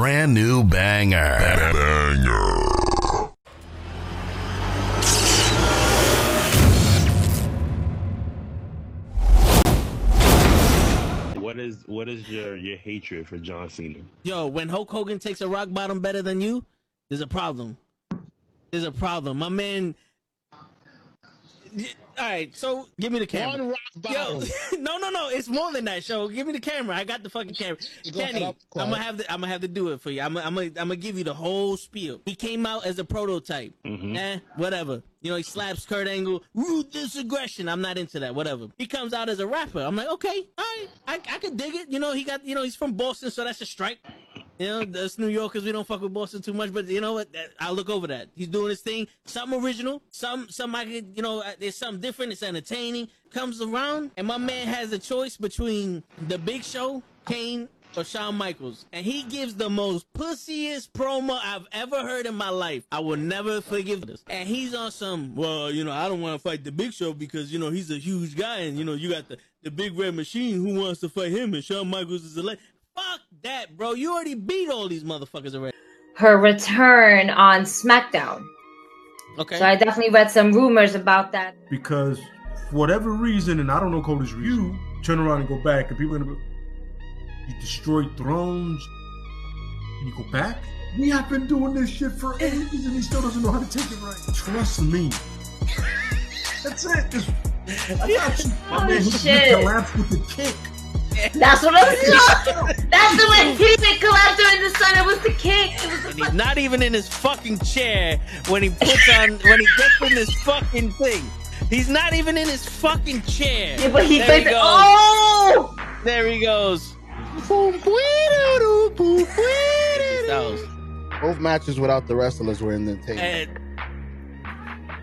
brand new banger. Banger. What is what is your your hatred for John Cena? Yo, when Hulk Hogan takes a rock bottom better than you, there's a problem. There's a problem. My man. All right, so give me the camera. One rock bottom. Yo, no, no, no. It's more than that. Show. Give me the camera. I got the fucking camera. Go Kenny, up, I'm gonna have to. I'm gonna have to do it for you. I'm. gonna- I'm. gonna- I'm gonna give you the whole spiel. He came out as a prototype. Eh, whatever. You know, he slaps Kurt Angle. Ruthless aggression. I'm not into that. Whatever. He comes out as a rapper. I'm like, okay, all right, I, I could dig it. You know, he got. You know, he's from Boston, so that's a strike. You know, us New Yorkers, we don't fuck with Boston too much, but you know what? I'll look over that. He's doing his thing. Something original. Some, some I could, you know, uh, there's something different. It's entertaining. Comes around, and my man has a choice between the Big Show, Kane, or Shawn Michaels, and he gives the most pussiest promo I've ever heard in my life. I will never forgive this. And he's on some, well, you know, I don't want to fight the Big Show because you know he's a huge guy, and you know you got the the Big Red Machine who wants to fight him, and Shawn Michaels is a le- Fuck that, bro. You already beat all these motherfuckers already. her return on SmackDown. Okay. So I definitely read some rumors about that. because for whatever reason, and I don't know Cody's reason, you turn around and go back, and people are gonna be, you destroyed thrones, and you go back. We have been doing this shit for ages, and he still doesn't know how to take it right. Trust me. That's it. Just, I got you. Oh, man, he shit. collapsed with the kick. That's what I'm saying. That's the way he didn't collapse during the sun. It was the kick. It was the And he's not even in his fucking chair when he puts on when he gets in this fucking thing. He's not even in his fucking chair. Yeah, but he there thinks, he goes. oh! There he goes. Both matches without the wrestlers were in entertaining. And,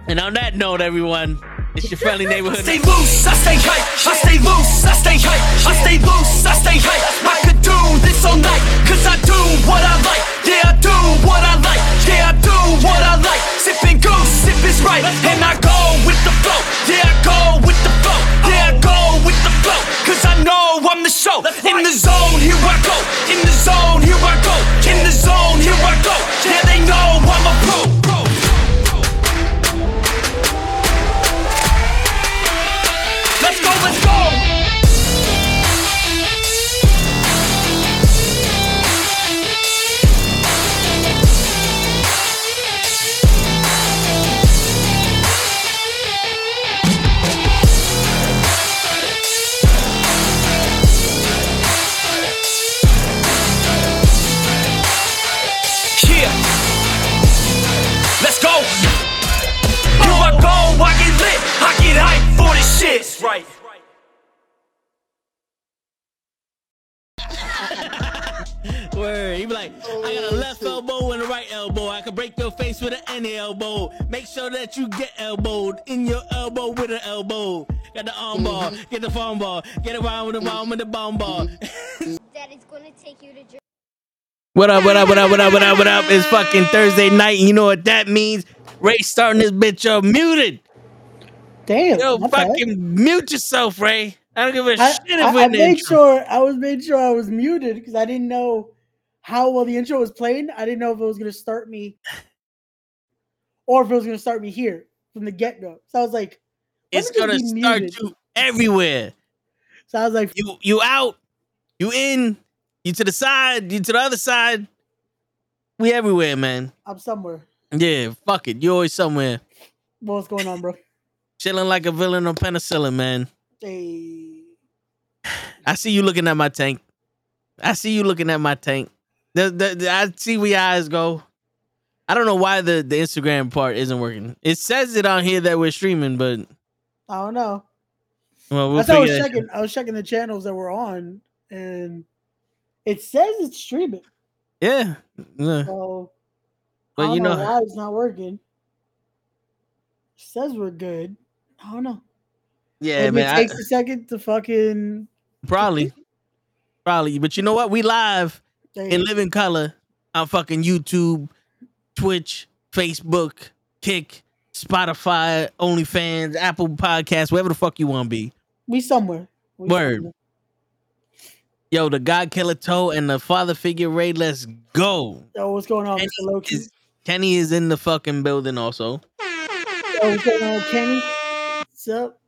and on that note, everyone, it's your friendly neighborhood. stay loose, I stay hype. I stay loose, I stay hype. I stay loose, I stay hype. I could do this all night, cause I do what I like. Yeah, I do what I like. Yeah, I do what I like. Sipping goose, sip is right. And I go with the flow. Yeah, I go with the flow. Yeah, I go with the flow. Cause I know I'm the show. In the zone, here I go. In the zone, here I go. In the zone, here I go. Yeah, they know I'm a pro. Hype for this shit. Right. Word. He be like, I got a oh, left elbow and a right elbow. I can break your face with an any elbow. Make sure that you get elbowed in your elbow with an elbow. Got the arm ball, mm-hmm. get the phone ball, get around with the mm-hmm. bomb with the bomb ball. Mm-hmm. Daddy's gonna take you to Jer- What up, what up, what up, what up, what up, what up? It's fucking Thursday night. and You know what that means? Ray starting this bitch up muted. Damn. Yo, bad. fucking mute yourself, Ray. I don't give a I, shit if I, I made intro. sure I was made sure I was muted because I didn't know how well the intro was playing. I didn't know if it was gonna start me or if it was gonna start me here from the get go. So I was like, It's gonna start muted. you everywhere. so I was like, You you out, you in, you to the side, you to the other side. We everywhere, man. I'm somewhere. Yeah, fuck it. You always somewhere. What's going on, bro? Chilling like a villain on penicillin, man. Hey, I see you looking at my tank. I see you looking at my tank. The, the, the- I see where your eyes go. I don't know why the, the Instagram part isn't working. It says it on here that we're streaming, but I don't know. well, we'll I was checking. I was checking the channels that we're on, and it says it's streaming. Yeah. yeah. So But you know, know, why it's not working. It says we're good. I don't know. yeah, Maybe man. it takes a second to fucking probably, probably. But you know what? We live in living color on fucking YouTube, Twitch, Facebook, Kick, Spotify, OnlyFans, Apple Podcasts, wherever the fuck you want to be. we somewhere. We. Word. Word. Yo, the God Killer Toe and the Father Figure Ray. Let's go. Yo, what's going on, Kenny Mr. Loki? is, Kenny is in the fucking building also. Yo, what's going on, Kenny? What's up?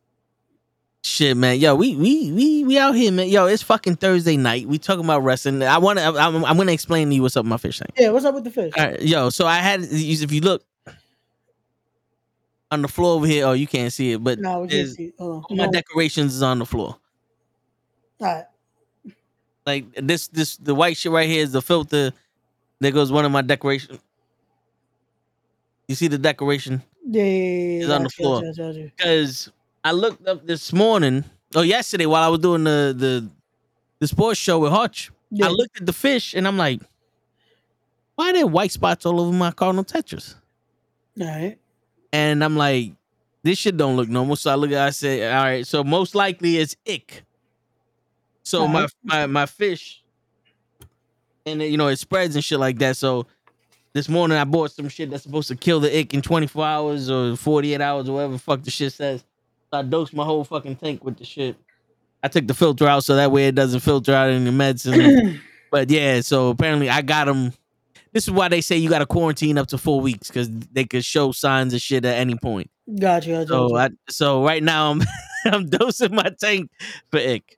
Shit, man. Yo, we we we we out here, man. Yo, it's fucking Thursday night. We talking about wrestling. I want to. I'm, I'm gonna explain to you what's up with my fish tank. Yeah, what's up with the fish? All right, yo. So I had. If you look on the floor over here, oh, you can't see it, but No, we can't see. On. all my No. decorations is on the floor. All right. Like this, this the white shit right here is the filter. There goes one of my decorations. You see the decoration? Yeah, yeah, yeah, on the floor. Because I looked up this morning, or yesterday, while I was doing the the the sports show with Hutch. Yeah. I looked at the fish and I'm like, why are there white spots all over my Cardinal Tetras? All right. And I'm like, this shit don't look normal. So I look at I said, all right, so most likely it's ick. So my, my my fish, and it, you know, it spreads and shit like that. So this morning I bought some shit that's supposed to kill the ick in 24 hours or 48 hours or whatever the fuck the shit says. So I dosed my whole fucking tank with the shit. I took the filter out so that way it doesn't filter out any medicine. but yeah, so apparently I got them. This is why they say you got to quarantine up to four weeks because they could show signs of shit at any point. Gotcha, gotcha. So. I so right now I'm I'm dosing my tank for ick.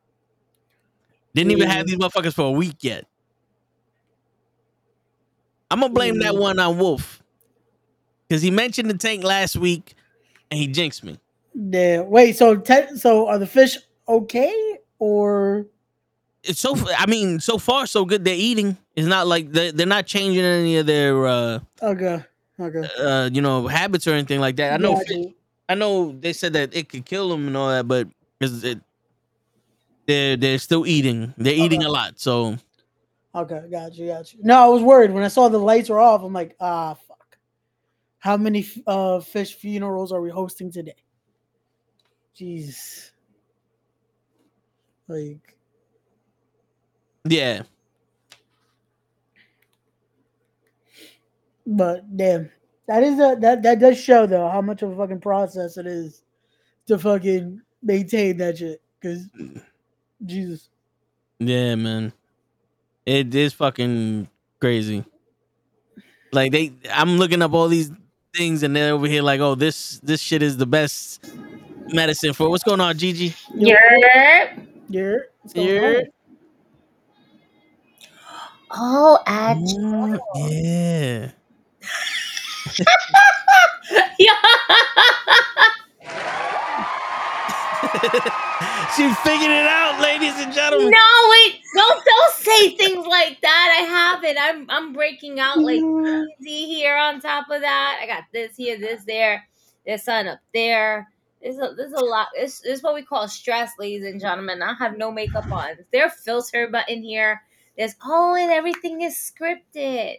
Didn't even have these motherfuckers for a week yet. I'm gonna blame that one on Wolf because he mentioned the tank last week and he jinxed me. yeah. Wait, so te- so are the fish okay or It's so I mean so far so good. They're eating. It's not like they're, they're not changing any of their uh okay? Okay. uh you know habits or anything like that. I know Gotcha. fish- I know they said that it could kill them and all that, but it, they're they're still eating. They're eating Okay. a lot. So Okay, got you, got you. No, I was worried when I saw the lights were off. I'm like, ah, fuck. How many uh fish funerals are we hosting today? Jeez. Like, yeah, but damn, that is a that that does show though how much of a fucking process it is to fucking maintain that shit. Because Jesus, yeah, man, it is fucking crazy. Like they, I'm looking up all these things, and they're over here like, oh, this this shit is the best medicine for what's going on, Gigi? Yerp. yeah, what's going Yeah. on? Oh, add. Mm, yeah. she figured it out, ladies and gentlemen. No, wait! Don't don't say things like that. I haven't. I'm I'm breaking out like crazy here. On top of that, I got this here, this there, this sun up there. There's a, there's a lot. This, this is what we call stress, ladies and gentlemen. I have no makeup on. Is there a filter button here? There's oh, and everything is scripted.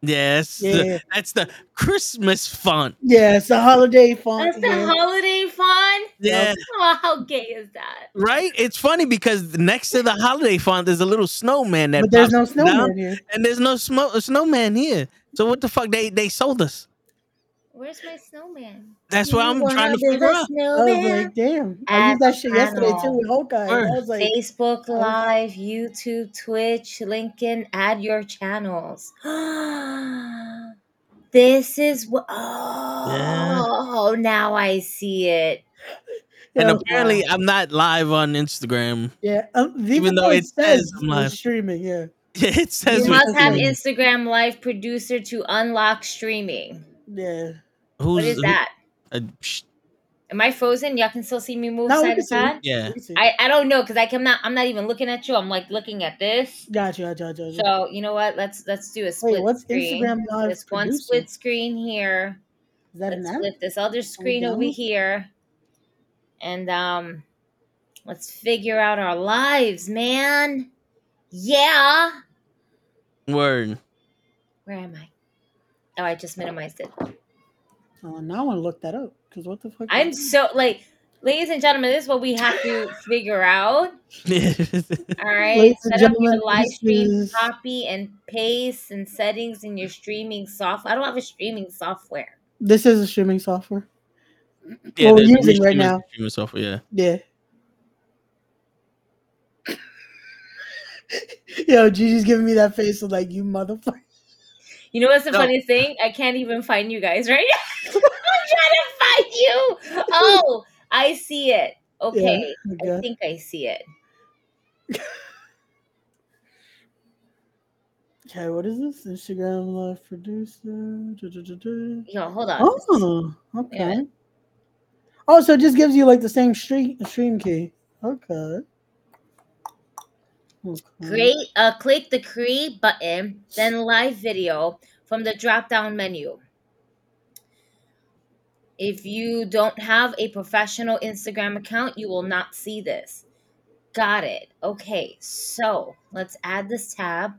Yes, Yeah. that's the Christmas font. Yeah, it's a holiday font. That's the yeah. holiday font. Yeah, Oh, how gay is that? right. It's funny because next to the holiday font, there's a little snowman that. but there's pops no down, snowman here. and there's no smoke snowman here. So what the fuck? They they sold us. Where's my snowman? That's what I'm trying to figure build a out. I was snowman? like, damn. I used that shit yesterday too with Hawkeye. and I was like, Facebook Live, YouTube, Twitch, LinkedIn, add your channels. this is what. Oh, now I see it. And yeah, apparently, I'm not live on Instagram. yeah. Um, even though it says I'm we're live. streaming. Yeah, it says You must have okay. Instagram Live producer to unlock streaming. yeah. who's What is who- that? uh, psh, Am I frozen? Y'all can still see me move No, side to side. yeah. Let me see. I, I don't know because I can not I'm not even looking at you. I'm like looking at this. Gotcha, gotcha, gotcha. gotcha. So you know what? Let's let's do a split Wait, what's screen. Instagram Live This one split screen here. Is that an Let's app? flip this other screen over here. And um let's figure out our lives, man. Yeah. Word. Where am I? Oh, I just minimized it. Oh, now I want to look that up because what the fuck? I'm so like ladies and gentlemen, this is what we have to figure out. All right. Ladies and Set up your gentlemen, live stream, is- copy and paste and settings in your streaming software. I don't have a streaming software. This is a streaming software. yeah, What we're there's using right streaming- now. streaming software, yeah. Yeah. Yo, Gigi's giving me that face of like you motherfucker. You know what's the No. funniest thing? I can't even find you guys right now. Trying to find you. Oh, I see it. Okay. I think I see it. Okay, what is this? Instagram live producer. Da, da, da, da. Yo, hold on. Oh, okay. Yeah. Oh, so it just gives you like the same stream stream key. Okay. Okay. Great. Uh, click the create button, then live video from the drop down menu. If you don't have a professional Instagram account, you will not see this. Got it. Okay, so let's add this tab.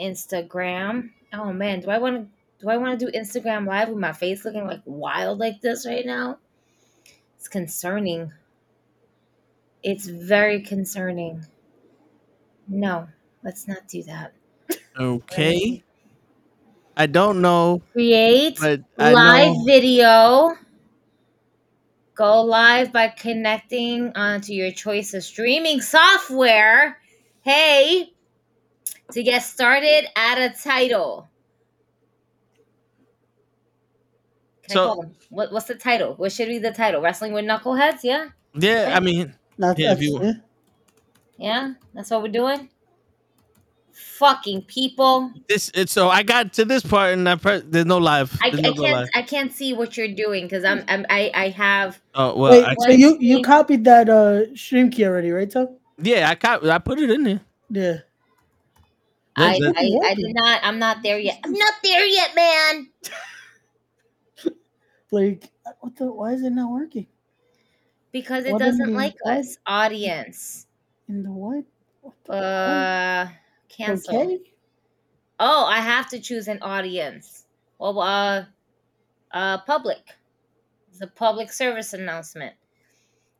Instagram. Oh man, do I want to do I want to do Instagram live with my face looking like wild like this right now? It's concerning. It's very concerning. No, let's not do that. Okay. I don't know, Create live know. video. Go live by connecting onto your choice of streaming software. Hey, to get started, add a title. Can So- What, what's the title? What should be the title? Wrestling with Knuckleheads? Yeah? Yeah, I mean, Yeah, if you- yeah. Yeah? That's what we're doing? Fucking people. this. It's so I got to this part and I press. There's no live. I, There's I no go can't live. I can't see what you're doing because I'm, I'm I I have Oh well, Wait, I, so you you copied that uh stream key already, right, Tom? yeah, I caught, I put it in there. Yeah. I, I, I did not. I'm not there yet. I'm not there yet, man. Like, what the? Why is it not working? Because it What doesn't like us. Audience. In the what? what the Uh, fuck? Cancel. Okay. Oh, I have to choose an audience. Well, uh, uh, public. It's a public service announcement.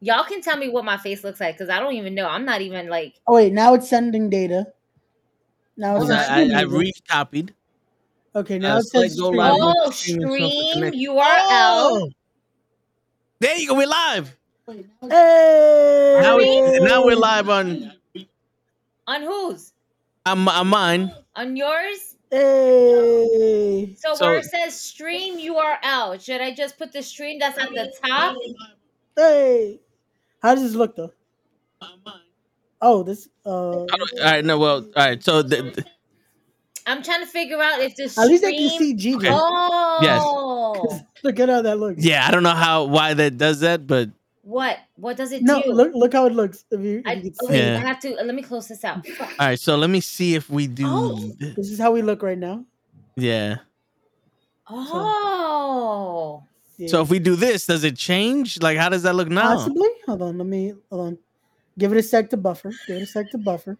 Y'all can tell me what my face looks like because I don't even know. I'm not even like. Oh wait, now it's sending data. Now it's I, streaming I, I recopied. Okay, now uh, it says go live. Oh, stream and stuff to. URL. There you go. We're live. Hey! Now, we, now we're live on On whose? On, on mine. On yours? Hey! So, So- where it says stream URL, should I just put the stream that's at the top? Hey! How does this look though? Oh, this. Uh, All right. No. Well. All right. So the, the- I'm trying to figure out if this. stream. at least I can see Gigi. Okay. Oh, Look at how that looks. yeah, I don't know how why that does that, but what? What does it No, do? look look how it looks. If you, if I, you can wait, Yeah. I have to. let me close this out. All right. So let me see if we do. Oh. This is how we look right now. Yeah. Oh, Yeah. So if we do this, does it change? Like, how does that look now? Possibly. Hold on. Let me. Hold on. Give it a sec to buffer. Give it a sec to buffer.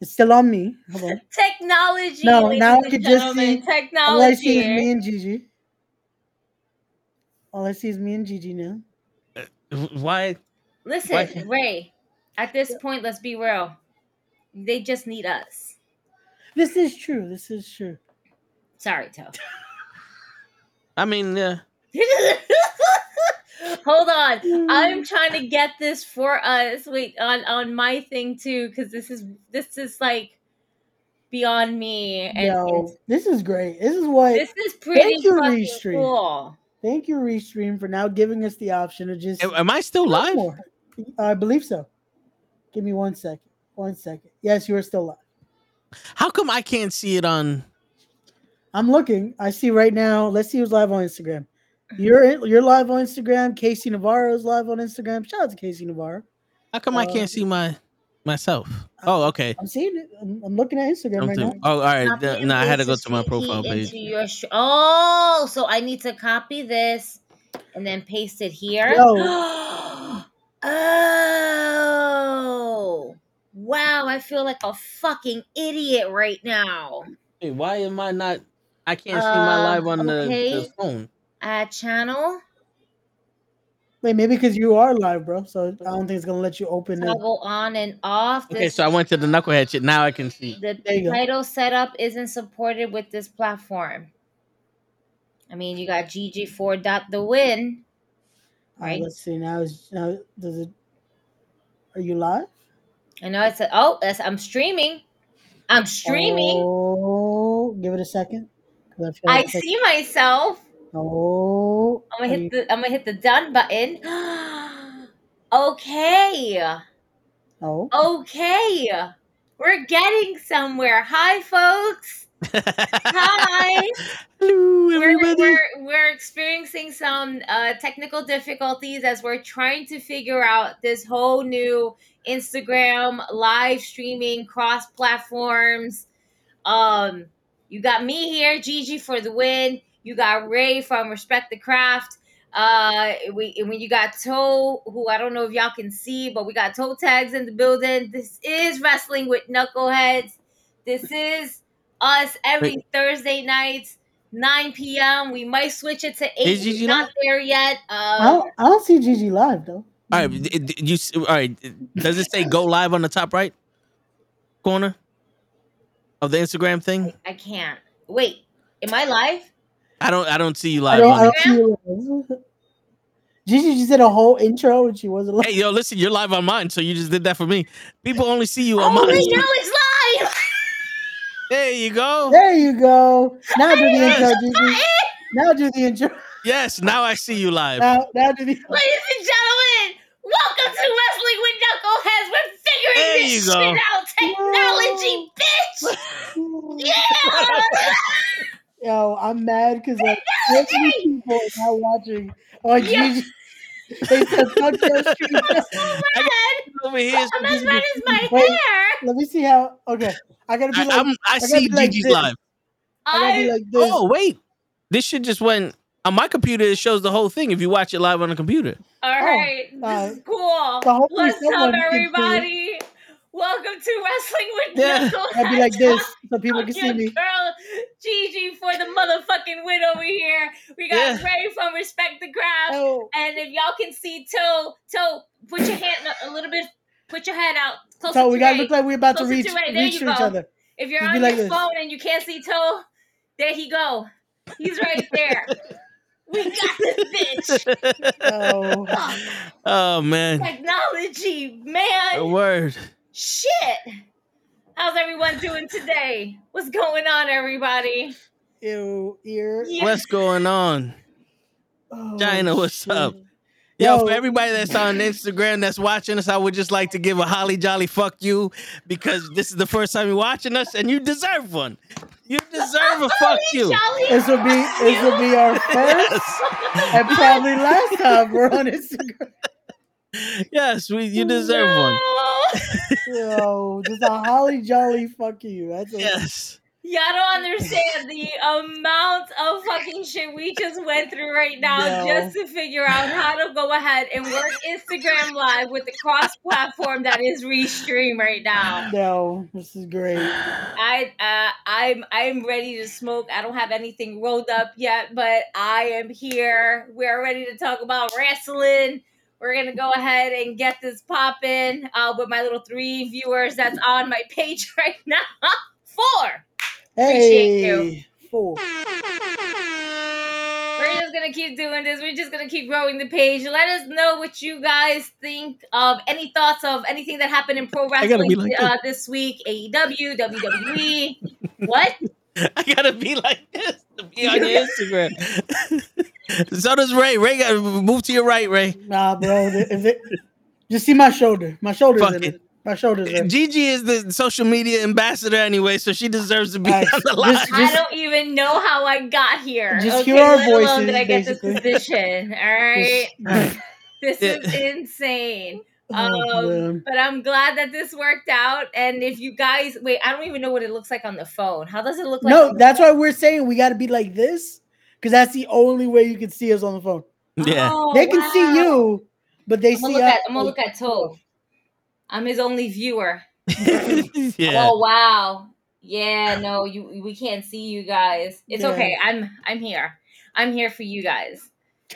It's still on me. Hold on. technology. No, now I and can just gentlemen, see- All I see is me technology. and Gigi. All I see is me and Gigi now. Why? Listen, Why- Ray. At this point, let's be real. They just need us. This is true. This is true. Sorry, Toe. I mean, yeah. Hold on. I'm trying to get this for us. Wait, on on my thing too, because this is this is like beyond me, and Yo, this is great. This is what. this is pretty fucking Restream. cool. Thank you, Restream, for now giving us the option to just. Am I still live? more. I believe so. Give me one second. One second. Yes, you are still live. How come I can't see it on? I'm looking. I see right now. Let's see who's live on Instagram. You're you're live on Instagram. Casey Navarro is live on Instagram. Shout out to Casey Navarro. How come I Uh, can't see my myself? Oh, okay. I'm seeing it. I'm, I'm looking at Instagram I'm right through. now. Oh, all right. Copy th- and No, I had to go to my profile page. your sh- oh, so I need to copy this and then paste it here. Yo. oh, wow! I feel like a fucking idiot right now. Hey, why am I not? I can't see my Uh, live on the, okay. the phone. Add channel. Wait, maybe because you are live, bro. So I don't think it's gonna let you open it. Toggle on and off. Okay, This- so I went to the knucklehead shit. Now I can see. the There you go. title setup isn't supported with this platform. I mean, you got GG4 dot the win. All right, Right. let's see. Now, is now does it? Are you live? I know it's a, oh, that's, I'm streaming. I'm streaming. Oh, give it a second. I, I like- see myself. Oh, I'm gonna hit the I'm gonna hit the done button. okay. Oh, Okay. We're getting somewhere. Hi folks. Hi. Hello, we're, everybody. we're, we're experiencing some uh, technical difficulties as we're trying to figure out this whole new Instagram live streaming cross platforms. Um, you got me here, Gigi for the win. You got Ray from Respect the Craft. Uh, we when you got Toe, who I don't know if y'all can see, but we got Toe tags in the building. This is wrestling with knuckleheads. This is us every Wait. Thursday nights, 9 p.m. We might switch it to 8. Is Gigi We're not live? there yet. I Um, don't, I don't see Gigi live though. All right, d- d- you all right? Does it say go live on the top right corner of the Instagram thing? I can't. Wait, am I live? I don't. I don't see you I live. don't, I don't see you live. Gigi just did a whole intro and she wasn't live. Hey, yo, listen, you're live on mine, so you just did that for me. People only see you Oh, on mine. wait, now it's live. There you go. There you go. Now do the intro, Hey, Gigi. Now do the intro. Yes, now I see you live. Now, now do the. Ladies and gentlemen, welcome to Wrestling with Knuckleheads. We're figuring There this you go. shit out. Technology, bitch. Yeah. Yo, I'm mad because like so many Technology. people are now watching on Yeah. Gigi. They said fuck your stream. I'm so mad. Over here, I'm as red as my Wait. hair. Let me see how. Okay, I gotta be I, like. I'm, I gotta see be like Gigi's this. live. I gotta be like this. Oh wait, this shit just went on my computer. It shows the whole thing if you watch it live on the computer. all right, uh, this is cool. so hopefully What's up, someone can see it. everybody? Welcome to Wrestling with Yeah. Knuckleheads. I'd be like this so people can see me. Girl, Gigi for the motherfucking win over here. We got Yeah. Ray from Respect the Craft. Oh, And if y'all can see Toe, Toe, put your hand a little bit, put your head out closer so we to gotta Ray. look like we're about to reach to Ray. There reach you to each other. if you're just on be like your this. phone and you can't see Toe, there he go. He's right there. we got this bitch. Oh, oh man, Technology, man. a word. Shit. How's everyone doing today? What's going on, everybody? ew, ear. Yeah. What's going on? Oh, China, what's shit. up? Yo, Yo. for everybody that's on Instagram that's watching us, I would just like to give a holly jolly fuck you because this is the first time you're watching us and you deserve one. You deserve a fuck you. Jolly This will be this will be our first and probably last time we're on Instagram. Yes, we you deserve one. No. Yo, just a holly jolly fuck you. That's a, Yes. Y'all don't understand the amount of fucking shit we just went through right now No. just to figure out how to go ahead and work Instagram Live with the cross platform that is Restream right now. No, this is great. I uh, I'm I'm ready to smoke. I don't have anything rolled up yet, but I am here. We're ready to talk about wrestling. We're gonna go ahead and get this popping uh, with my little three viewers that's on my page right now. Four. Appreciate you. Hey, four. We're just gonna keep doing this. We're just gonna keep growing the page. Let us know what you guys think of any thoughts of anything that happened in pro I gotta wrestling be like uh, this week. AEW, WWE. what? I gotta be like this to be on your Instagram. so does Ray. Ray got move to your right, Ray. Nah, bro. th- If it, just see my shoulder. My shoulders Fuck in it. it. My shoulders in it. Gigi is the social media ambassador anyway, so she deserves to be Facts. on the Just- line. I don't even know how I got here. Just okay, hear our let alone voices, did I get basically. this position. All right, Just- this Yeah. is insane. Oh, Um, man. but I'm glad that this worked out. And if you guys wait, I don't even know what it looks like on the phone. How does it look like? no, on- that's why we're saying we got to be like this because that's the only way you can see us on the phone. Yeah. Oh, they can wow. see you, but they I'm gonna see look us. at. I'm gonna look at Toe. I'm his only viewer. yeah. Oh wow. Yeah, no, you we can't see you guys. It's Yeah. okay. I'm I'm here. I'm here for you guys.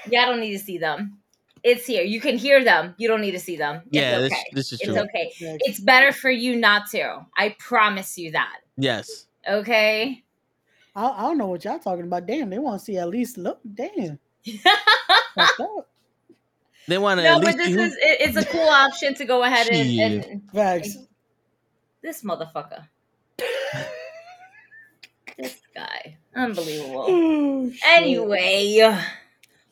Yeah, I don't need to see them. It's here. You can hear them. You don't need to see them. It's Yeah, this, okay. this is It's true. okay. Yeah. It's better for you not to. I promise you that. Yes. Okay. I, I don't know what y'all talking about. Damn, they want to see at least look. Damn. They want to no, at but least this be who- is it, it's a cool option to go ahead and, Shit. and Facts. This motherfucker. this guy. Unbelievable. Oh, shit. Anyway,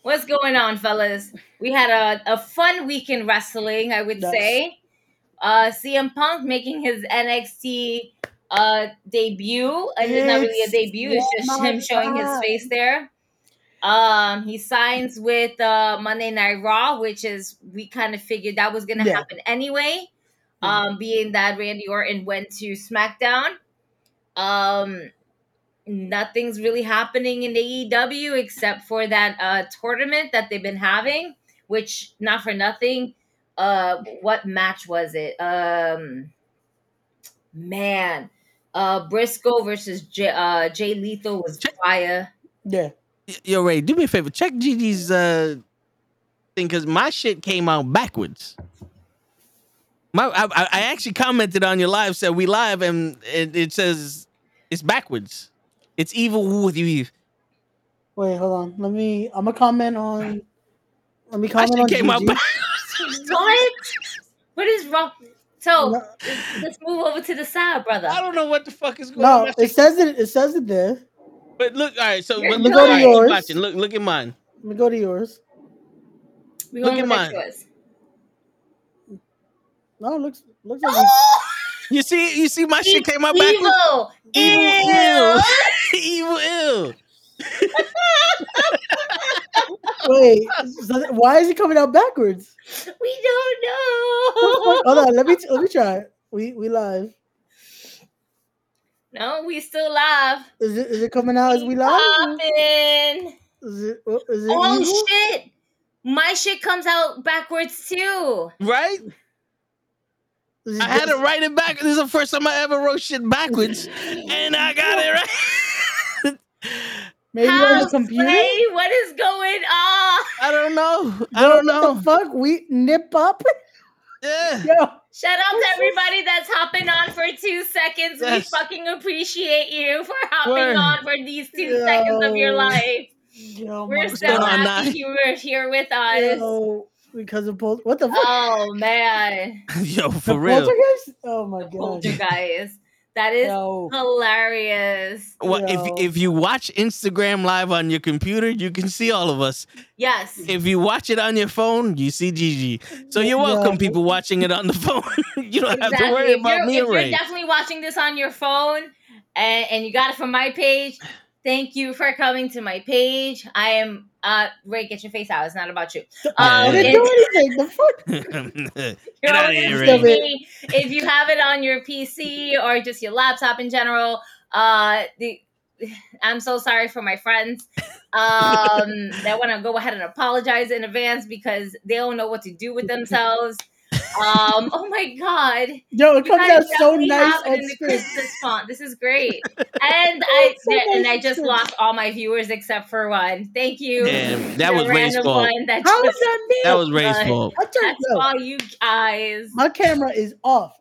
what's going on, fellas? We had a, a fun week in wrestling, I would Yes. say. Uh CM Punk making his NXT uh debut. And it's not really a debut, it's just him showing his face there. Um he signs with uh Monday Night Raw, which is we kind of figured that was gonna Yeah. happen anyway. Um being that Randy Orton went to SmackDown. Um nothing's really happening in AEW except for that uh tournament that they've been having, which not for nothing. Uh what match was it? Um man. Uh Briscoe versus J- uh Jay Lethal was fire. Yeah. Yo, Ray, do me a favor. Check Gigi's uh thing because my shit came out backwards. My, I, I I actually commented on your live, said we live, and it, it says it's backwards. It's evil with you, Eve. Wait, hold on. Let me. I'm gonna comment on. Let me comment shit on came out Gigi. backwards. What? What is wrong? So No. let's move over to the side, brother. I don't know what the fuck is going No, on. No, it says it. It says it there. But look, all right. So Let me look, go to yours. watching. Look, look at mine. Let me go to yours. We Look at mine. yours. No, it looks looks like. Oh, You see, you see, my shit came out backwards. evil, Evil, Ew. evil, ill. Wait, so th- why is it coming out backwards? We don't know. Hold know. on, let me let me try. We we live. No, we still live. Is it is it coming out as we live? Poppin'. Is it oh, it Oh evil? shit! My shit comes out backwards too. Right? I had to write it back. This is the first time I ever wrote shit backwards, and I got it right. maybe on the House computer. play? What is going on? I don't know. I don't What know. the fuck? We nip up. Yeah. Yo, Shout out to everybody that's hopping on for two seconds. Yes. We fucking appreciate you for hopping Word. on for these two seconds of your Yo. life. yo, We're my so going on, happy you were here with us. Yo, because of pol- what the fuck? Oh man, Yo, The for real. poltergeist? Oh my god. poltergeist. That is Yo, hilarious. Well, Yo. if if you watch Instagram live on your computer, you can see all of us. Yes. If you watch it on your phone, you see Gigi. So you're welcome, Yeah. people watching it on the phone. you don't have to Exactly. worry If about you're, me if you're Ray. definitely watching this on your phone and, and you got it from my page, thank you for coming to my page. I am uh Ray, get your face out. It's not about you. I Um, didn't if- do anything. The fuck? You're Get outta only here, Ray. if you have it on your PC or just your laptop in general. Uh, the I'm so sorry for my friends. Um, that want to go ahead and apologize in advance because they don't know what to do with themselves. Um, oh my god, Yo, it you comes out so nice have it on in the screen. Christmas font. This is great, and I so and nice I just lost all my viewers except for one. Thank you. Damn, that The was Ray's random fault. one that How is just- that me? That was Ray's fault. I turned That's yo, all you guys. My camera is off.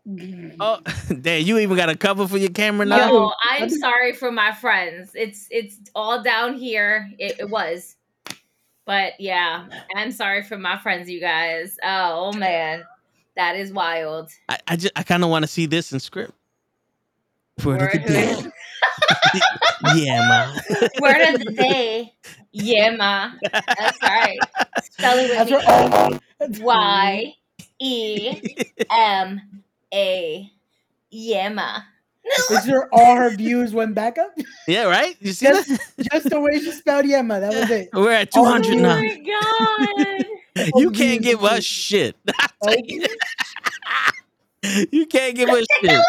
Oh, damn! You even got a cover for your camera now. Yo, I I'm sorry for my friends. It's it's all down here. It, it was, but yeah, I'm sorry for my friends, you guys. Oh, Oh, man, that is wild. I, I just I kind of want to see this in script. Word of the day. of- yeah, ma. Word of the day, yeah, ma. That's right. Spell it with right. me. Oh, Y e m a, yeah, ma. Is your all her views went back up? Yeah, right. You see Just, that? just the way she spelled Yema. That was it. We're at Oh, 200 Oh my god. You can't give us shit. You can't give us shit.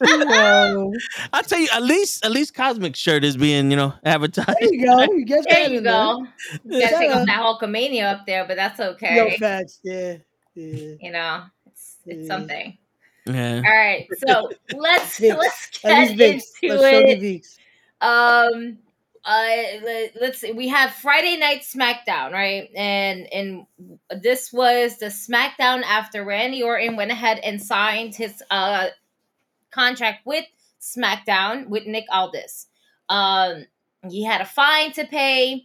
Yo, I'll tell you, at least at least Cosmic shirt is being, you know, advertised. there you go. You get There you in there. go. You gotta Shut take up. up that Hulkamania up there, but that's okay. Yo, facts. Yeah. Yeah. you know, it's it's Yeah. something. Yeah. All right, so let's let's get least Vicks. into Let's it. Um, uh, let, let's see. We have Friday Night SmackDown, right? And and this was the SmackDown after Randy Orton went ahead and signed his uh contract with SmackDown with Nick Aldis. Um, he had a fine to pay.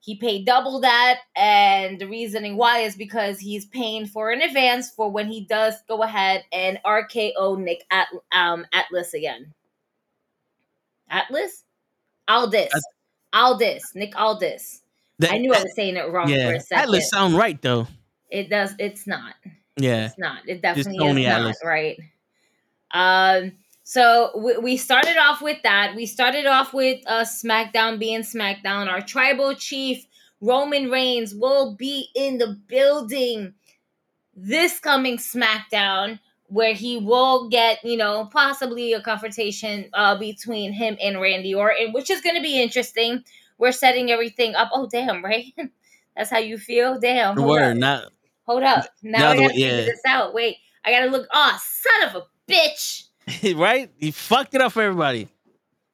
he paid double that, and the reasoning why is because he's paying for an advance for when he does go ahead and RKO Nick At- um, Atlas again. Atlas? Aldis. Aldis. Nick Aldis. That- I knew I was saying it wrong for yeah, a second. Atlas sound right though. It does. It's not. Yeah, It's not. It definitely Tony is not right. Um. So we, we started off with that. We started off with uh, SmackDown being SmackDown. Our tribal chief Roman Reigns will be in the building this coming SmackDown, where he will get you know possibly a confrontation uh, between him and Randy Orton, which is going to be interesting. We're setting everything up. Oh damn! Right. That's how you feel. Damn. up. not Hold up. Now I gotta way- figure yeah. this out. Wait, I gotta look. Oh, son of a bitch. right. He fucked it up for everybody,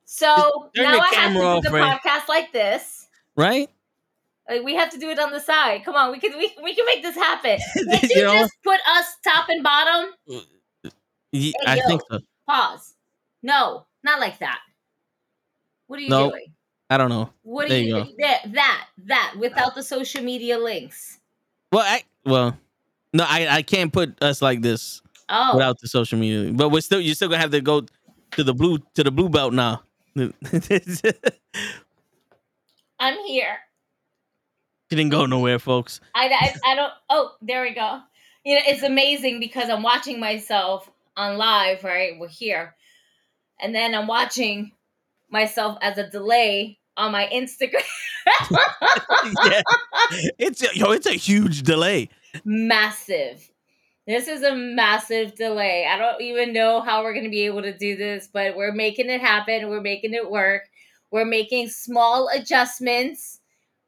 So now I have to do the podcast like this. right? Like we have to do it on the side. Come on, we can we, we can make this happen. Did You you know? just put us top and bottom? Hey, I yo. think so. Pause. No, not like that. What are you No. doing? I don't know. What are you, you doing? That that that without the social media links. Well, I well, no, I I can't put us like this Oh, without the social media. But we're still you're still gonna have to go to the blue to the blue belt now. I'm here. Didn't go nowhere, folks. I, I, I don't. Oh, there we go. You know, it's amazing because I'm watching myself on live, right? We're here. And then I'm watching myself as a delay on my Instagram. yeah, it's a, yo, it's a huge delay. massive. This is a massive delay. I don't even know how we're going to be able to do this, but we're making it happen. We're making it work. We're making small adjustments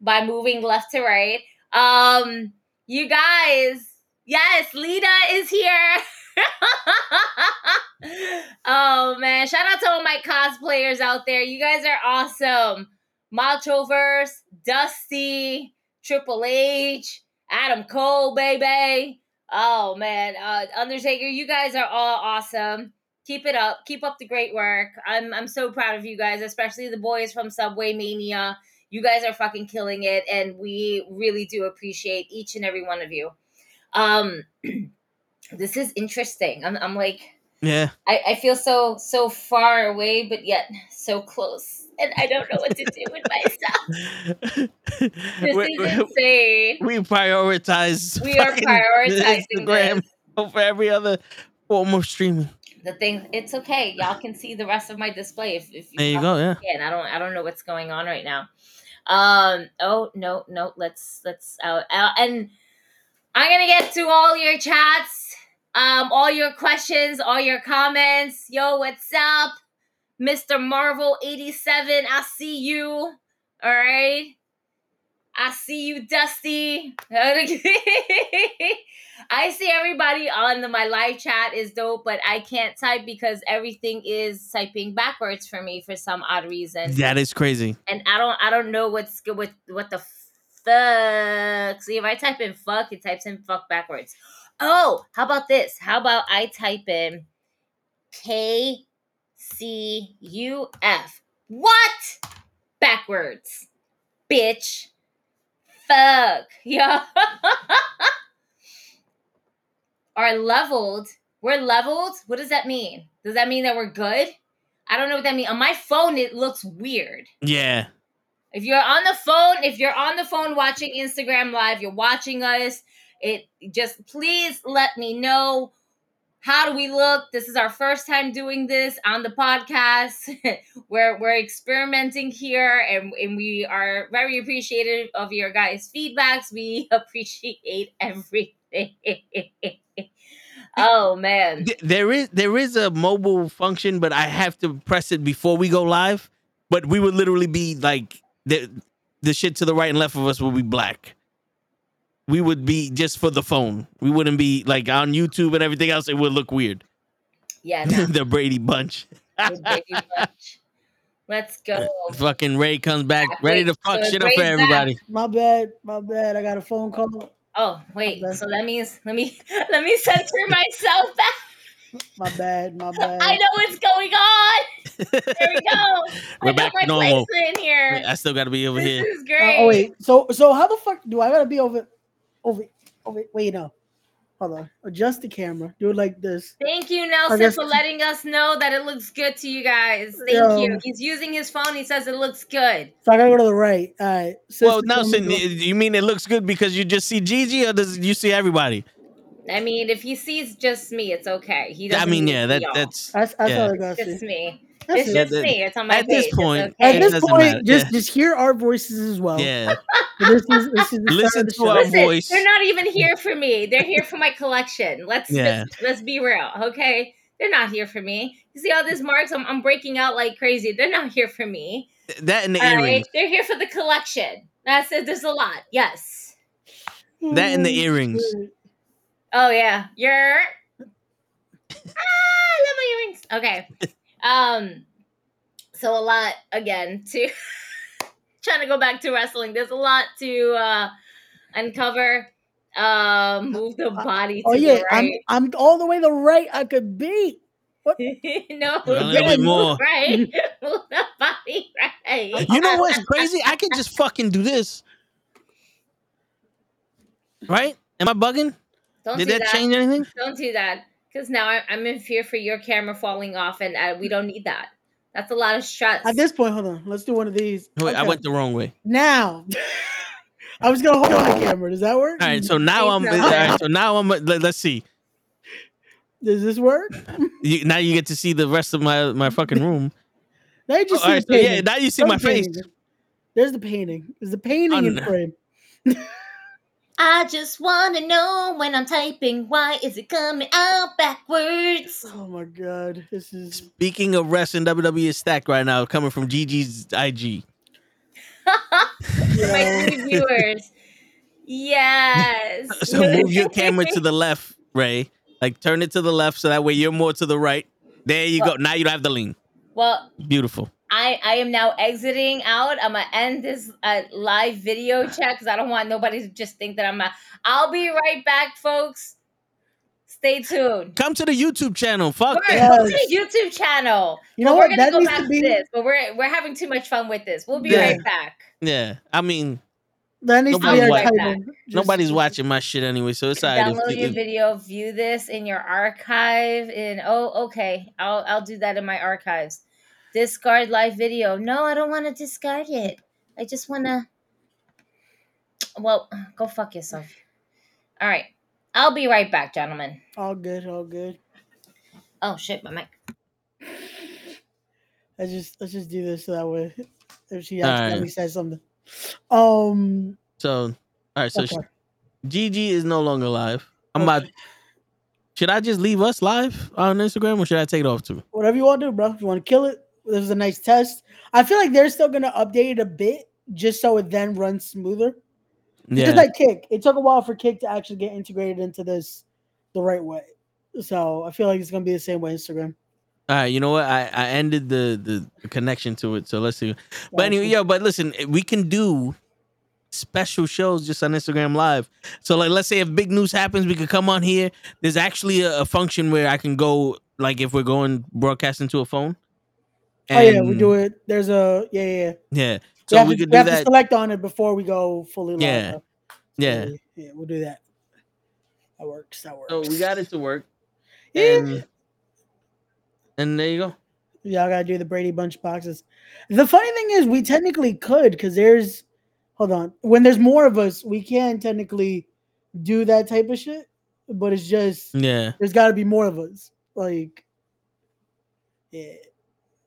by moving left to right. Um, you guys, yes, Lita is here. oh man, shout out to all my cosplayers out there. You guys are awesome. Machoverse, Dusty, Triple H, Adam Cole, baby. Oh man, uh, Undertaker, you guys are all awesome. Keep it up. Keep up the great work. I'm I'm so proud of you guys, especially the boys from Subway Mania. You guys are fucking killing it, and we really do appreciate each and every one of you. Um, this is interesting. I'm I'm like Yeah, I, I feel so so far away, but yet so close, and I don't know what to do with myself. This we, is insane. we prioritize. We are prioritizing Instagram this. over every other form of streaming. The thing, it's okay. Y'all can see the rest of my display if, if There you go. Yeah. and I don't I don't know what's going on right now. Um. Oh no no. Let's let's out out and I'm gonna get to all your chats, um, all your questions, all your comments. Yo, what's up, Mister Marvel eighty seven? I see you. All right. I see you, Dusty. I see everybody on the, my live chat is dope, but I can't type because everything is typing backwards for me for some odd reason That is crazy. and I don't I don't know what's good with what the fuck. See if I type in fuck, it types in fuck backwards. Oh, how about this? How about I type in K C U F? What? Backwards. Bitch. Fuck. Yeah. Are leveled. We're leveled? What does that mean? Does that mean that we're good? I don't know what that means. On my phone, it looks weird. Yeah. If you're on the phone, if you're on the phone watching Instagram live, you're watching us, it just please let me know how do we look? This is our first time doing this on the podcast. we're we're experimenting here and, and we are very appreciative of your guys' feedbacks. We appreciate everything. oh man. There is there is a mobile function, but I have to press it before we go live. But we would literally be like the the shit to the right and left of us will be black. We would be just for the phone. We wouldn't be like on YouTube and everything else. It would look weird. Yeah, no, the Brady Bunch. the Brady Bunch. Let's go. Fucking Ray comes back Back, ready wait, to fuck so shit up for Ray's back. everybody. My bad, my bad. I got a phone call. Oh wait, so that means let me let me censor myself back. My bad, my bad. I know what's going on. There we go. We're I back got my normal. placement here. I still got to be over here. this here. is Uh, great. oh wait, so so how the fuck do I gotta be over Oh, over over? Oh, wait, no, hold on. Adjust the camera. Do it like this. Thank you, Nelson, guess- for letting us know that it looks good to you guys. Thank Yeah. you. He's using his phone. He says it looks good. So I gotta go to the right. All right. Well, Nelson, tell you mean it looks good because you just see Gigi, or does you see everybody? I mean, if he sees just me, it's okay. He I doesn't I mean, yeah, that that's that's that's yeah. all I gotta It's just me. That's It's it. just That- me. It's on my at this page. It's point- okay. At this point, matter, just yeah. just hear our voices as well. yeah. This is this is Listen start of the to our Listen, voice. they're not even here for me. They're here for my collection. Let's Yeah. let's, let's be real, okay? They're not here for me. You see all these marks? I'm, I'm breaking out like crazy. They're not here for me. That and the All right, earrings. they're here for the collection. That's it. There's a lot. Yes. That and the mm, earrings. Mm. Oh yeah, you're. Ah, I love my earrings. Okay. Um. So a lot again to trying to go back to wrestling. There's a lot to uh uncover. Uh, move the body to Oh yeah, the I'm. I'm all the way the right I could be. no, A little bit more. Right, move the body right. You know what's crazy? I could just fucking do this. Right? Am I bugging? Don't Did do that, that. change anything? Don't do that. Because now I- I'm in fear for your camera falling off, and uh, we don't need that. That's a lot of stress. At this point, hold on. Let's do one of these. Wait, I went the wrong way. now. I was gonna hold on the camera. Does that work? All right, so now I'm. Think All so. now I'm. Let, us see. Does this work? You, now you get to see the rest of my my fucking room. Now you just Oh, see right, so yeah, painting. now you see There's my the face. painting. There's the painting. There's the painting in frame. I just want to know when I'm typing, why is it coming out backwards? Oh my god, this is Speaking of wrestling, WWE is stacked right now, coming from Gigi's IG. My three viewers. Yes. So move your camera to the left, Ray. Like turn it to the left, so that way you're more to the right. There you go. Now you don't have the lean. Well, Beautiful. I I am now exiting out. I'm gonna end this uh, live video chat because I don't want nobody to just think that I'm. A, I'll be right back, folks. Stay tuned. Come to the YouTube channel. Fuck We're, that. go to the YouTube channel. You know what? We're gonna That go back to to, this, but we're we're having too much fun with this. We'll be Yeah. right back. Yeah. I mean, that needs to be Nobody's our watching title. Just- nobody's watching my shit anyway, so it's alright. Download if- your if- video, view this in your archive. In oh, okay, I'll I'll do that in my archives. Discard live video. No, I don't want to discard it. I just want to. Well, go fuck yourself. All right, I'll be right back, gentlemen. All good, all good. Oh shit, my mic. Let's just let's just do this so that way if she All accidentally right. says something. Um So, all right. So okay. Gigi is no longer live. I'm about. Should I just leave us live on Instagram, or should I take it off too? whatever you want to do, bro. If you want to kill it, this is a nice test. I feel like they're still gonna update it a bit just so it then runs smoother. Yeah. Just like Kick. It took a while for Kick to actually get integrated into this the right way. So I feel like it's gonna be the same way Instagram. All right, you know what? I, I ended the the connection to it, so let's see. But anyway, yo, but listen, we can do special shows just on Instagram Live. So like, let's say if big news happens, we could come on here. There's actually a, a function where I can go, like, if we're going broadcasting to a phone. Oh yeah, we do it. There's a yeah, yeah. yeah. Yeah, We so have, we to, could we have to select on it before we go fully live. Yeah. though. Yeah, So, yeah, we'll do that. That works. That works. so we got it to work. Yeah. And, and there you go. Y'all gotta do the Brady Bunch boxes. The funny thing is, we technically could because there's, hold on, when there's more of us, we can technically do that type of shit. But it's just Yeah. there's got to be more of us. Like, yeah,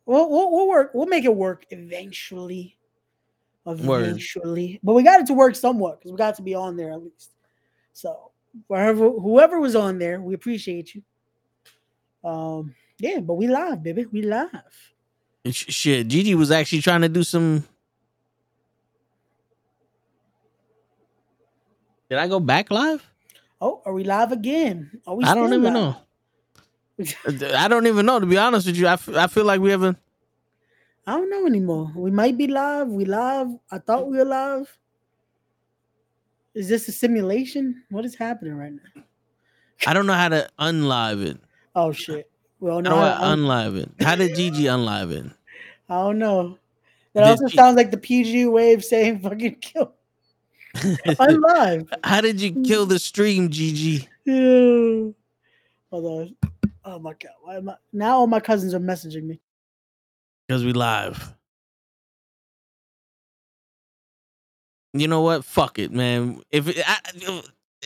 we'll, we'll we'll work. We'll make it work eventually. Word. Eventually, but we got it to work somewhat because we got to be on there at least. So wherever whoever was on there, we appreciate you. Um, yeah, but we live, baby. We live. Shit, Gigi was actually trying to do some. Did I go back live? Oh, are we live again? Are we I don't even live? know. I don't even know. To be honest with you, I, f- I feel like we haven't. I don't know anymore. We might be live. We live. I thought we were live. Is this a simulation? What is happening right now? I don't know how to unlive it. Oh shit. We all How know do how I un- unlive it? How did Gigi unlive it? I don't know. That Did also sounds like the PG wave saying fucking kill. I'm live. How did you kill the stream, Gigi? Hold on. Oh my god. Why am I now all my cousins are messaging me. Because we live. You know what? Fuck it, man. If it, I,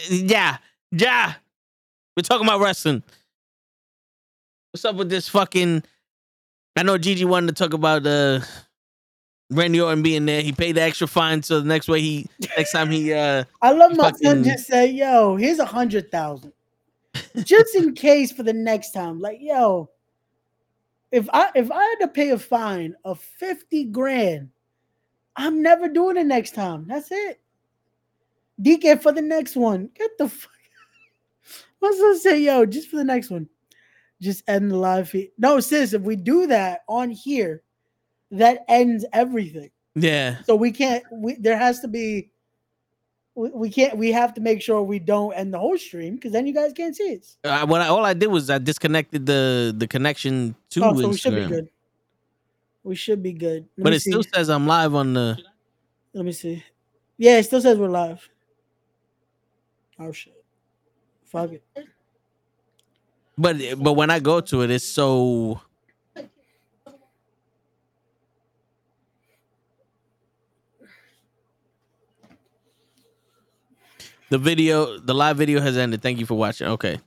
yeah, yeah, we're talking about wrestling. What's up with this fucking? I know Gigi wanted to talk about uh Randy Orton being there. He paid the extra fine, so the next way he next time he uh I love my son just say, yo, here's a hundred thousand. Just in case for the next time. Like, yo, if I if I had to pay a fine of 50 grand, I'm never doing it next time. That's it. DK for the next one. Get the fuck. What's I say, yo, just for the next one. Just end the live feed. No, sis, if we do that on here, that ends everything. yeah. So we can't. We there has to be. We, we can't. We have to make sure we don't end the whole stream because then you guys can't see it. Uh, what I, all I did was I disconnected the the connection to Oh, so Instagram, we should be good. We should be good. Let but it see. still says I'm live on the. Let me see. Yeah, it still says we're live. Oh shit! Fuck it. But but when I go to it, it's so. The video, the live video has ended. Thank you for watching. Okay.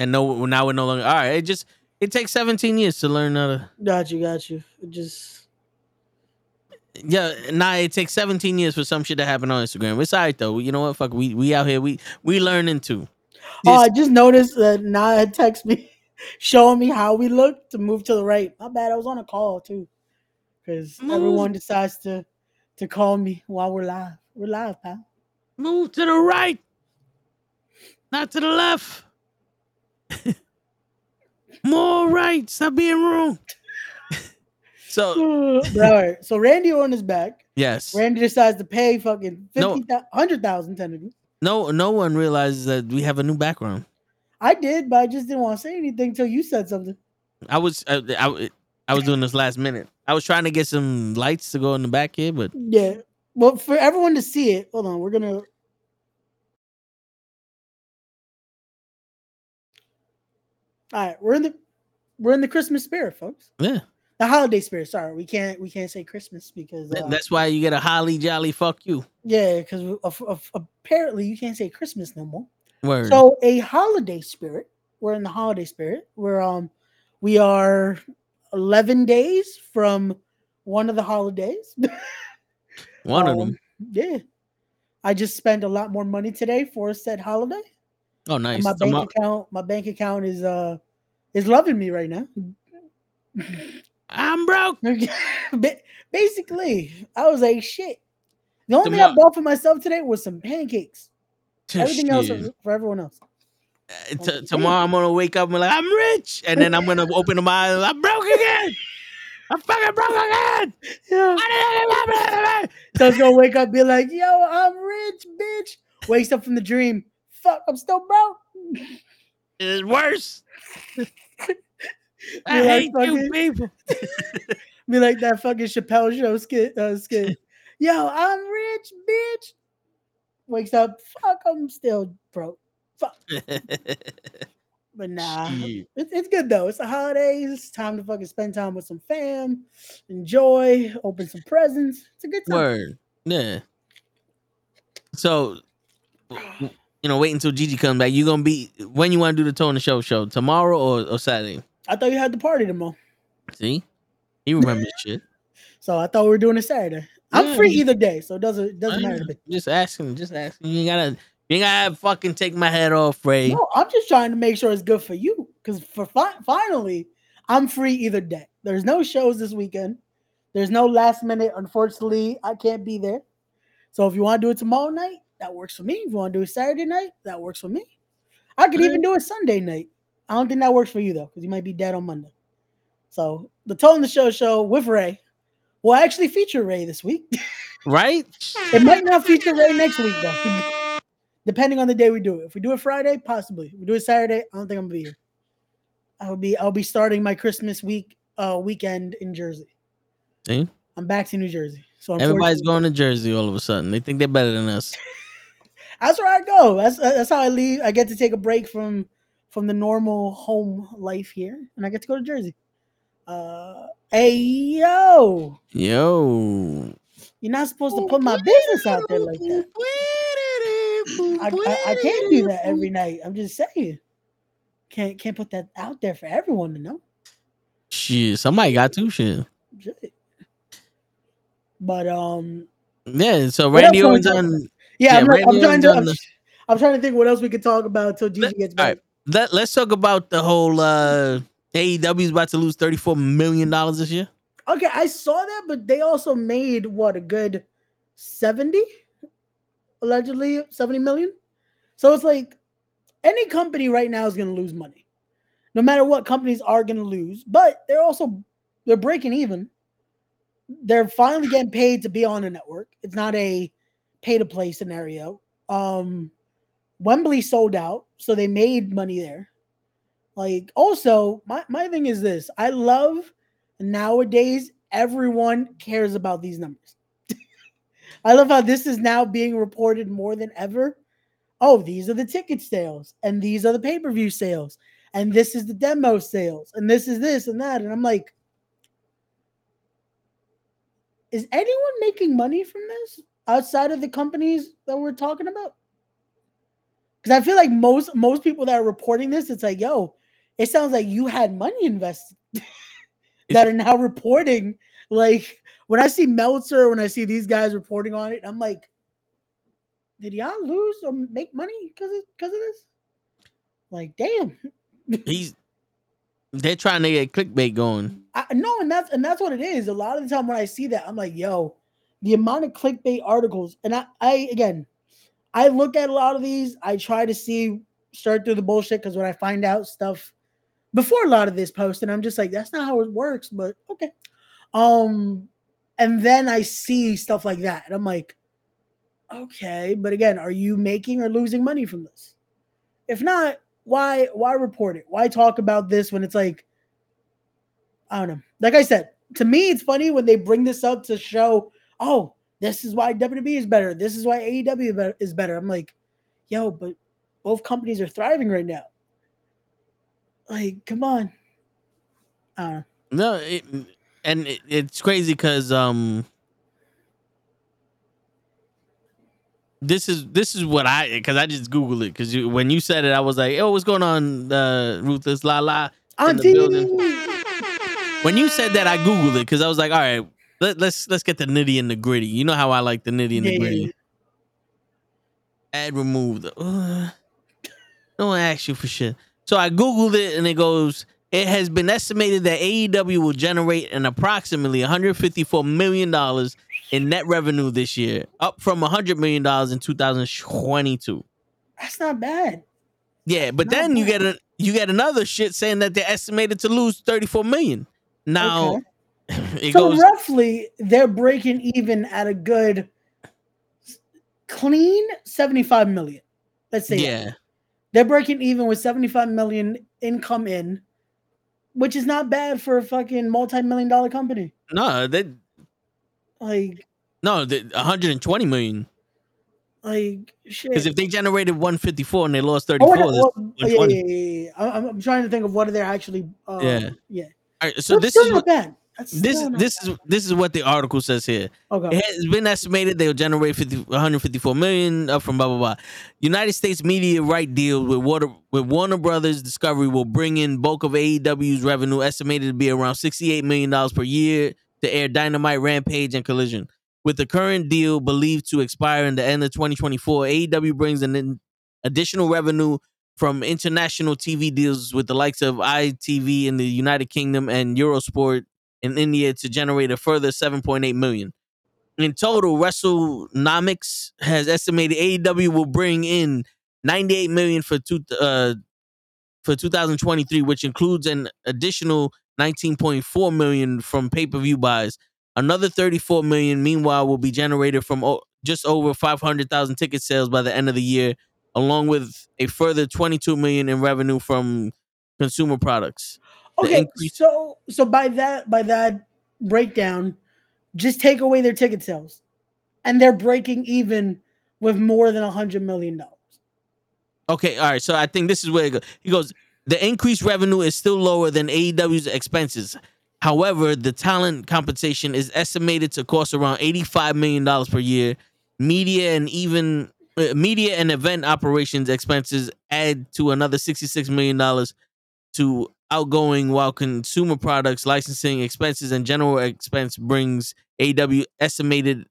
And no, now we're no longer. All right. It just it takes 17 years to learn how to. Got you. Got you. It just Yeah, nah. It takes 17 years for some shit to happen on Instagram. It's alright though. You know what? Fuck. We we out here. We we learning too. Oh, I just noticed that Naya had text me showing me how we look to move to the right. My bad. I was on a call too. Because everyone decides to to call me while we're live. We're live, pal. Move to the right, not to the left. More right. Stop being wrong. so But all right. So Randy Orton is back. yes, Randy decides to pay fucking No. 50, 100,000 technically. no, no one realizes that we have a new background. I did, but I just didn't want to say anything until you said something. I was, I, I, I was doing this last minute. I was trying to get some lights to go in the back here, but Yeah. Well, for everyone to see it, hold on. We're gonna. All right, we're in the we're in the Christmas spirit, folks. yeah, The holiday spirit. Sorry, we can't we can't say Christmas because uh, that's why you get a holly jolly fuck you yeah, because apparently you can't say Christmas no more. word. So a holiday spirit. We're in the holiday spirit. We're um we are eleven days from one of the holidays. one of Um, them. Yeah. I just spent a lot more money today for a said holiday. Oh, And nice. my bank account, my bank account is uh is loving me right now. I'm broke. Basically, I was like, shit. The only thing I bought for myself today was some pancakes. Everything else for everyone else. Uh, t- tomorrow I'm gonna wake up and be like, I'm rich, and then I'm gonna open my eyes. I'm broke again. I'm fucking broke again. Yeah. So I was gonna wake up, be like, yo, I'm rich, bitch. Wakes up from the dream. Fuck, I'm still broke. It's worse. I like hate you fucking- people. Be like that fucking Chappelle show skit. Uh, skit. Yo, I'm rich, bitch. Wakes up, fuck, I'm still broke. Fuck. But nah, it's, it's good though. It's the holidays. It's time to fucking spend time with some fam, enjoy, open some presents. It's a good time. Word. Yeah. So, you know, wait until Gigi comes back. You gonna be when you want to do the Tone the Show show tomorrow or, or Saturday? I thought you had the party tomorrow, See, he remembers shit. so I thought we were doing it Saturday. I'm Yeah, free either day, so it doesn't it doesn't matter to me. Just asking. Just asking. You gotta. You ain't gotta fucking take my head off, Ray. No, I'm just trying to make sure it's good for you. Because for fi- finally, I'm free either day. There's no shows this weekend. There's no last minute. Unfortunately, I can't be there. So if you want to do it tomorrow night, that works for me. If you want to do it Saturday night, that works for me. I could even do it Sunday night. I don't think that works for you though, because you might be dead on Monday. So the Tone of the Show show with Ray will actually feature Ray this week. Right? it might not feature Ray next week though. depending on the day we do it. If we do it Friday, possibly. If we do it Saturday, I don't think I'm gonna be here. I'll be I'll be starting my Christmas week uh weekend in Jersey. See? I'm back to New Jersey. So Everybody's going to Jersey all of a sudden. They think they're better than us. That's where I go. That's that's how I leave. I get to take a break from from the normal home life here, and I get to go to Jersey. Uh, hey yo, Yo. you're not supposed to put my business out there like that. I, I, I can't do that every night. I'm just saying. Can't can't put that out there for everyone to know. Shit, somebody got to shit. Shit. But um, Yeah, so Randy else Orton's can on. yeah, Yeah, I'm, not- I'm trying to. I'm, on I'm trying to think what else we could talk about until Gigi gets back. right, let, let's talk about the whole uh AEW is about to lose $34 million this year. Okay, I saw that, but they also made what a good 70 allegedly 70 million. So it's like any company right now is going to lose money. No matter what companies are going to lose, but they're also they're breaking even. They're finally getting paid to be on a network. It's not a pay to play scenario. Um Wembley sold out, so they made money there. Like also, my my thing is this. I love nowadays everyone cares about these numbers. I love how this is now being reported more than ever. Oh, these are the ticket sales, and these are the pay per view sales, and this is the demo sales, and this is this and that. And I'm like, is anyone making money from this outside of the companies that we're talking about? Because I feel like most most people that are reporting this, it's like, yo, it sounds like you had money invested that are now reporting. Like when I see Meltzer, when I see these guys reporting on it, I'm like, did y'all lose or make money because of because of this? Like, damn. He's they're trying to get clickbait going. I, no, and that's and that's what it is. A lot of the time when I see that, I'm like, yo, the amount of clickbait articles, and I, I again, I look at a lot of these. I try to see start through the bullshit because when I find out stuff before a lot of this post, and I'm just like, that's not how it works. But okay, um, and then I see stuff like that, and I'm like, okay, but again, are you making or losing money from this? If not, why why report it? Why talk about this when it's like I don't know. Like I said, to me, it's funny when they bring this up to show, oh, this is why WWE is better. This is why AEW is better. I'm like, yo, but both companies are thriving right now. Like, come on. I don't know. No, it, and it, it's crazy because um, this is this is what I because I just googled it because you, when you said it, I was like, "Oh, what's going on, uh, Ruthless La La?" in the Auntie. building. When you said that, I googled it because I was like, "All right, let, let's let's get the nitty and the gritty." You know how I like the nitty and the gritty. Add removed. Uh, no one asks you for shit. So I googled it and it goes. It has been estimated that AEW will generate an approximately 154 million dollars in net revenue this year, up from 100 million dollars in 2022. That's not bad. Yeah, but Not then you get a you get another shit saying that they're estimated to lose 34 million. Now it so goes roughly, they're breaking even at a good clean 75 million. Let's say that. yeah. They're breaking even with 75 million income in, which is not bad for a fucking multi-million dollar company. No, they Like, no, they, 120 million. like shit. Because if they generated 154 and they lost Oh, 34, what- that's what- yeah, yeah, yeah, yeah, I'm, I'm trying to think of what are they actually. Uh, Yeah. yeah. All right, so this is what bad. This this is this is what the article says here. Okay. It has been estimated they'll generate 50, 154 million up from blah blah blah. United States media right deal with Water with Warner Brothers Discovery will bring in bulk of AEW's revenue, estimated to be around 68 million dollars per year to air Dynamite, Rampage, and Collision. With the current deal believed to expire in the end of 2024, AEW brings an in additional revenue from international TV deals with the likes of ITV in the United Kingdom and Eurosport in India to generate a further 7.8 million. In total, WrestleNomics has estimated AEW will bring in 98 million for two, uh, for 2023, which includes an additional 19.4 million from pay-per-view buys. Another 34 million, meanwhile, will be generated from o- just over 500,000 ticket sales by the end of the year, along with a further 22 million in revenue from consumer products. Okay, increase- so so by that by that breakdown, just take away their ticket sales, and they're breaking even with more than a hundred million dollars. Okay, all right. So I think this is where it goes. He goes, the increased revenue is still lower than AEW's expenses. However, the talent compensation is estimated to cost around $85 million per year. Media and even uh, media and event operations expenses add to another $66 million to outgoing, while consumer products, licensing expenses, and general expense brings AEW estimated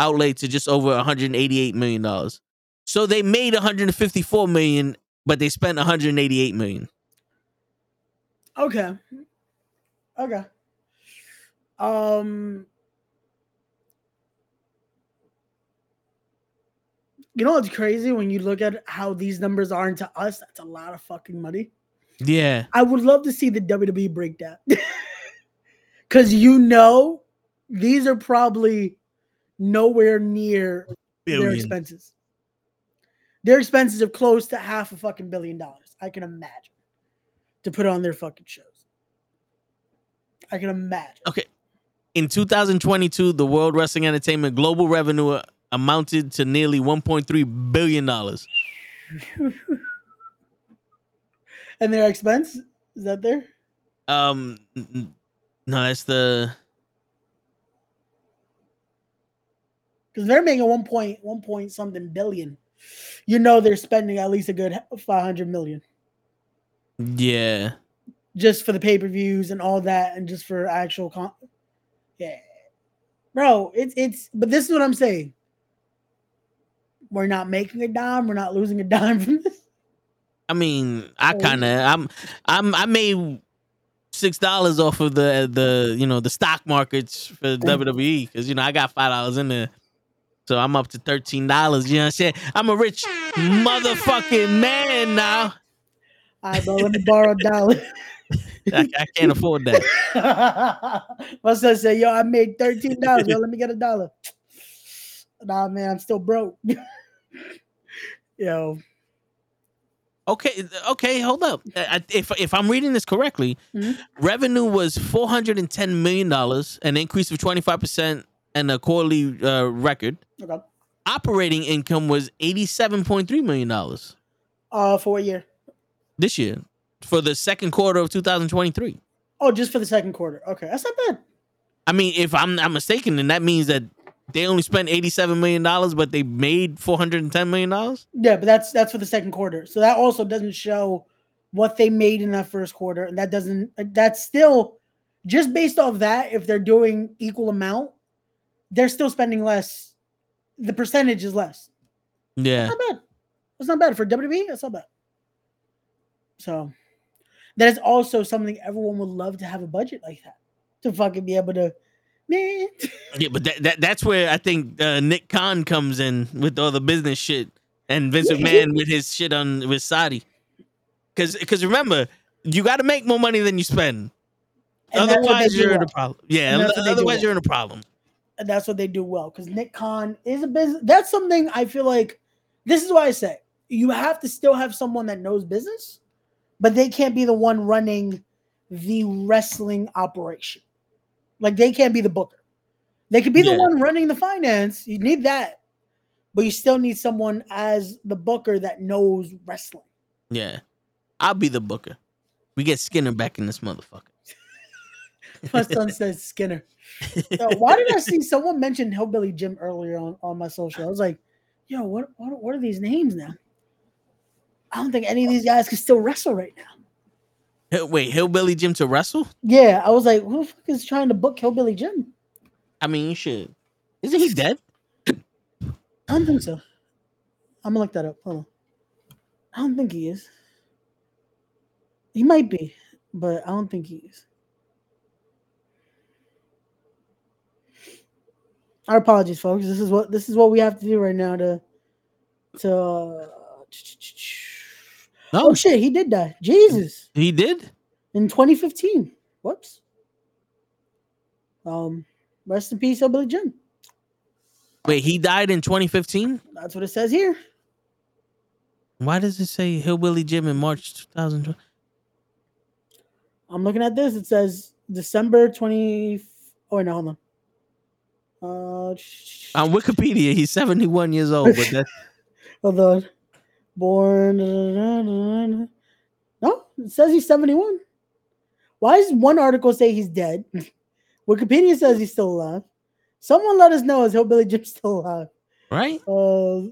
outlay to just over $188 million. So they made 154 million, but they spent 188 million. Okay. Okay. Um You know what's crazy when you look at how these numbers are to us? That's a lot of fucking money. Yeah. I would love to see the WWE breakdown. Cause you know these are probably nowhere near their expenses. Their expenses are close to half a fucking billion dollars. I can imagine to put on their fucking shows. I can imagine. Okay. In 2022, the World Wrestling Entertainment global revenue amounted to nearly 1.3 billion dollars. And their expense is that there? Um, no, that's the Because they're making one point one point something billion. You know they're spending at least a good five hundred million yeah. just for the pay per views and all that, and just for actual con. Yeah, bro, it's it's. But this is what I'm saying. We're not making a dime. We're not losing a dime from this. I mean, I Oh. kind of, I'm, I'm, I made six dollars off of the the you know the stock markets for WWE because you know I got five dollars in there, so I'm up to thirteen dollars. You know what I'm saying? I'm a rich motherfucking man now. All right, bro. Let me borrow a dollar. I, I can't afford that. My son said, "Yo, I made thirteen dollars. Yo, let me get a dollar." Nah, man, I'm still broke. Yo, Okay, okay, hold up. I- If if I'm reading this correctly, Mhm. revenue was four hundred and ten million dollars, an increase of twenty five percent, and a quarterly uh, record. okay. Operating income was eighty seven point three million dollars Uh, for a year. this year for the second quarter of two thousand twenty three. Oh, just for the second quarter. Okay, that's not bad. I mean, if I'm not mistaken, then that means that they only spent eighty seven million dollars, but they made four hundred and ten million dollars. Yeah, but that's that's for the second quarter. So that also doesn't show what they made in that first quarter, and that doesn't. That's still just based off that. If they're doing equal amount, they're still spending less. The percentage is less. Yeah, Not bad. That's not bad for WWE. That's not bad. So that is also something everyone would love to have a budget like that to fucking be able to. Man, yeah, but that, that that's where I think uh, Nick Khan comes in with all the business shit, and Vince Yeah, McMahon with his shit on with Saudi. Because because remember, you got to make more money than you spend. And that's what they Otherwise, you're in a problem. Yeah, And that's what they do otherwise well. you're in a problem. and that's what they do well because Nick Khan is a business. That's something I feel like. This is why I say you have to still have someone that knows business, but they can't be the one running the wrestling operation. Like they can't be the booker. They could be Yeah. the one running the finance. You need that, but you still need someone as the booker that knows wrestling. Yeah, I'll be the booker. We get Skinner back in this motherfucker. My son says Skinner. Yo, why did I see someone mention Hillbilly Jim earlier on, on my social? I was like, yo, what, what what are these names now? I don't think any of these guys can still wrestle right now. Wait, Hillbilly Jim to wrestle? Yeah, I was like, who the fuck is trying to book Hillbilly Jim? I mean, you should. Isn't he dead? I don't think so. I'm gonna look that up. Hold on. I don't think he is. He might be, but I don't think he is. Our apologies, folks. This is what this is what we have to do right now to to. Uh, No, oh shit, he did die. Jesus, he did. in 2015. Whoops. Um, rest in peace, Hillbilly Jim. Wait, he died in 2015. That's what it says here. Why does it say Hillbilly Jim in March 2020? I'm looking at this. It says December 20. Oh, no, hold on. Uh, sh- On Wikipedia, he's 71 years old, but that's hold on. Born. No, it says he's 71. Why does one article say he's dead? Wikipedia says he's still alive. Someone let us know is Hillbilly Jim still alive? right. Uh,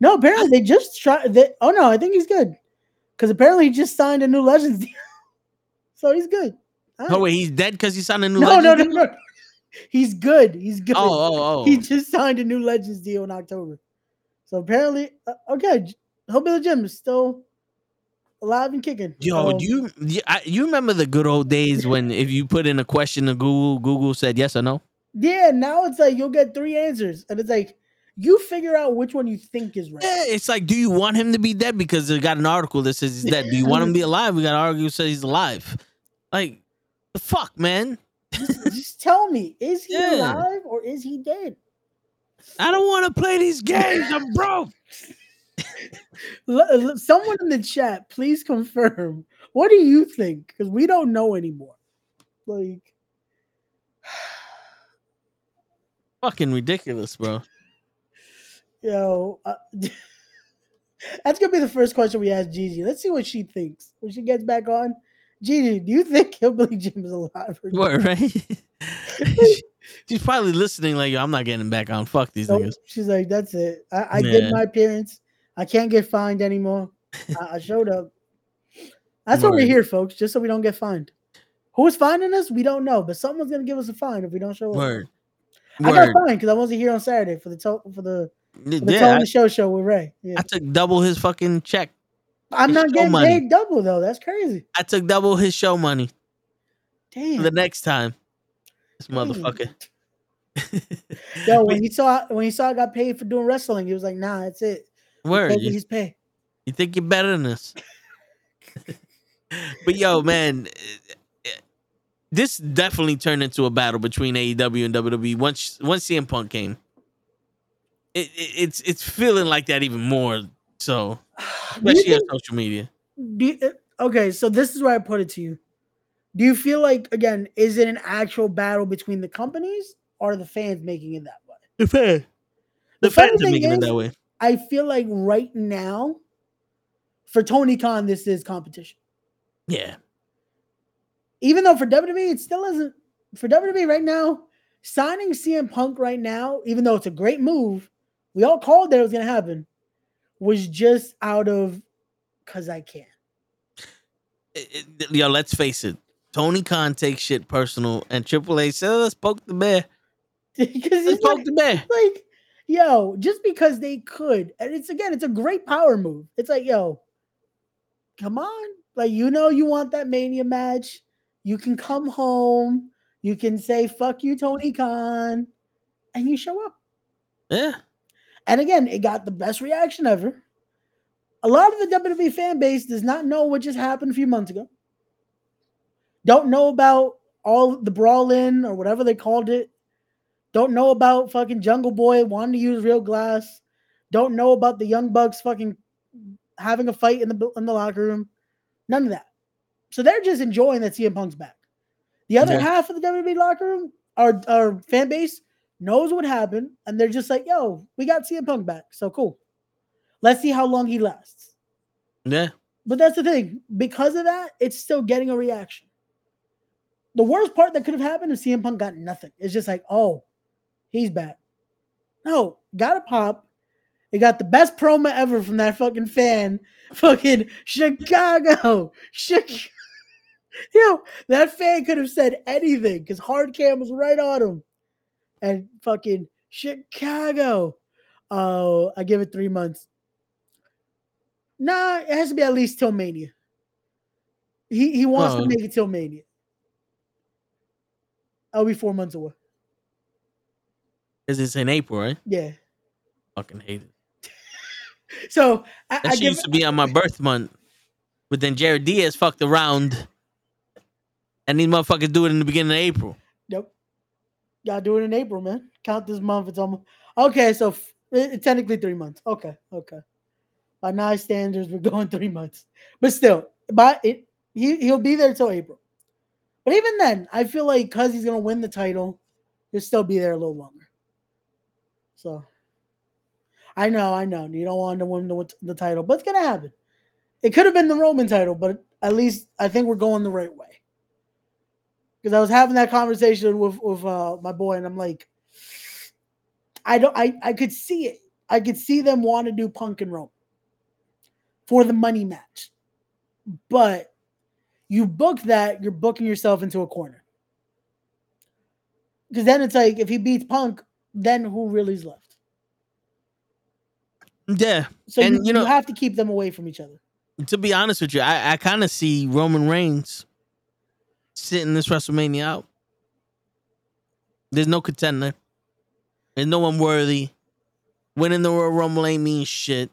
no, apparently they just tried. They, oh no, I think he's good because apparently he just signed a new Legends deal, so he's good. Oh wait, he's dead because he signed a new. no, no, Legends no, deal? no. He's good. He's good. Oh, oh, oh. He just signed a new Legends deal in October, so apparently, uh, okay, Hillbilly Jim is still alive and kicking. Yo, Um, do you I, you remember the good old days when if you put in a question to Google, Google said yes or no? Yeah, now it's like you'll get three answers, and it's like you figure out which one you think is right. Yeah, it's like, do you want him to be dead because they got an article that says he's dead? Do you want him to be alive? We got an article that says he's alive. Like, the fuck, man. Just tell me, is he Yeah. alive or is he dead? I don't want to play these games. I'm broke. Someone in the chat, please confirm. What do you think? Because we don't know anymore. Like, Fucking ridiculous, bro. yo, uh, that's gonna be the first question we ask Gigi. Let's see what she thinks when she gets back on. Gigi, do you think Hillbilly Jim is alive? Or What, right? She's probably listening like, Yo, I'm not getting back on. Fuck these Nope. niggas. She's like, that's it. I, I did my appearance. I can't get fined anymore. I, I showed up. That's what we're here, folks. Just so we don't get fined. Who's finding us? We don't know, but someone's gonna give us a fine if we don't show up. Word. I got fined because I wasn't here on Saturday for the to- for the, for the Yeah, the show show with Ray. Yeah. I took double his fucking check. I'm not getting money. paid double though. That's crazy. I took double his show money Damn. the next time. This motherfucker. Yo, when he saw when he saw I got paid for doing wrestling, he was like, "Nah, that's it. Where You, his pay." you think you're better than this? but yo, man, eh, eh, this definitely turned into a battle between AEW and WWE once once CM Punk came. It, it, it's it's feeling like that even more so, Do you especially on social media. do you- uh, okay, so this is where I put it to you. Do you feel like again, is it an actual battle between the companies or are the fans making it that way? The fans, The the fans are thing making it is- that way. I feel like right now, for Tony Khan, this is competition. Yeah, Even though for WWE, it still isn't. For WWE right now, signing CM Punk right now, even though it's a great move, we all called that it was going to happen, was just out of because I can. It- it- yo, let's face it. Tony Khan takes shit personal, and Triple H said, "Let's poke the bear. Because Let's poke like, the bear." like, yo, just because they could, and it's again, it's a great power move. It's like, yo, come on, like you know, you want that Mania match. You can come home. You can say "fuck you, Tony Khan," and you show up. Yeah, And again, it got the best reaction ever. A lot of the WWE fan base does not know what just happened a few months ago. Don't know about all the brawl in or whatever they called it. Don't know about fucking Jungle Boy wanting to use real glass. Don't know about the Young Bucks fucking having a fight in the in the locker room. None of that. So they're just enjoying that CM Punk's back. The other Yeah. half of the WWE locker room, our our fan base, knows what happened, and they're just like, "Yo, we got CM Punk back, so cool. Let's see how long he lasts." yeah. But that's the thing. Because of that, it's still getting a reaction. The worst part that could have happened is CM Punk got nothing. It's just like, oh, he's back. No, got a pop. It got the best promo ever from that fucking fan. Fucking Chicago. Chicago. Yo, that fan could have said anything because hard cam was right on him. And fucking Chicago. Oh, I give it three months. Nah, it has to be at least till Mania. He he wants Oh. to make it till Mania. I'll be four months away. Because it's in April, right? Yeah. Fucking hate it. So I, That I give used to be on my birth month. But then Jared Diaz fucked around. And these motherfuckers do it in the beginning of April. Nope. Gotta do it in April, man. Count this month. It's almost okay. So f- It- it's technically three months. Okay, okay. By nice standards, we're going three months. But still, by it, he he'll be there till April. But even then, I feel like because he's gonna win the title, he'll still be there a little longer. So, I know, I know, you don't want to win the, the title, but it's gonna happen. It could have been the Roman title, but at least I think we're going the right way. Because I was having that conversation with with uh, my boy, and I'm like, I don't, I I could see it. I could see them want to do Punk and Roman for the money match, but you book that, you're booking yourself into a corner. Because then it's like if he beats Punk, then who really is left? Yeah. So And, you, you know- you have to keep them away from each other. To be honest with you, I, I kind of see Roman Reigns sitting this WrestleMania out. There's no contender. There's no one worthy. Winning the Royal Rumble ain't mean shit.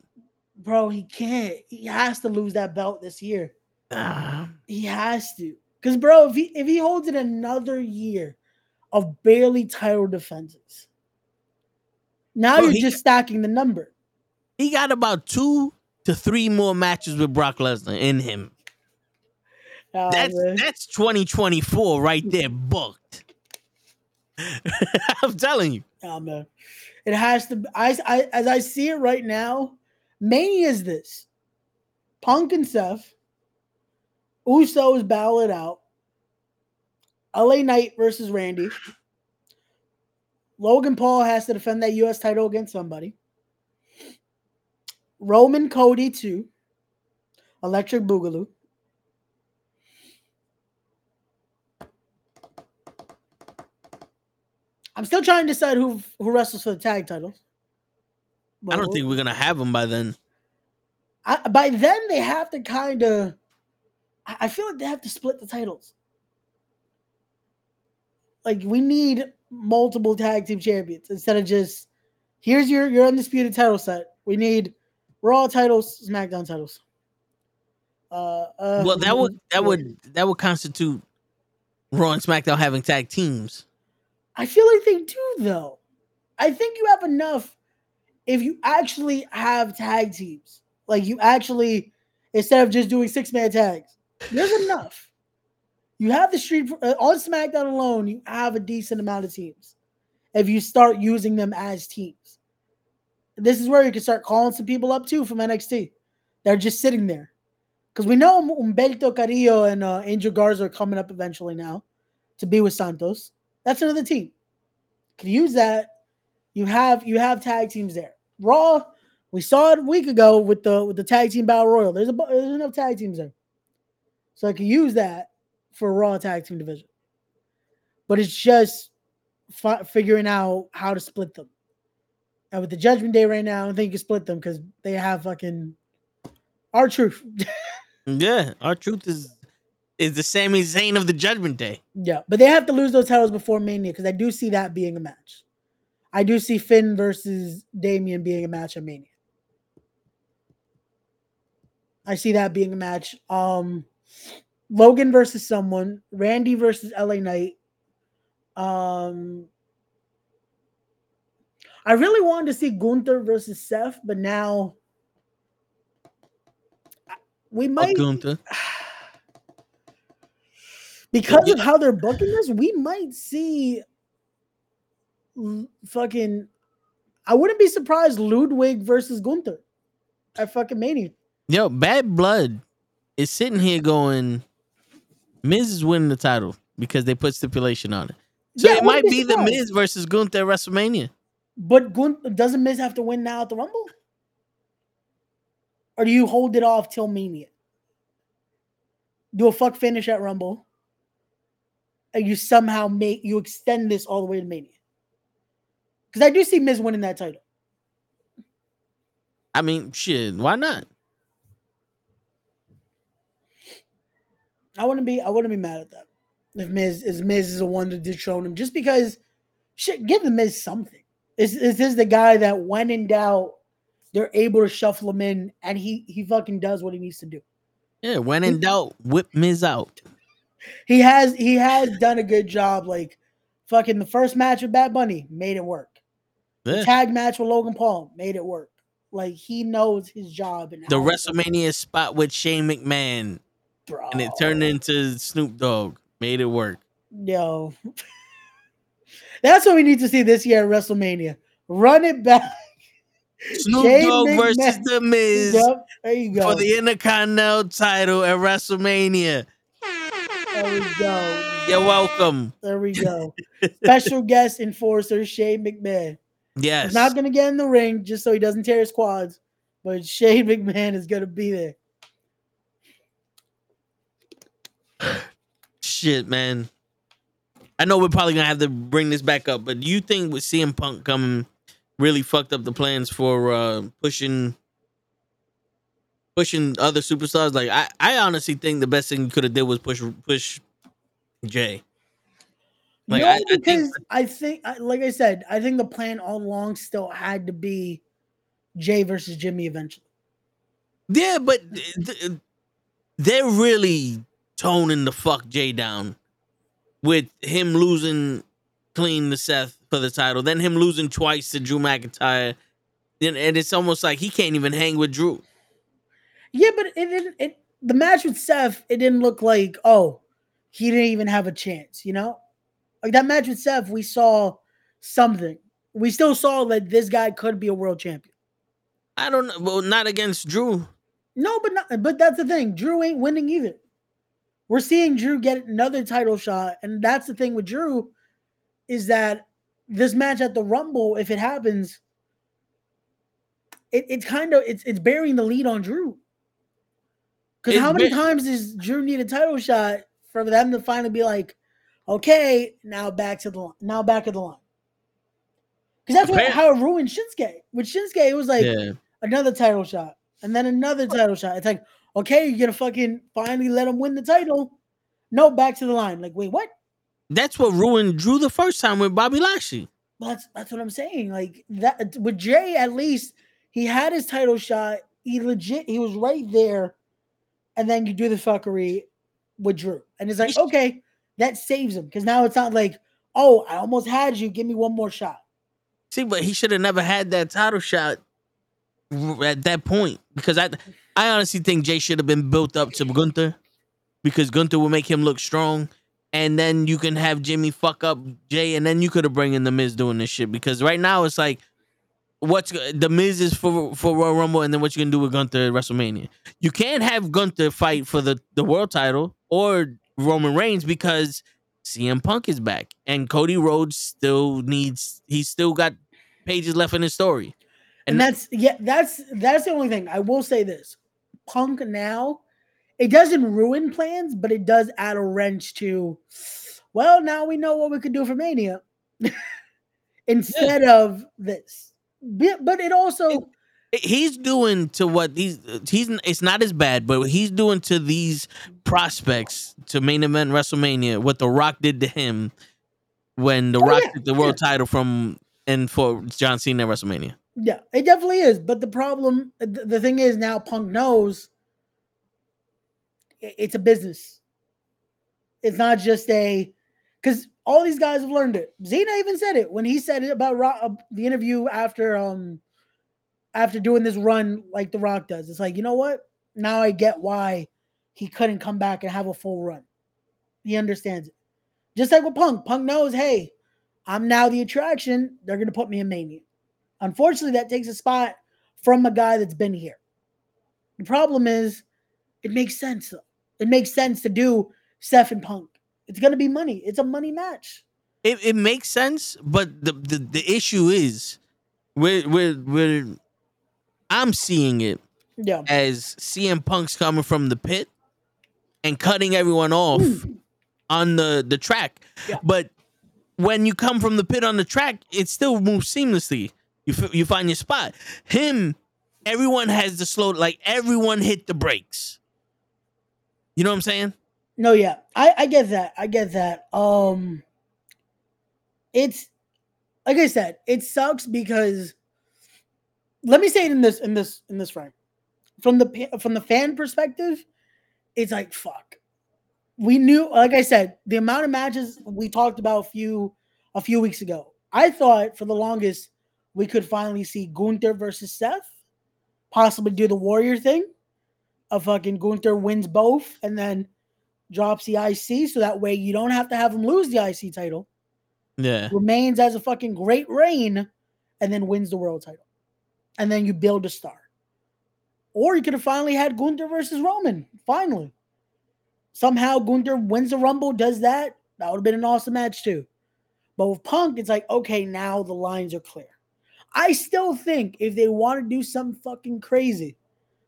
Bro, he can't. He has to lose that belt this year. Ah, He has to. Because bro, if he if he holds it another year of barely title defenses, now Bro, you're just stacking the number. he got about two to three more matches with Brock Lesnar in him. That's man. that's 2024 right there, booked. I'm telling you. Oh man, it has to. I, I as I see it right now, Mania is this: Punk and Seth, Usos battle it out. LA Knight versus Randy. Logan Paul has to defend that U.S. title against somebody. Roman Cody too. Electric Boogaloo. I'm still trying to decide who who wrestles for the tag titles. I don't think we're gonna have them by then. I, by then they have to kind of. I I feel like they have to split the titles. Like we need multiple tag team champions instead of just here's your your undisputed title set. We need Raw titles, SmackDown titles. Uh, uh, Well, that would that would that would constitute Raw and SmackDown having tag teams. I feel like they do though. I think you have enough if you actually have tag teams. Like you actually instead of just doing six man tags. There's enough. You have the street uh, on SmackDown alone. You have a decent amount of teams. If you start using them as teams, this is where you can start calling some people up too from NXT. They're just sitting there because we know Humberto Carrillo and uh, Angel Garza are coming up eventually now to be with Santos. That's another team. Can use that. You have you have tag teams there. Raw, we saw it a week ago with the with the tag team battle royal. There's a there's enough tag teams there, so I can use that for Raw tag team division. But it's just fi- figuring out how to split them. And with the Judgment Day right now, I think you can split them because they have fucking R-Truth. Yeah, R-Truth is is the Sami Zayn of the Judgment Day. Yeah, but they have to lose those titles before Mania because I do see that being a match. I do see Finn versus Damien being a match at Mania. I see that being a match. Um, Logan versus someone, Randy versus LA Knight. Um, I really wanted to see Gunther versus Seth, but now we Fuck might Gunther. because of how they're booking this, we might see fucking. I wouldn't be surprised Ludwig versus Gunther at fucking Mania. Yo, Bad Blood is sitting here going, Miz is winning the title because they put stipulation on it. So Yeah, it might be the. Miz versus Gunther at WrestleMania. But Gun- doesn't Miz have to win now at the Rumble? Or do you hold it off till Mania? Do a fuck finish at Rumble, you somehow make you extend this all the way to Mania? Because I do see Miz winning that title. I mean, shit, why not? I wouldn't be I wouldn't be mad at that. If Miz is Miz is the one to dethrone him, just because shit, give the Miz something. Is is the guy that when in doubt, they're able to shuffle him in and he he fucking does what he needs to do. Yeah, when in doubt, whip Miz out. He has he has done a good job. Like fucking the first match with Bad Bunny made it work. The Yeah. tag match with Logan Paul made it work. Like he knows his job and The WrestleMania spot with Shane McMahon bro. and it turned into Snoop Dogg. Made it work. Yo. That's what we need to see this year at WrestleMania. Run it back. Snoop Shane Dogg versus The Miz Yep, there you go. for the Intercontinental title at WrestleMania. There we go. You're welcome. There we go. Special guest enforcer Shane McMahon. Yes. He's not gonna get in the ring just so he doesn't tear his quads, but Shane McMahon is gonna be there. Shit, man. I know we're probably gonna have to bring this back up, but do you think with CM Punk coming really fucked up the plans for uh pushing pushing other superstars? Like I, I honestly think the best thing you could have did was push push Jay. Like, no, I- I think- because I think, like I said, I think the plan all along still had to be Jay versus Jimmy eventually. Yeah, but th- th- they're really toning the fuck Jay down with him losing clean to Seth for the title, then him losing twice to Drew McIntyre. And and it's almost like he can't even hang with Drew. Yeah, but it didn't. It the match with Seth, it didn't look like oh, he didn't even have a chance. You know, like that match with Seth, we saw something. We still saw that this guy could be a world champion. I don't know. Well, not against Drew. No, but not. But that's the thing. Drew ain't winning either. We're seeing Drew get another title shot, and that's the thing with Drew is that this match at the Rumble, if it happens, it, it's kind of it's it's burying the lead on Drew. Because how many ba- times does Drew need a title shot for them to finally be like, okay, now back to the line, now back of the line? Because that's what, how it ruined Shinsuke. With Shinsuke, it was like yeah. another title shot, and then another title shot. It's like, okay, you're gonna fucking finally let him win the title. No, back to the line. Like, wait, what? That's what ruined Drew the first time with Bobby Lashley. That's that's what I'm saying. Like that with Jay, at least he had his title shot. He legit, he was right there, and then you do the fuckery with Drew, and it's like, okay, that saves him because now it's not like, oh, I almost had you. Give me one more shot. See, but he should have never had that title shot at that point because I, I honestly think Jay should have been built up to Gunther because Gunther will make him look strong, and then you can have Jimmy fuck up Jay, and then you could have bring in the Miz doing this shit because right now it's like. What's the Miz is for for Royal Rumble, and then what you gonna do with Gunther at WrestleMania? You can't have Gunther fight for the the world title or Roman Reigns because CM Punk is back, and Cody Rhodes still needs. He's still got pages left in his story. And, And- that's yeah, that's that's the only thing. I will say this. Punk now, it doesn't ruin plans, but it does add a wrench to well, now we know what we could do for Mania. Instead of this. But, but it also He's doing to what he's he's. It's not as bad, but he's doing to these prospects to main event WrestleMania what The Rock did to him when The Oh, Rock yeah, took the world title from and for John Cena at WrestleMania. yeah, it definitely is. But the problem th- the thing is now Punk knows it's a business. It's not just a because all these guys have learned it. Cena even said it when he said it about Rock, uh, the interview after um after doing this run like The Rock does. It's like you know what? Now I get why he couldn't come back and have a full run. He understands it. Just like with Punk, Punk knows, hey, I'm now the attraction. They're gonna put me in Mania. Unfortunately, that takes a spot from a guy that's been here. The problem is, it makes sense. It makes sense to do Seth and Punk. It's gonna be money. It's a money match. It it makes sense, but the the, the issue is, we're we're we're. I'm seeing it Yeah. as CM Punk's coming from the pit and cutting everyone off hmm. on the the track. Yeah. But when you come from the pit on the track, it still moves seamlessly. You f- you find your spot. Him, everyone has the slow. Like everyone hit the brakes. You know what I'm saying? No, yeah. I, I get that. I get that. Um it's like I said, it sucks because let me say it in this in this in this frame. From the from the fan perspective, it's like fuck. We knew, like I said, the amount of matches we talked about a few a few weeks ago. I thought for the longest we could finally see Gunther versus Seth, possibly do the Warrior thing. A fucking Gunther wins both and then drops the IC, so that way you don't have to have him lose the IC title. Yeah. Remains as a fucking great reign, and then wins the world title, and then you build a star. Or you could have finally had Gunther versus Roman. Finally, somehow Gunther wins the Rumble, does that. That would have been an awesome match too. But with Punk, it's like, okay, now the lines are clear. I still think if they want to do something fucking crazy,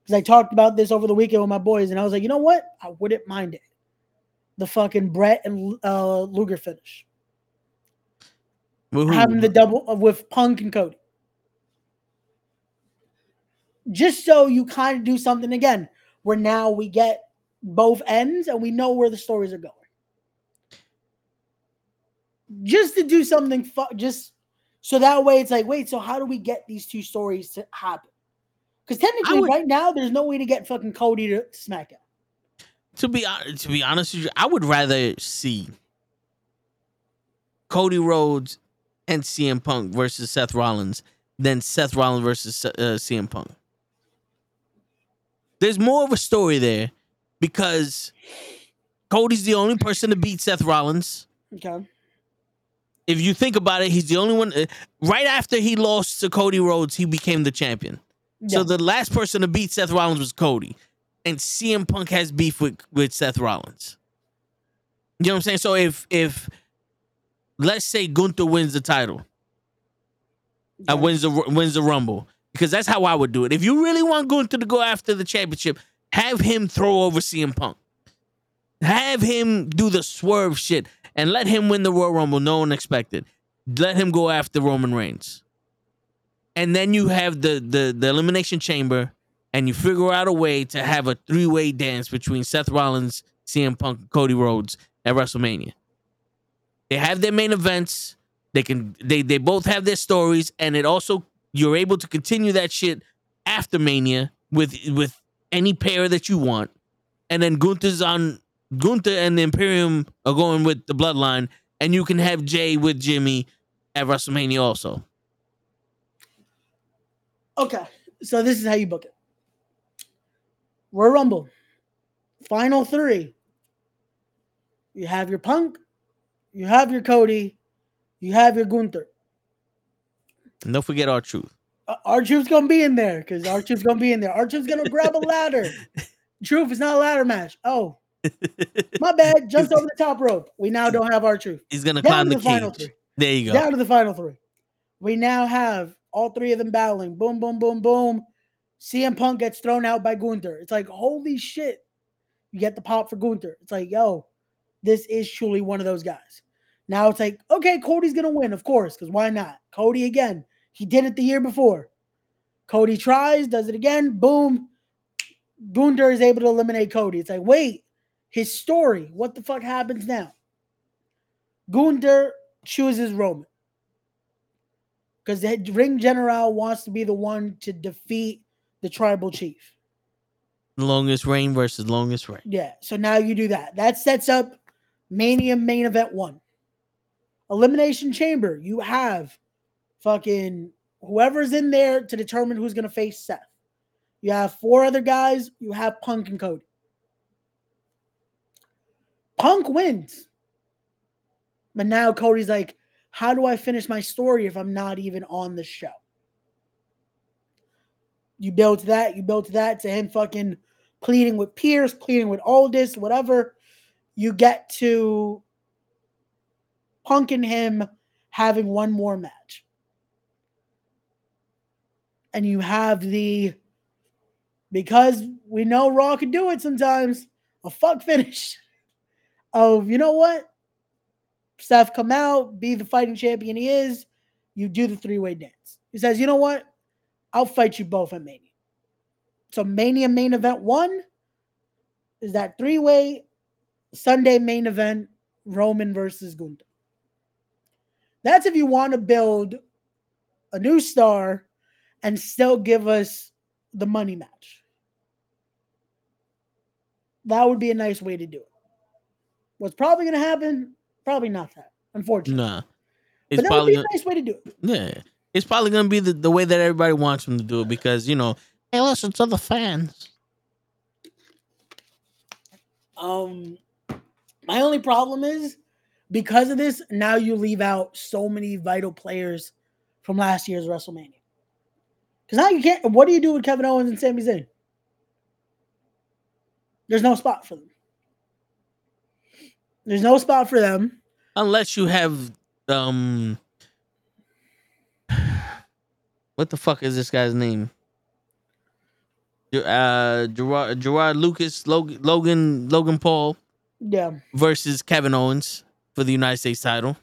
because I talked about this over the weekend with my boys, and I was like, you know what? I wouldn't mind it. The fucking Brett and uh, Luger finish. With who? Having the double uh, with Punk and Cody. Just so you kind of do something again, where now we get both ends and we know where the stories are going. Just to do something, fu- just so that way it's like, wait, so how do we get these two stories to happen? Because technically, would- right now, there's no way to get fucking Cody to SmackDown. To be to be honest with you, I would rather see Cody Rhodes and CM Punk versus Seth Rollins than Seth Rollins versus uh, CM Punk. There's more of a story there because Cody's the only person to beat Seth Rollins. Okay. If you think about it, he's the only one. uh, Right after he lost to Cody Rhodes, he became the champion. So the last person to beat Seth Rollins was Cody, and CM Punk has beef with with Seth Rollins. You know what I'm saying? So if if let's say Gunther wins the title, uh, wins the wins the Rumble, because that's how I would do it. If you really want Gunther to go after the championship, have him throw over CM Punk. Have him do the swerve shit and let him win the Royal Rumble. No one expected. Let him go after Roman Reigns. And then you have the the the elimination chamber, and you figure out a way to have a three way dance between Seth Rollins, CM Punk, and Cody Rhodes at WrestleMania. They have their main events. They can they they both have their stories, and it also you're able to continue that shit after Mania with with any pair that you want. And then Gunther's on Gunther and the Imperium are going with the bloodline, and you can have Jay with Jimmy at WrestleMania also. Okay, so this is how you book it. Royal Rumble, final three. You have your Punk, you have your Cody, you have your Gunther. And don't forget R-Truth. Uh, R-Truth's gonna be in there because R-Truth's gonna be in there. R-Truth's gonna grab a ladder. Truth is not a ladder match. Oh, my bad. Jumped over the top rope. We now don't have R-Truth. He's gonna Down climb to the the final three. There you go. Down to the final three. We now have all three of them battling. Boom, boom, boom, boom. CM Punk gets thrown out by Gunther. It's like, holy shit. You get the pop for Gunther. It's like, yo, this is truly one of those guys. Now it's like, okay, Cody's going to win, of course, because why not? Cody again. He did it the year before. Cody tries, does it again. Boom. Gunther is able to eliminate Cody. It's like, wait, his story. What the fuck happens now? Gunther chooses Roman because the ring general wants to be the one to defeat the tribal chief. Longest reign versus longest reign. Yeah, so now you do that. That sets up Mania main event one. Elimination Chamber, you have fucking whoever's in there to determine who's going to face Seth. You have four other guys, you have Punk and Cody. Punk wins. But now Cody's like, how do I finish my story if I'm not even on the show? You built that, you built that to him fucking pleading with Pierce, pleading with Aldis, whatever. You get to Punk and him having one more match. And you have the because we know Raw can do it sometimes, a fuck finish of you know what? Seth come out, be the fighting champion he is. You do the three way dance. He says, you know what? I'll fight you both at Mania. So Mania main event one is that three way Sunday main event Roman versus Gunther. That's if you want to build a new star and still give us the money match. That would be a nice way to do it. What's probably going to happen? Probably not that, unfortunately. Nah. but It's that would probably be a nice way to do it. yeah. It's probably gonna be the, the way that everybody wants him to do it because you know they listen to the fans. Um, my only problem is because of this, now you leave out so many vital players from last year's WrestleMania. Because now you can't. What do you do with Kevin Owens and Sami Zayn? There's no spot for them. There's no spot for them. Unless you have um what the fuck is this guy's name? Uh Gerard Gerard Lucas Logan Logan Logan Paul Yeah. versus Kevin Owens for the United States title.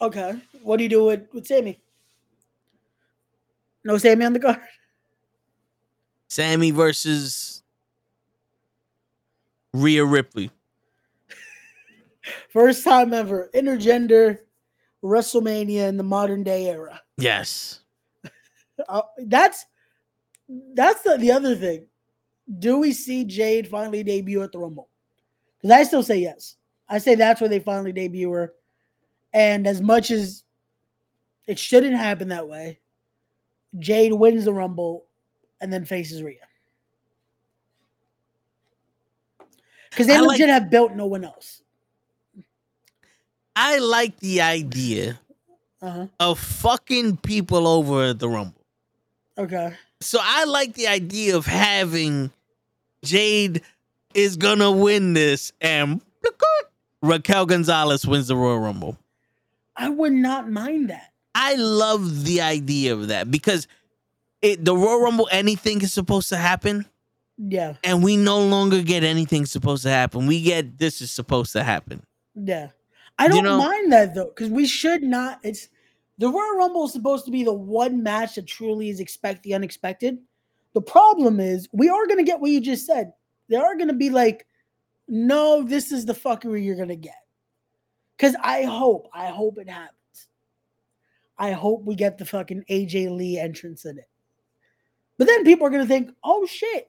Okay. What do you do with, with Sami? No Sami on the card? Sami versus Rhea Ripley. First time ever. Intergender WrestleMania in the modern day era. Yes. Uh, that's that's the, the other thing. Do we see Jade finally debut at the Rumble? Because I still say yes. I say that's where they finally debut her. And as much as it shouldn't happen that way, Jade wins the Rumble and then faces Rhea. Because they I like- legit have built no one else. I like the idea Uh-huh. of fucking people over at the Rumble. Okay. So I like the idea of having Jade is gonna win this and Raquel Gonzalez wins the Royal Rumble. I would not mind that. I love the idea of that because it the Royal Rumble anything is supposed to happen Yeah. and we no longer get anything supposed to happen. We get this is supposed to happen. Yeah. I don't know- mind that though, because we should not. It's the Royal Rumble is supposed to be the one match that truly is expect the unexpected. The problem is we are gonna get what you just said. There are gonna be like, no, this is the fuckery you're gonna get. Cause I hope, I hope it happens. I hope we get the fucking AJ Lee entrance in it. But then people are gonna think, oh shit.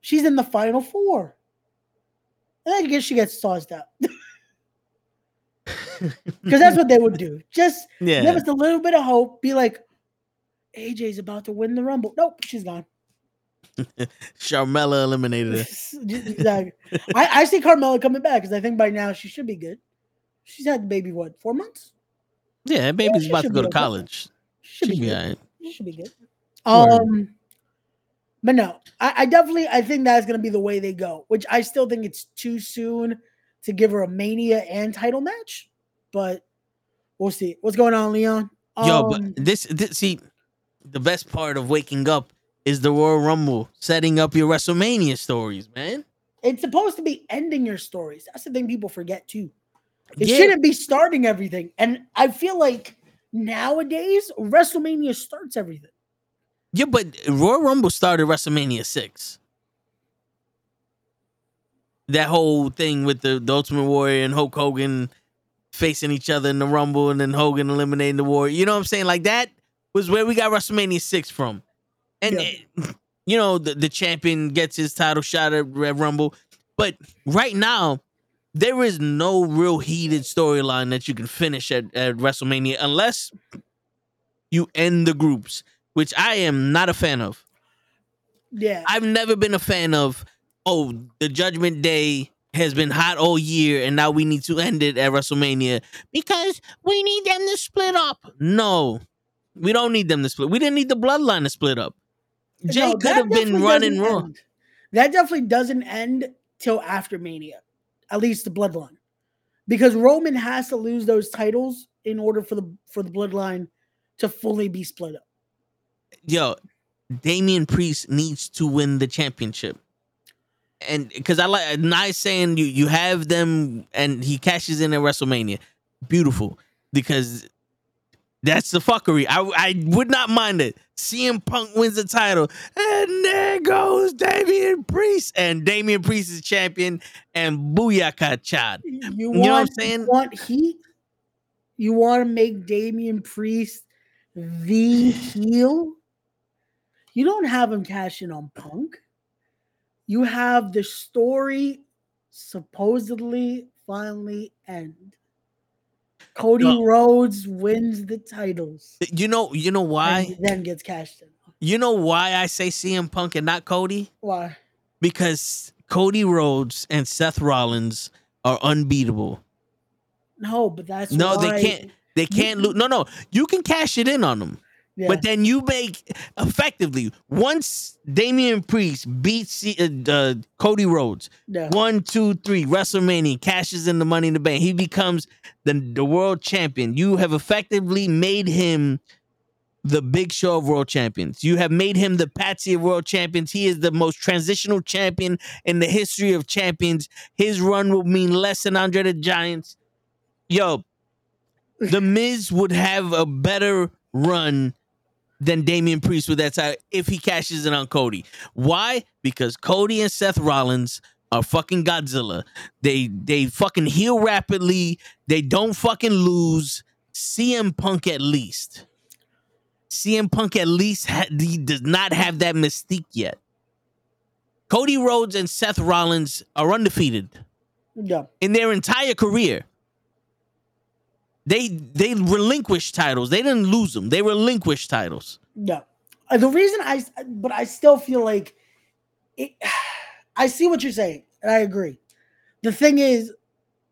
She's in the final four. And I guess she gets tossed out. Because that's what they would do. Just Yeah. give us a little bit of hope. Be like, AJ's about to win the Rumble. Nope, she's gone. Carmella eliminated her. exactly. I, I see Carmella coming back because I think by now she should be good. She's had the baby, what, four months? Yeah, that baby's she about to go to college. She should be be good. alright. She should be good. Word. Um, but no, I, I definitely I think that's gonna be the way they go. Which I still think it's too soon to give her a Mania and title match, but we'll see. What's going on, Leon? Yo, Um, but this, this see, the best part of waking up is the Royal Rumble, setting up your WrestleMania stories, man. it's supposed to be ending your stories. That's the thing people forget too. It Yeah. shouldn't be starting everything. And I feel like nowadays WrestleMania starts everything. Yeah, but Royal Rumble started WrestleMania six. That whole thing with the, the Ultimate Warrior and Hulk Hogan facing each other in the Rumble, and then Hogan eliminating the war. You know what I'm saying? Like that was where we got WrestleMania six from. And Yeah. eh, you know the, the champion gets his title shot at Red Rumble, but right now there is no real heated storyline that you can finish at, at WrestleMania unless you end the groups, which I am not a fan of. Yeah. I've never been a fan of, oh, the Judgment Day has been hot all year and now we need to end it at WrestleMania because we need them to split up. No, we don't need them to split. We didn't need the bloodline to split up. Jay No, could have been running end. That definitely doesn't end till after Mania, at least the Bloodline, because Roman has to lose those titles in order for the for the Bloodline to fully be split up. Yo, Damian Priest needs to win the championship. And because I like nice saying you you have them and he cashes in at WrestleMania. Beautiful. Because that's the fuckery. I I would not mind it. CM Punk wins the title. And there goes Damian Priest. And Damian Priest is champion. And Booyaka Chad. You, know want, what I'm you saying? want heat? You want to make Damian Priest the heel? You don't have him cashing on Punk. You have the story supposedly finally end. Cody No. Rhodes wins the titles. You know, you know why? he then gets cashed in. You know why I say CM Punk and not Cody? Why? Because Cody Rhodes and Seth Rollins are unbeatable. No, but that's No, why- they can't. They can't lose. No, no. You can cash it in on them. Yeah. But then you make effectively once Damian Priest beats uh, uh, Cody Rhodes, Yeah. one, two, three, WrestleMania cashes in the Money in the Bank. He becomes the the world champion. You have effectively made him the Big Show of world champions. You have made him the Patsy of world champions. He is the most transitional champion in the history of champions. His run will mean less than Andre the Giant's. Yo, the Miz would have a better run than Damian Priest with that title if he cashes in on Cody. Why? Because Cody and Seth Rollins are fucking Godzilla. They they fucking heal rapidly. They don't fucking lose. CM Punk at least. CM Punk at least ha- he does not have that mystique yet. Cody Rhodes and Seth Rollins are undefeated Yeah. in their entire career. They they relinquished titles. They didn't lose them. They relinquished titles. Yeah. Uh, The reason I, but I still feel like it, I see what you're saying, and I agree. The thing is,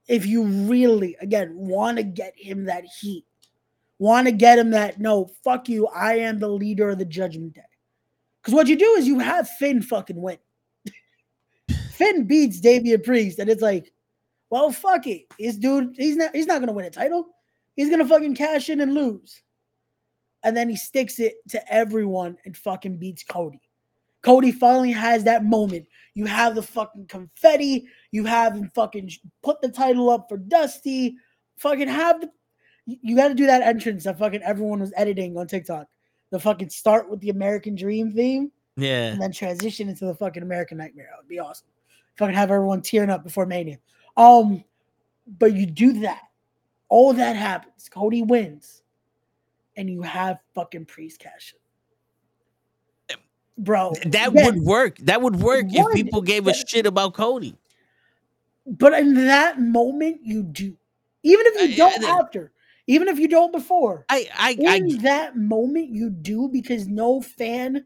if you really, again, want to get him that heat, want to get him that, no, fuck you, I am the leader of the Judgment Day. Because what you do is you have Finn fucking win. Finn beats Damian Priest, and it's like, well, fuck it. This dude, he's not, he's not gonna win a title. He's gonna fucking cash in and lose and then he sticks it to everyone and fucking beats Cody. Cody finally has that moment. You have the fucking confetti. You have him fucking put the title up for Dusty. Fucking have the. You got to do that entrance that fucking everyone was editing on TikTok. The fucking start with the American Dream theme Yeah. and then transition into the fucking American Nightmare. That would be awesome. Fucking have everyone tearing up before Mania. Um, but you do that. All that happens. Cody wins, and you have fucking Priest cash it. Bro, That yeah, would work. That would work if people gave a but- shit about Cody. But in that moment, you do. Even if you I- don't I- after, even if you don't before, I I, in I that moment you do because no fan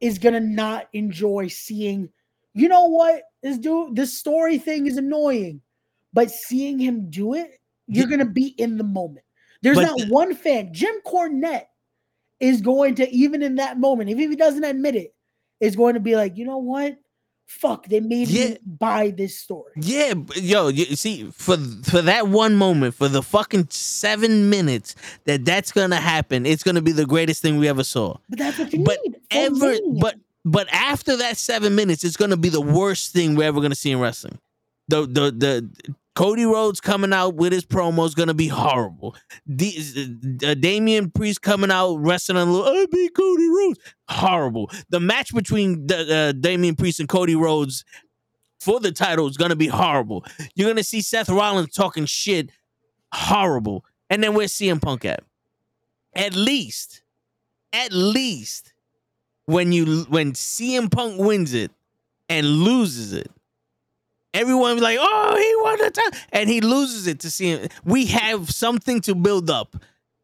is gonna not enjoy seeing you know what this dude this story thing is annoying but seeing him do it you're gonna be in the moment there's But not one fan jim cornette is going to even in that moment even if he doesn't admit it is going to be like you know what fuck they made Yeah. me buy this story yeah, yo, you see for for that one moment, for the fucking 7 minutes that that's going to happen, it's going to be the greatest thing we ever saw. but that's what you But need Ever but but after that 7 minutes, it's going to be the worst thing we're ever going to see in wrestling. The the the Cody Rhodes coming out with his promo is gonna be horrible. The, uh, Damian Priest coming out wrestling on, I beat Cody Rhodes, horrible. The match between the, uh, Damian Priest and Cody Rhodes for the title is gonna be horrible. You're gonna see Seth Rollins talking shit, horrible. And then where's CM Punk at? At least, at least, when you when CM Punk wins it and loses it, everyone be like, "Oh, he won the title," and he loses it to CM. We have something to build up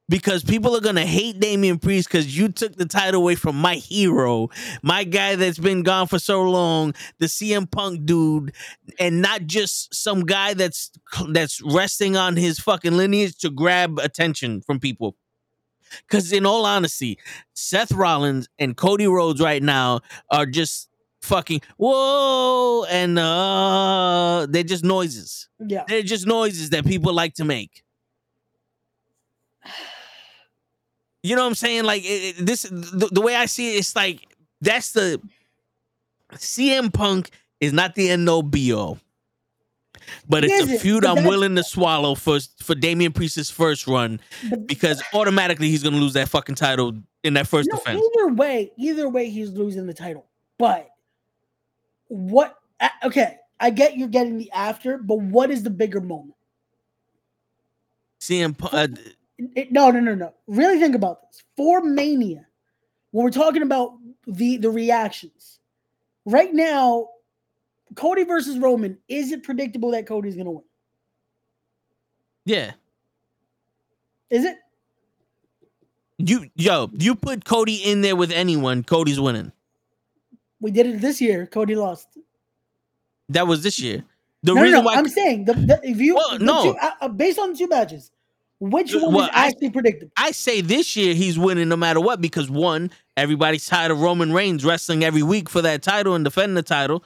because people are gonna hate Damian Priest because you took the title away from my hero, my guy that's been gone for so long, the CM Punk dude, and not just some guy that's that's resting on his fucking lineage to grab attention from people. Because in all honesty, Seth Rollins and Cody Rhodes right now are just fucking whoa, and uh, they're just noises. yeah They're just noises that people like to make. You know what I'm saying? Like it, it- this, the, the way I see it, it's like that's the CM Punk is not the end no be all, but it's a feud I'm willing to swallow for for Damian Priest's first run because automatically he's gonna lose that fucking title in that first No, defense. either way, either way, he's losing the title. But what? Okay, I get you're getting the after, but what is the bigger moment? CM Punk, uh, It- no, no, no, no. Really think about this. For Mania, when we're talking about the the reactions, right now, Cody versus Roman, is it predictable that Cody's gonna win? yeah, Is it? You yo, you put Cody in there with anyone, Cody's winning. We did it this year. Cody lost. That was this year. The no, no, reason no. why I'm saying the, the if you Well, the no. two- uh, uh, based on two matches, which one Well, I- actually predictable? I say this year he's winning no matter what because one, everybody's tired of Roman Reigns wrestling every week for that title and defending the title,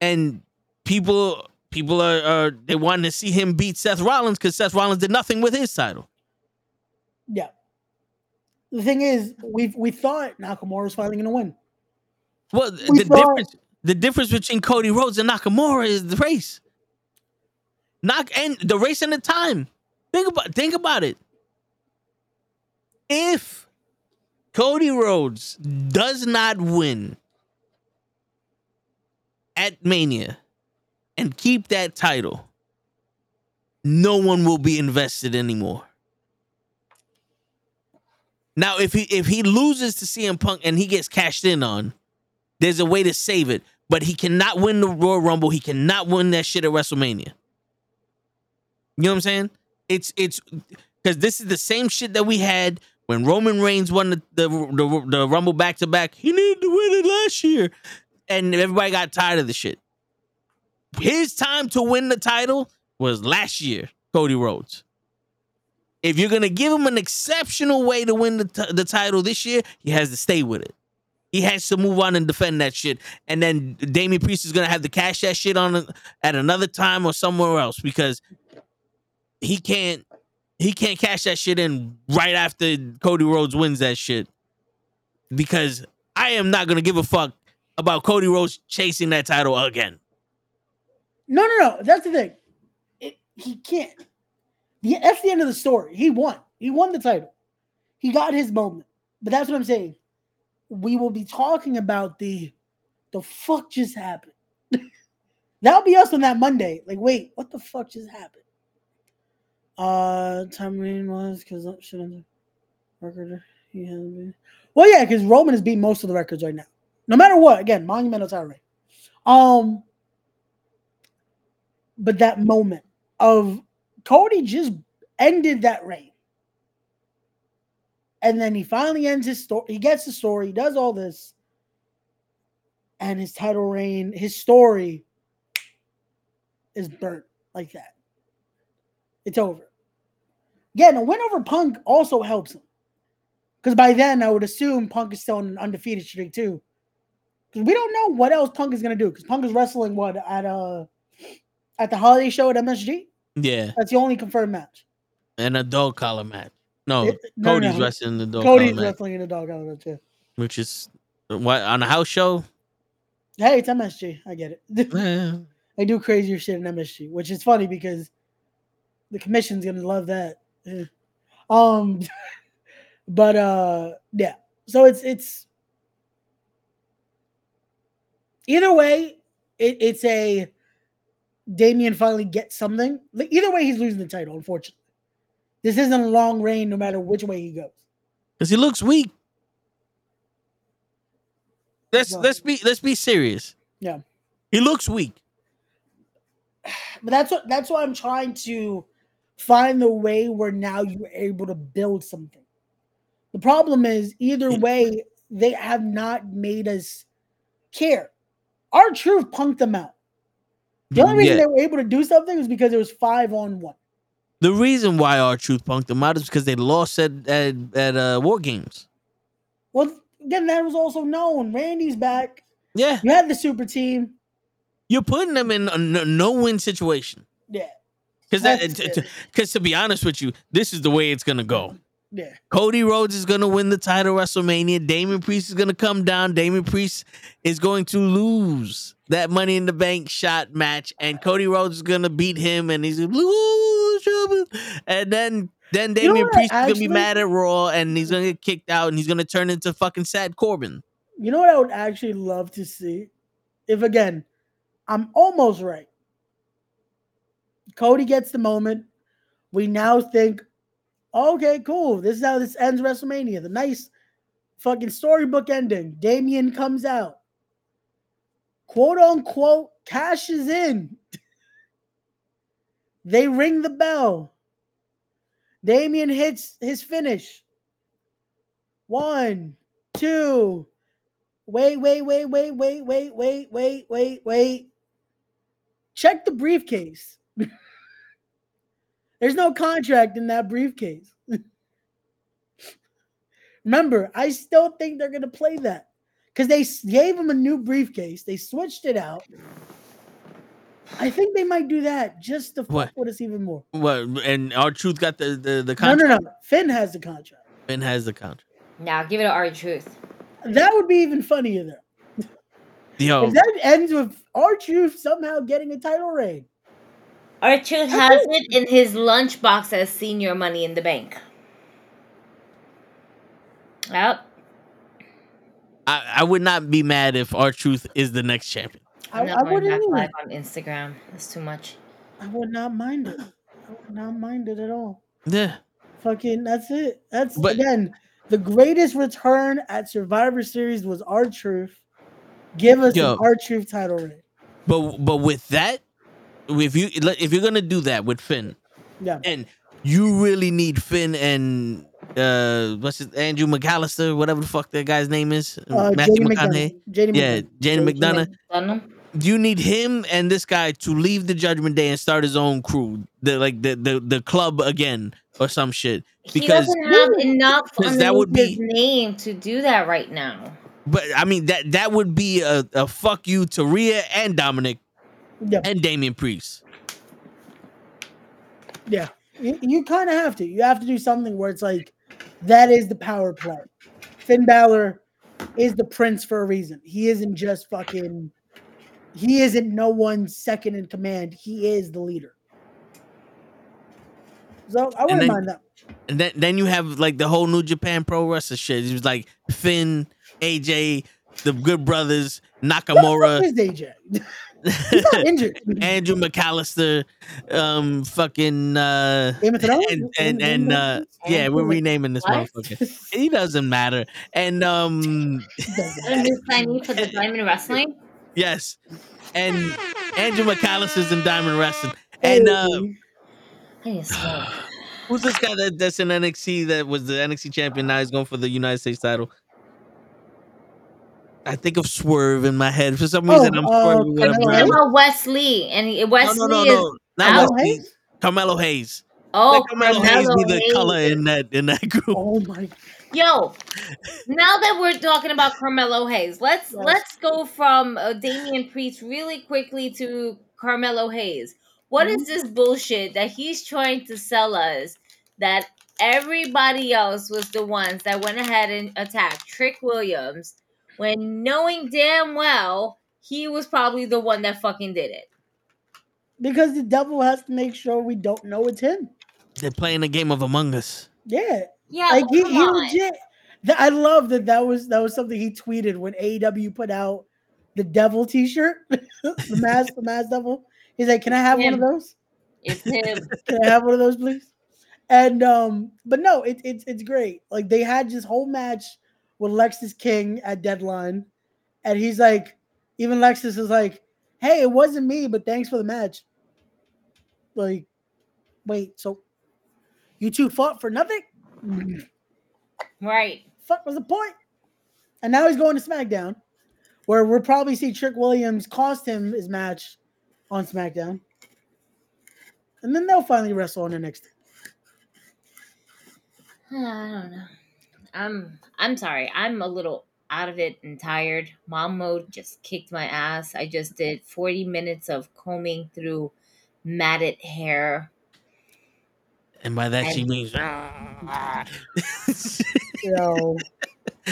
and people people are, are they wanting to see him beat Seth Rollins because Seth Rollins did nothing with his title. Yeah. The thing is, we we thought Nakamura was finally going to win. Well, We the difference the difference between Cody Rhodes and Nakamura is the race. Knock and the race and the time. Think about think about it. If Cody Rhodes does not win at Mania and keep that title, no one will be invested anymore. Now, if he if he loses to CM Punk and he gets cashed in on, there's a way to save it. But he cannot win the Royal Rumble. He cannot win that shit at WrestleMania. You know what I'm saying? It's it's because this is the same shit that we had when Roman Reigns won the the, the, the Rumble back to back. He needed to win it last year, and everybody got tired of the shit. His time to win the title was last year, Cody Rhodes. If you're gonna give him an exceptional way to win the, t- the title this year, he has to stay with it. He has to move on and defend that shit, and then Damian Priest is gonna have to cash that shit on at another time or somewhere else because he can't he can't cash that shit in right after Cody Rhodes wins that shit because I am not gonna give a fuck about Cody Rhodes chasing that title again. No, no, no. That's the thing. It, he can't. The, that's the end of the story. He won. He won the title. He got his moment. But that's what I'm saying. We will be talking about the the fuck just happened. That'll be us on that Monday. Like, wait, what the fuck just happened? Uh, time Reign was because shit on the record he hasn't been. Well, yeah, because Roman has beat most of the records right now. No matter what, again, monumental reign. Um, but that moment of Cody just ended that reign. And then he finally ends his story. He gets the story. He does all this. And his title reign, his story is burnt like that. It's over. Again, a win over Punk also helps him. Because by then, I would assume Punk is still on an undefeated streak too. Because we don't know what else Punk is going to do. Because Punk is wrestling what at uh at the holiday show at MSG. Yeah, That's the only confirmed match. An adult collar match. No, It- no, Cody's no. wrestling the dog Cody's match, wrestling in the dog match. Yeah. which is what on a house show. Hey, it's MSG. I get it. Eh, they do crazier shit in MSG, which is funny because the commission's gonna love that. Um, but uh, yeah. So it's it's either way, it, it's a Damian finally gets something. Either way, he's losing the title. Unfortunately, this isn't a long reign, no matter which way he goes. Cause he looks weak. Let's Well- let's be let's be serious. Yeah. He looks weak. But that's what that's why I'm trying to find the way where now you're able to build something. The problem is either mm. way, they have not made us care. R-Truth punked them out. The only reason Yeah. they were able to do something was because it was five on one. The reason why R-Truth punked them out is because they lost at at, at uh, War Games. Well, again, that was also known. Randy's back. Yeah, You had the super team. you're putting them in a no win situation. Yeah. Because because to be honest with you, this is the way it's gonna go. Yeah. Cody Rhodes is gonna win the title WrestleMania. Damian Priest is gonna come down. Damian Priest is going to lose that Money in the Bank shot match, and Cody Rhodes is gonna beat him, and he's lose. And then then You know Priest is gonna be mad at Raw, and he's gonna get kicked out, and he's gonna turn into fucking Sad Corbin. You know what I would actually love to see? If again, I'm almost right. Cody gets the moment. We now think, okay, cool. This is how this ends WrestleMania. The nice fucking storybook ending. Damian comes out. Quote unquote cashes in. they ring the bell. Damian hits his finish. One, two. Wait, wait, wait, wait, wait, wait, wait, wait, wait, wait. Check the briefcase. There's no contract in that briefcase. Remember, I still think they're going to play that because they gave him a new briefcase. They switched it out. I think they might do that just to fuck with us even more. What? And R-Truth got the the, the contract. no, no. no. Finn has the contract. Finn has the contract. Now give it to R-Truth. That would be even funnier though. Yo, If that ends with R-Truth somehow getting a title reign. R-Truth has it in his lunchbox as senior money in the bank. Yep. I, I would not be mad if R-Truth is the next champion. I, I'm I not going wouldn't back live on Instagram. That's too much. I would not mind it. I would not mind it at all. Yeah. Fucking that's it. That's But- again the greatest return at Survivor Series was R-Truth. Give us Yo. an R-Truth title ring. But but with that, if you if you're gonna do that with Finn, Yeah. and you really need Finn and uh what's his Andrew McAllister, whatever the fuck that guy's name is, Uh, Matthew JD McConaughey. McDonagh. JD Yeah, McDonagh. Jane McDonagh. Dunham? You need him and this guy to leave the Judgment Day and start his own crew, the like the the, the club again or some shit. He Because doesn't have enough 'Cause that underneath would his be- name to do that right now. But I mean that that would be a, a fuck you to Rhea and Dominic Yeah. and Damian Priest. Yeah, you, you kind of have to. You have to do something where it's like that is the power play. Finn Balor is the prince for a reason. He isn't just fucking. He isn't no one's second in command. He is the leader. So I wouldn't then- mind that. And then then you have like the whole New Japan Pro Wrestler shit. It was like Finn, AJ, the Good Brothers, Nakamura, is AJ? He's not injured. Andrew McAllister, um, fucking uh, Game of Thrones? and and and uh, Thrones? yeah, we're renaming this What? motherfucker. He doesn't matter. And um, A new signee for the Diamond Wrestling? yes, and Andrew McAllister's in Diamond Wrestling. And uh, Hey. I need who's this guy that, that's in NXT that was the NXT champion? Now he's going for the United States title. I think of Swerve in my head for some Oh, reason. I'm uh, swerving with You're him. Carmelo talking Hayes? about Wes Lee, and he- No, Wes Lee no, no, is not. Wes Lee. Hayes? Carmelo Hayes. oh Let Carmelo Hayes Carmelo be the Hayes. color in that in that group. Oh my! Yo, now that we're talking about Carmelo Hayes, let's Yes. let's go from uh, Damian Priest really quickly to Carmelo Hayes. What is this bullshit that he's trying to sell us that everybody else was the ones that went ahead and attacked Trick Williams when knowing damn well he was probably the one that fucking did it? Because the devil has to make sure we don't know it's him. They're playing a game of Among Us. Yeah, Yeah, like but he, come he on. legit. th- I love that. That was that was something he tweeted when AEW put out the devil T-shirt, the mask, the mask devil. He's like, "Can I have one of those? It's him. Can I have one of those, please?" And um, but no, it, it's it's great. Like they had this whole match with Lexis King at Deadline, and he's like, even Lexis is like, "Hey, it wasn't me, but thanks for the match." Like, wait, so you two fought for nothing? right. fuck was the point? And now he's going to SmackDown, where we'll probably see Trick Williams cost him his match on SmackDown. And then they'll finally wrestle on NXT. I don't know. I'm I'm sorry. I'm a little out of it and tired. Mom mode just kicked my ass. I just did 40 minutes of combing through matted hair. And by that she means ah. So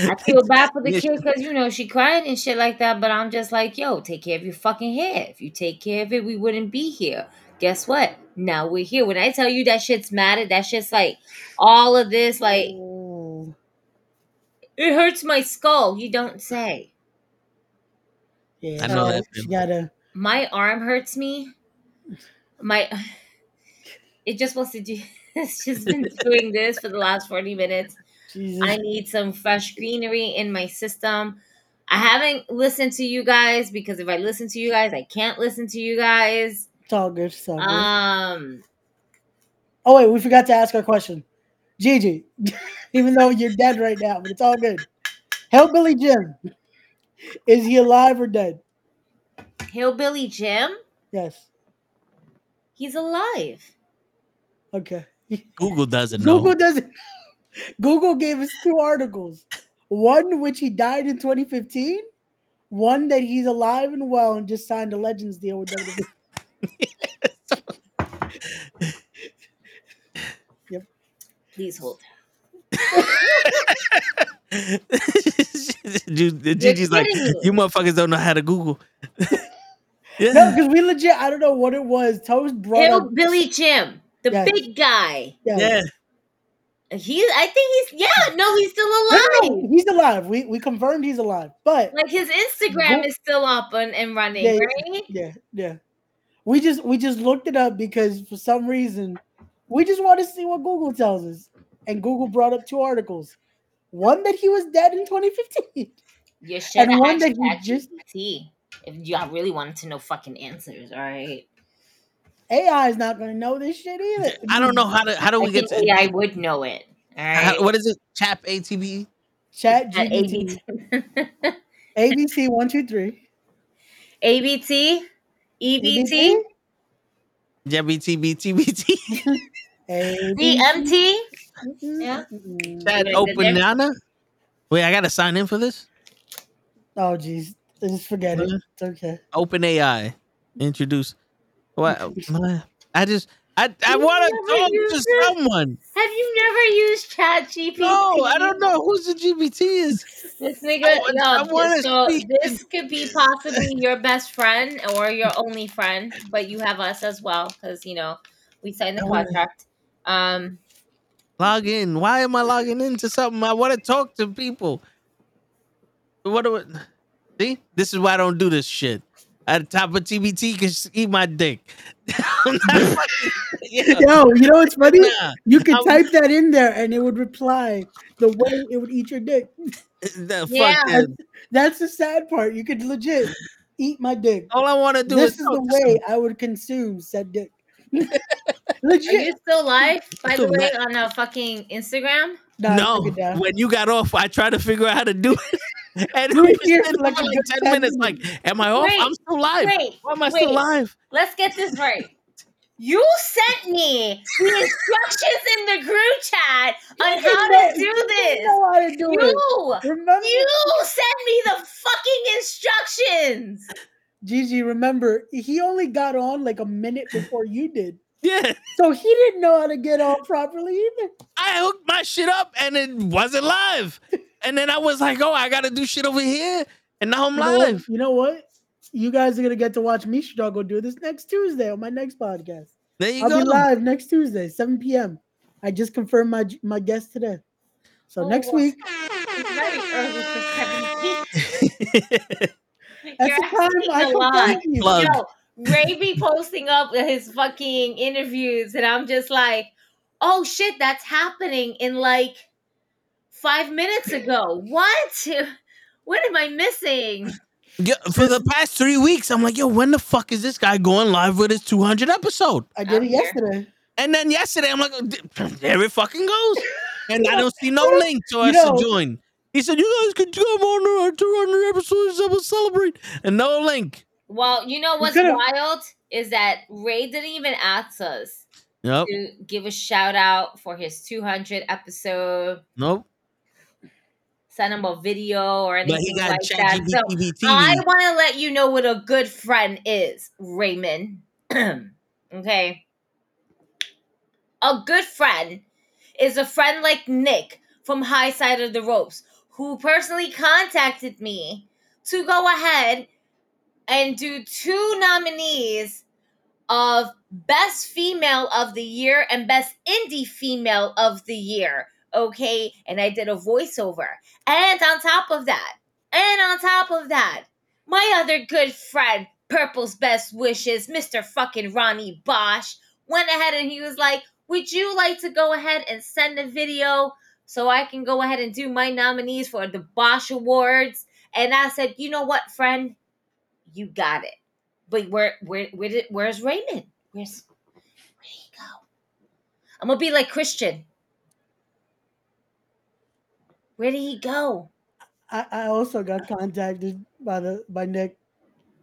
I feel bad for the Yeah. kid because you know she cried and shit like that. But I'm just like, yo, take care of your fucking hair. If you take care of it, we wouldn't be here. Guess what? Now we're here. When I tell you that shit's matted, that shit's like all of this, like Ooh. It hurts my skull. You don't say. yeah, I know that, She gotta my arm hurts me. My it just wants to do it's just been doing this for the last 40 minutes. Jesus. I need some fresh greenery in my system. I haven't listened to you guys because if I listen to you guys, I can't listen to you guys. It's all good. It's all good. Um Oh wait, we forgot to ask our question. Gigi, even though you're dead right now, but it's all good. Hillbilly Jim, is he alive or dead? Hillbilly Jim, Yes. he's alive. Okay. Google doesn't know. Google doesn't. Google gave us two articles. One which he died in 2015. One that he's alive and well and just signed a Legends deal with WWE. yep. Please hold. Ju- Gigi's like, kidding you motherfuckers don't know how to Google. No, because we legit, I don't know what it was. Toast brought up. Hillbilly Jim, the Yes. big guy. Yeah. yeah. He's. I think he's. Yeah. No, he's still No, no, alive. no, he's alive. We we confirmed he's alive. But Like his Instagram Go- is still up and, and running, Yeah, yeah. right? yeah, yeah. We just we just looked it up because for some reason we just want to see what Google tells us. And Google brought up two articles. One that he was dead in 2015. You should And have one asked that he just ChatGPT if y'all really wanted to know fucking answers. All right. AI is not gonna know this shit either. I don't know how to how do we I get think to AI would know it. All right. how, what is it? Chap ATB? Chat At GPT. ABT. ABC one two three. ABT. EBT. JBT BT BT. DMT. Yeah. Chat Is it open there? Wait, I gotta sign in for this? Oh jeez. I just forget it. It's okay. Open AI. Introduce what I just I, I wanna talk to it? someone. Have you never used ChatGPT? No, I don't know who's the GPT is. This nigga, I want- no, I wanna so speak this could be possibly your best friend or your only friend, but you have us as well because you know we signed the contract. Um, Log in. Why am I logging into something? I want to talk to people. What do it? See, this is why I don't do this shit. At the top of TBT, can s- eat my dick. I'm not yeah, Yo, you know what's funny? nah. You could I'm- type that in there and it would reply the way it would eat your dick. The Yeah. fuck. That's the sad part. You could legit eat my dick. All I want to do is This is is the way I would consume said dick. Are you still live, by the way, that- on a fucking Instagram? Nah, no, take it down. when you got off, I tried to figure out how to do it. And You we were here for like like, a like good 10 10 minutes. Like, am I off? Wait, I'm still live. Wait, Why am I still wait. live? let's get this right. You sent me the instructions in the group chat on how to do You this. know how to do it. You, Remember, you sent me the fucking instructions. Gigi, remember, he only got on like a minute before you did. Yeah. So he didn't know how to get on properly either. I hooked my shit up and it wasn't live. And then I was like, oh, I gotta do shit over here. And now I'm You know, what? live. you know what? You guys are gonna get to watch me struggle do this next Tuesday on my next podcast. There you I'll go. be live next Tuesday, 7 p.m. I just confirmed my my guest today. So Oh, next well, week, It's very early for 7 that's You're the time asking I a lot. you. Plug. Yo, Ray be posting up his fucking interviews, and I'm just like, oh shit, that's happening in like five minutes ago. What? What am I missing? Yeah, for the past three weeks, I'm like, yo, when the fuck is this guy going live with his 200 episode? I did it yesterday. And then yesterday, I'm like, there it fucking goes. And I don't see no link to You us know- to join. He said, you guys can come on our 200 episodes and we'll celebrate. And no link. Well, you know what's could've- wild is that Ray didn't even ask us Nope. to give a shout out for his 200 episode, Nope. send him a video or But anything he got like that. So ChatGPT I want to let you know what a good friend is, Raymond. okay. A good friend is a friend like Nick from High Side of the Ropes who personally contacted me to go ahead and do two nominees of Best Female of the Year and Best Indie Female of the Year. Okay. And I did a voiceover. And on top of that, and on top of that, my other good friend, Purple's Best Wishes, Mr. fucking Ronnie Bosch, went ahead and he was like, Would you like to go ahead and send a video so I can go ahead and do my nominees for the Bosch Awards? And I said, You know what, friend? You got it. But where where where did where's Raymond? Where's where did he go? I'm gonna be like Christian. Where did he go? I, I also got contacted by the by Nick.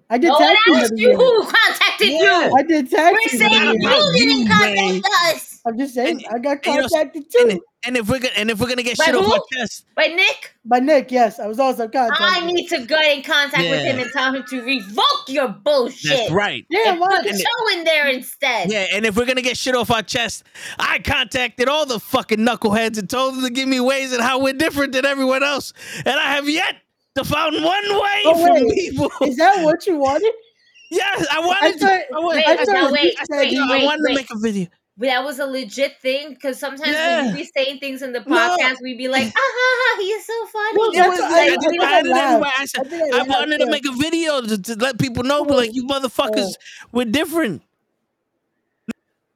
I did No one asked you who contacted you. I did tag We're saying you didn't contact us. I'm just saying I got and you know, contacted And, too and if we're gonna and if we're gonna get By shit off our chest, By Nick. by Nick. Yes, I was also contacted. I need to get in contact with him and tell him to revoke your bullshit. that's right. yeah, And why? put Joe in there instead. Yeah, and if we're gonna get shit off our chest, I contacted all the fucking knuckleheads and told them to give me ways and how we're different than everyone else, and I have yet to find one way Oh, from wait. people. Is that what you wanted? yes, I I wanted to. I wanted, Wait, I wait, thought wait, said wait, you- I wanted to make a video. But that was a legit thing because sometimes when Yeah. you be saying things in the No. podcast, we be like, ah, ha, ha, he is so funny. Well, It that's was what like, I- I, I just, think I I had it laughed. everywhere. I, I said, I I wanted to make a video to, to let people know, but like you motherfuckers, we're different.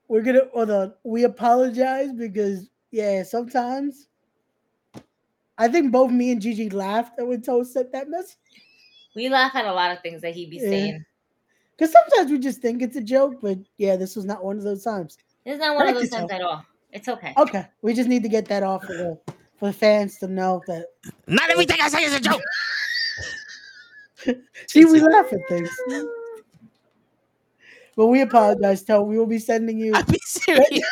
We're gonna hold on. We apologize because yeah, sometimes I think both me and Gigi laughed when Toast sent that message. We laugh at a lot of things that he'd be Yeah. saying. Because sometimes we just think it's a joke, but yeah, this was not one of those times. It's not one of those Practice times at all. It's okay. Okay, we just need to get that off for the for the fans to know that. Not everything I say is a joke. See, we laugh at things. But we apologize, Toe. We will be sending you. I be serious.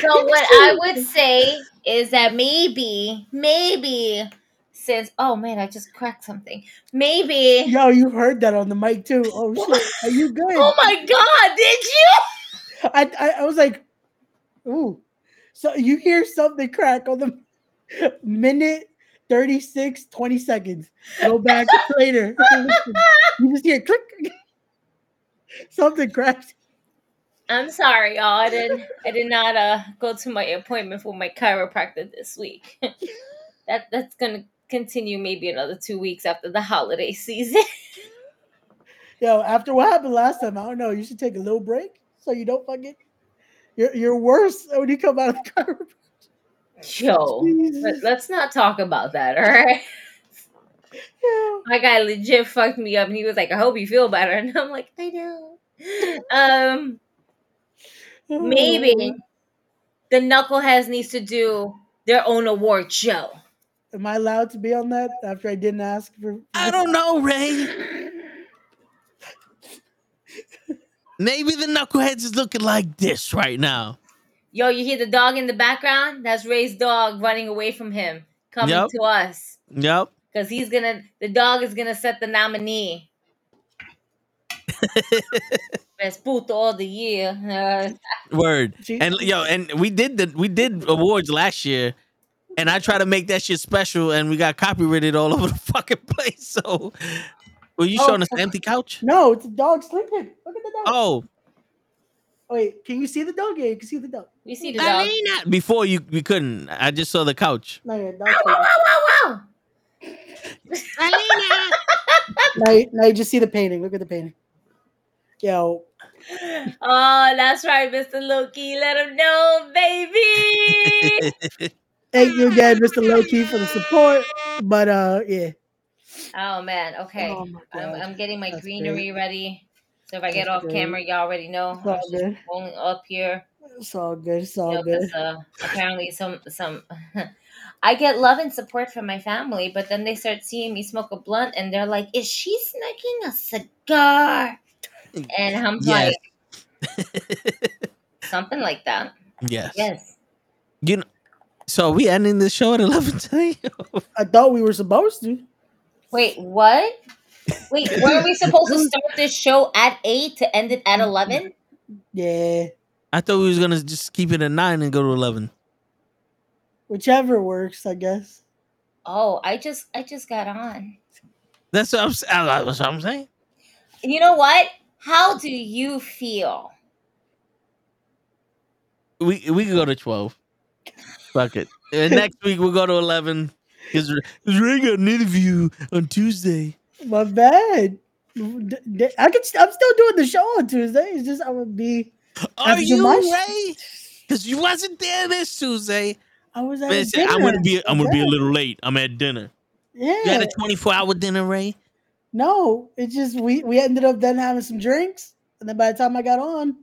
So what I would say is that maybe, maybe since oh man, I just cracked something. Maybe Yo, you heard that on the mic too. Oh shit, are you good? Oh my god, did you? I, I I was like, ooh. So you hear something crack on the minute 36, 20 seconds. Go back later. you just hear click. something cracked. I'm sorry, y'all. I didn't I did not uh go to my appointment for my chiropractor this week. that that's gonna continue maybe another two weeks after the holiday season. Yo, after what happened last time, I don't know. You should take a little break so you don't fucking. You're you're worse when you come out of the chiropractor. Yo, let, let's not talk about that, all right? Yeah. My guy legit fucked me up and he was like, I hope you feel better. And I'm like, I know. Um maybe the knuckleheads needs to do their own award show. Am I allowed to be on that after I didn't ask for? I don't know, Ray. Maybe the knuckleheads is looking like this right now. Yo, you hear the dog in the background? That's Ray's dog running away from him, coming Yep. to us. Yep. Because he's gonna the dog is gonna set the nominee. Best puto all the year. Word. And yo, and we did the we did awards last year, and I try to make that shit special, and we got copyrighted all over the fucking place. So, were you Oh, showing us the empty couch? No, it's a dog sleeping. Look at the dog. Oh, Wait, can you see the dog? Yeah, you can see the dog. we see the dog. Alina. Before you we couldn't. I just saw the couch. No, yeah, dog Wow, wow, sleeping. wow, wow. Now, you- now you just see the painting. Look at the painting. Yo, Oh, that's right, Mr. Loki. Let him know, baby. thank you again, Mr. Loki, for the support. But uh, yeah. Oh man, okay. Oh I'm, I'm getting my That's greenery ready. So if I get That's off great. camera, y'all already know. It's I all was just good. rolling up here. It's all good. It's you all know, good. 'cause, uh, apparently some some I get love and support from my family, but then they start seeing me smoke a blunt and they're like, "Is she smoking a cigar?" And I'm Yes. like, something like that. Yes. Yes. You know. So we ending the show at eleven today. I thought we were supposed to. Wait, what? Wait, weren't we supposed to start this show at eight to end it at eleven? Yeah, I thought we was gonna just keep it at nine and go to eleven. whichever works, I guess. Oh, I just I just got on. That's what I'm. That's what I'm saying. You know what? How do you feel? We we can go to twelve. Fuck it. And next week we'll go to eleven. Because Ray got an interview on Tuesday. My bad. D- d- I could. st- I'm still doing the show on Tuesday. It's just I would be. Are you my Ray? Because you wasn't there this Tuesday. I was at Man, a say, I'm gonna be. I'm gonna be a little late. I'm at dinner. Yeah. You Yeah. had a 24 hour dinner, Ray. No, it just we we ended up then having some drinks, and then by the time I got on,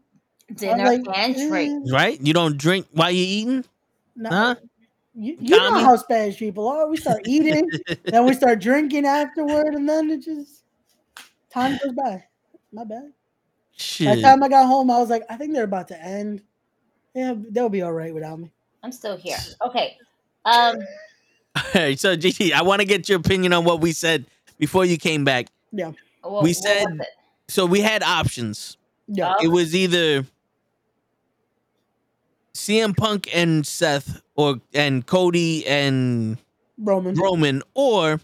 Dinner like, and drink. eh, Right? You don't drink while you're eating? no. Huh? You, you know how Spanish people are. We start eating, then we start drinking afterward, and then it just time goes by. My bad. By the time I got home, I was like, I think they're about to end. Yeah, they'll be all right without me. I'm still here. Okay. Um. All right, so GT, I want to get your opinion on what we said before you came back. Yeah, What, We said- So we had options. yeah. It was either CM Punk and Seth or and Cody and Roman. Roman or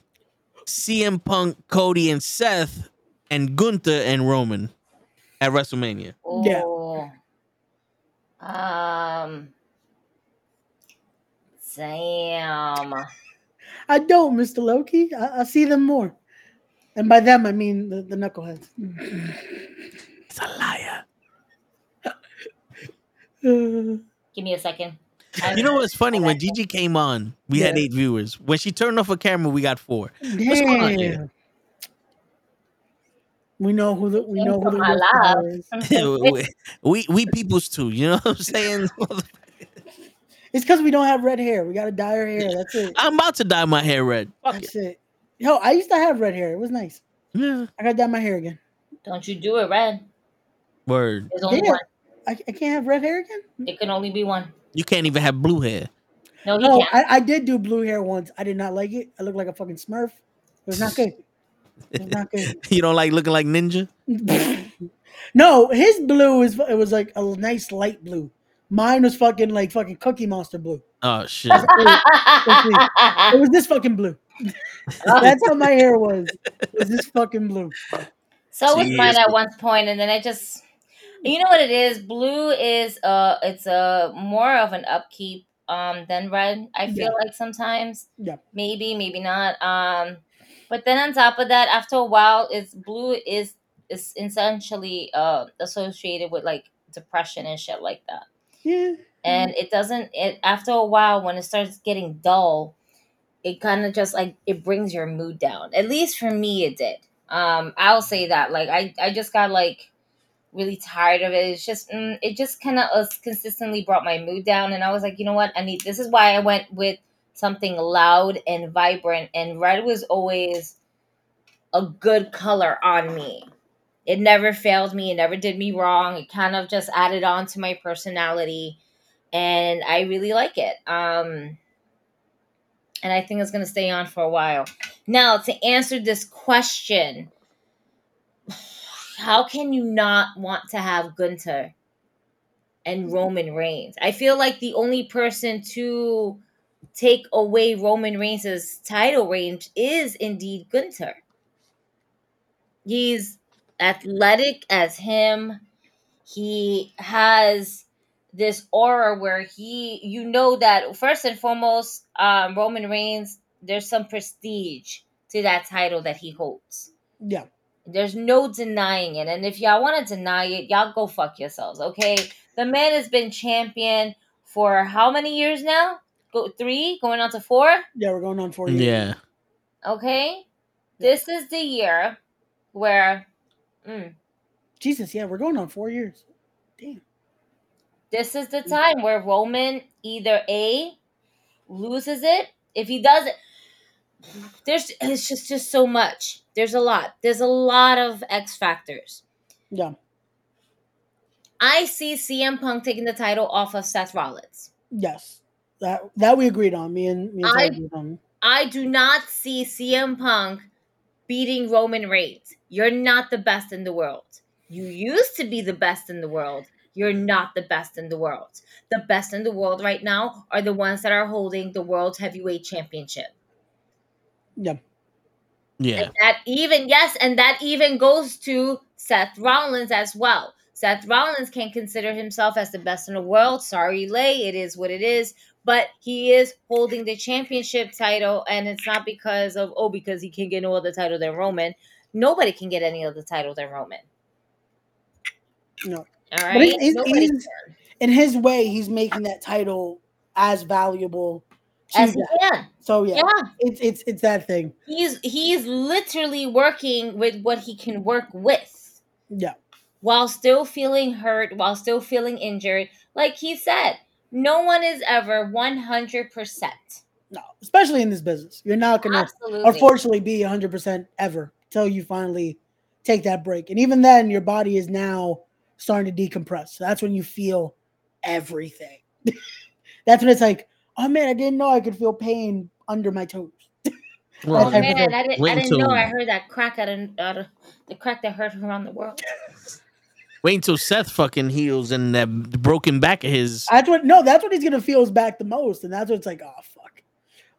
CM Punk, Cody and Seth and Gunther and Roman at WrestleMania. Yeah. Oh. Um. Damn. I don't, Mr. Loki. I, I see them more. And by them, I mean the, the knuckleheads. It's a liar. Uh, Give me a second. You know what's funny? When Gigi came on, we had eight viewers. When she turned off her camera, we got four. What's going on here? damn. We know who the we know who the My real love. star is. we we peoples too. You know what I'm saying? It's because we don't have red hair. We gotta dye our hair. That's it. I'm about to dye my hair red. Fuck it. That's it. Yo, I used to have red hair. It was nice. Yeah. I gotta dye my hair again. Don't you do it red. Word. There's only Yeah. one. I, I can't have red hair again. It can only be one. You can't even have blue hair. No, he No, can't. I, I did do blue hair once. I did not like it. I looked like a fucking Smurf. It was not good. It was not good. You don't like looking like ninja? no, his blue is it was like a nice light blue. Mine was fucking like fucking Cookie Monster blue. Oh shit. It was this fucking blue. That's how my hair was. It was this fucking blue. So was Jeez. mine at one point, and then I just, you know what it is. Blue is uh, it's a more of an upkeep um than red. I feel Yeah. like sometimes, Yeah. maybe maybe not. Um, but then on top of that, after a while, it's blue is is essentially uh associated with like depression and shit like that. Yeah. and it doesn't it after a while when it starts getting dull it kind of just like it brings your mood down at least for me it did um i'll say that like i i just got like really tired of it. It's just mm, it just kind of uh, consistently brought my mood down and i was like you know what? I need this is why i went with something loud and vibrant and red was always a good color on me. It never failed me it never did me wrong it kind of just added on to my personality and i really like it um and i think it's to stay on for a while. Now to answer this question how can you not want to have Gunther and roman reigns i feel like the only person to take away roman reigns' title range is indeed Gunther he's athletic as him. He has this aura where he, you know, that first and foremost, um, Roman Reigns, there's some prestige to that title that he holds. Yeah. There's no denying it. And if y'all want to deny it, y'all go fuck yourselves, okay? The man has been champion for how many years now? Go three, going on to four? Yeah, we're going on four years. Yeah. Okay? This is the year where mm, Jesus, yeah, we're going on four years. Damn. this is the time where Roman either A loses it. If he does it, there's it's just just so much. There's a lot. There's a lot of X factors. Yeah. I see CM Punk taking the title off of Seth Rollins. Yes. That that we agreed on. Me and me and I- agreed on. I do not see CM Punk beating Roman Reigns. You're not the best in the world. You used to be the best in the world. You're not the best in the world. The best in the world right now are the ones that are holding the World Heavyweight Championship. Yeah. Yeah. And that even yes, and that even goes to Seth Rollins as well. Seth Rollins can consider himself as the best in the world. Sorry, Lay, it is what it is. But he is holding the championship title, and it's not because of oh, because he can get no other title than Roman. Nobody can get any other title than Roman. No. All But right, he's- he's- nobody he's- can. In his way, he's making that title as valuable to as he that. can. So yeah, Yeah, it's it's it's that thing. he's he's literally working with what he can work with. Yeah. while still feeling hurt, while still feeling injured. Like he said, no one is ever 100%. No, especially in this business, you're not gonna Absolutely. unfortunately be 100 percent ever until you finally take that break, and even then, your body is now starting to decompress. So that's when you feel everything. that's when it's like, oh man, I didn't know I could feel pain under my toes. Well, Oh type of man. I didn't, I didn't know. until- I heard that crack out of, out of the crack that hurt around the world. Wait until Seth fucking heals and that broken back of his. That's what no, that's what he's gonna feel is back the most, and that's what it's like, oh fuck.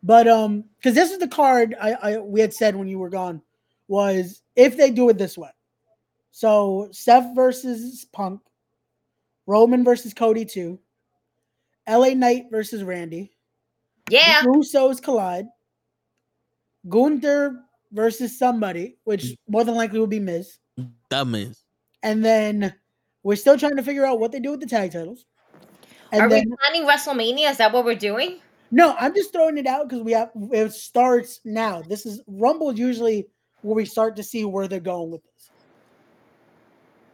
But um, because this is the card I, I we had said when you were gone was if they do it this way. So Seth versus Punk, Roman versus Cody two, LA Knight versus Randy, Yeah. the Usos collide, Gunther versus somebody, which more than likely will be Miz. Dumbass. And then we're still trying to figure out what they do with the tag titles. And Are then we planning WrestleMania? Is that what we're doing? No, I'm just throwing it out because we have it starts now. This is Rumble usually where we start to see where they're going with this.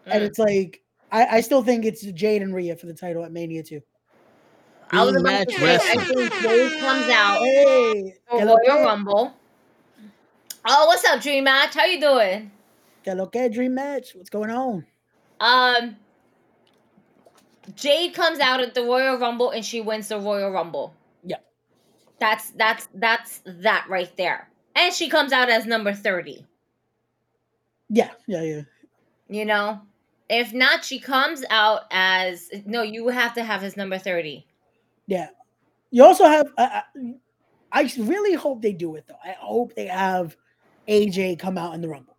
And Mm. it's like I, I still think it's Jade and Rhea for the title at Mania too. I was about Match to say, I think Jade comes out Hey, for Royal que, Rumble. Oh, what's up, Dream Match? How you doing? que lo que, dream match. What's going on? Um, Jade comes out at the Royal Rumble and she wins the Royal Rumble. Yeah. That's that's that's that right there. And she comes out as number 30. Yeah, yeah, yeah. You know? If not, she comes out as no, you have to have his number 30. Yeah. You also have. I I- I really hope they do it though. I hope they have AJ come out in the Rumble,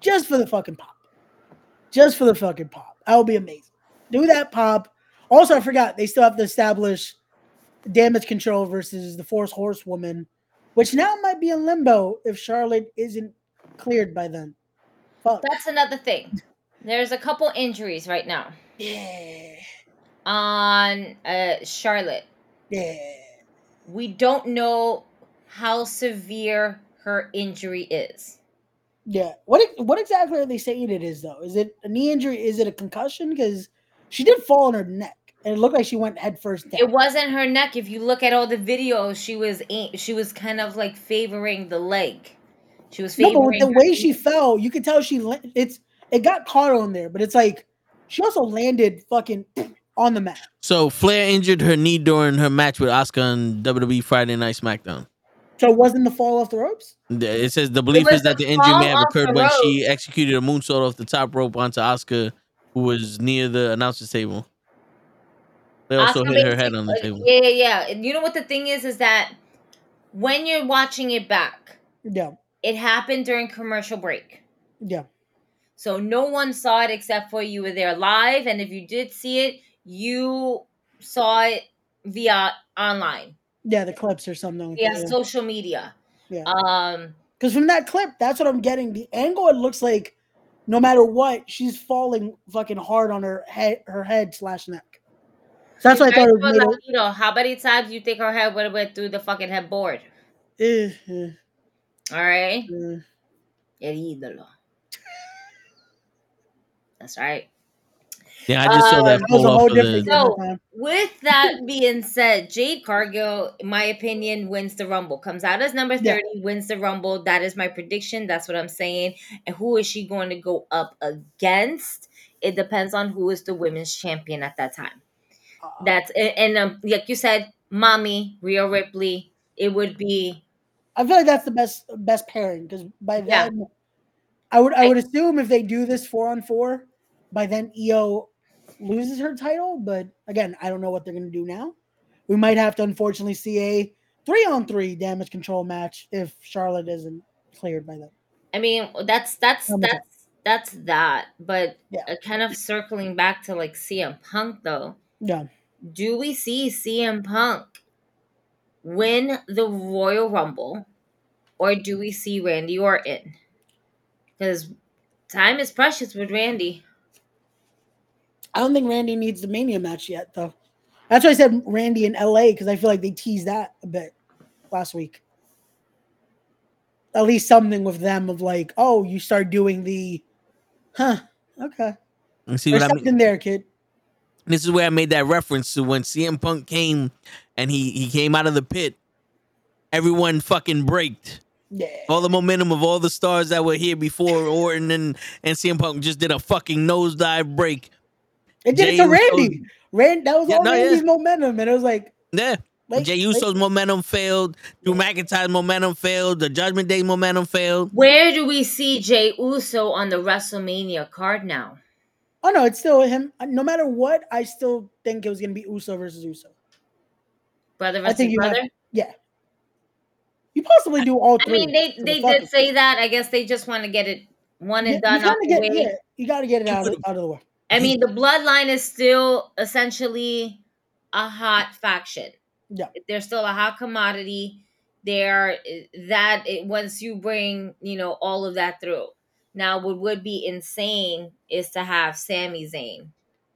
just for the fucking pop, just for the fucking pop. That would be amazing. Do that pop. Also, I forgot they still have to establish damage control versus the Four Horsewomen, which now might be in limbo if Charlotte isn't cleared by then. Fuck. That's another thing. There's a couple injuries right now Yeah. On uh Charlotte. Yeah. We don't know how severe her injury is. Yeah. What what exactly are they saying it is though? Is it a knee injury? Is it a concussion? Because she did fall on her neck, and it looked like she went head first down. It wasn't her neck. If you look at all the videos, she was she was kind of like favoring the leg. She was no, favoring but with the way knee. she fell, you could tell she it's it got caught on there, but it's like she also landed fucking on the mat. So Flair injured her knee during her match with Asuka on WWE Friday Night SmackDown. So it wasn't the fall off the ropes. It says the belief is that the the injury may have occurred the when she executed a moonsault off the top rope onto Asuka, who was near the announcer's table. They also Asuka hit her head on the table. Yeah, yeah, yeah. You know what the thing is? Is that when you're watching it back, Yeah, it happened during commercial break. yeah, So no one saw it except for you were there live, and if you did see it, you saw it via online, yeah. The clips or something. Yeah. social media. Yeah. Um, Because from that clip, that's what I'm getting. The angle it looks like, no matter what, she's falling fucking hard on her head, her head slash neck. So that's what I thought it was you know, how many times do you think her head would have went through the fucking headboard? Eh, eh, All right, el ídolo. That's right. Yeah, I just saw that Um, That was fall a off of the. So- With that being said, Jade Cargill, in my opinion, wins the Rumble. Comes out as number Yeah. 30, wins the Rumble. That is my prediction. That's what I'm saying. And who is she going to go up against? It depends on who is the women's champion at that time. That's and, and um, like you said, mommy, Rhea Ripley. It would be I feel like that's the best best pairing because by Yeah. then, I would I would assume if they do this four on four, by then Io loses her title. But again, I don't know what they're gonna do now. We might have to unfortunately see a three on three damage control match if Charlotte isn't cleared by then. I mean, that's that's Tell me that. that's that's that. But Yeah. uh, kind of circling back to like CM Punk though. Yeah, do we see CM Punk win the Royal Rumble or do we see Randy Orton? Because time is precious with Randy. I don't think Randy needs the Mania match yet though. That's why I said Randy in LA because I feel like they teased that a bit last week. At least something with them of like, oh, you start doing the, huh? Okay, see There's what I mean? something there, kid. This is where I made that reference to when CM Punk came and he he came out of the pit. Everyone fucking braked. Yeah. All the momentum of all the stars that were here before Orton and, and CM Punk just did a fucking nosedive break. It did Jey it to Uso- Randy. Rand, that was Yeah, all no, yeah. Momentum, and it was like, Yeah. like, Jey like- Uso's momentum failed. Drew McIntyre's momentum failed. The Judgment Day momentum failed. Where do we see Jey Uso on the WrestleMania card now? oh no, it's still him. Uh, no matter what, I still think it was gonna be Uso versus Uso. Brother I versus think you have- brother? Yeah. You possibly do all three. I mean, they for they did of it. say that. I guess they just want to get it one Yeah, and done you gotta get, yeah, you gotta get it out of, out of the way. I mean, the bloodline is still essentially a hot faction. Yeah. They're still a hot commodity. They're that it, once you bring, you know, all of that through. Now, what would be insane is to have Sami Zayn.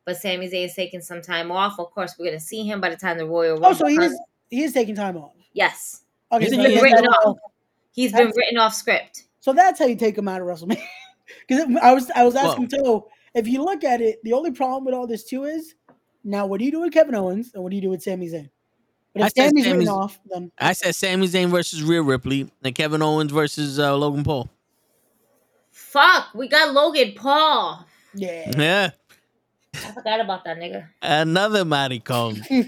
But Sami Zayn's taking some time off. Of course, we're gonna see him by the time the Royal oh, Rumble. Oh, so he comes. is he is taking time off. Yes. Okay, He's so, been yeah, written that's- off. He's been written off script. so that's how you take him out of WrestleMania. Because I was I was asking Toe, if you look at it, the only problem with all this too is now what do you do with Kevin Owens and what do you do with Sami Zayn? But I if said Sami's written Sami's- off, then I said Sami Zayn versus Rhea Ripley and Kevin Owens versus uh, Logan Paul. Fuck, we got Logan Paul. yeah. Yeah. I forgot about that nigga. Another mighty Kong. you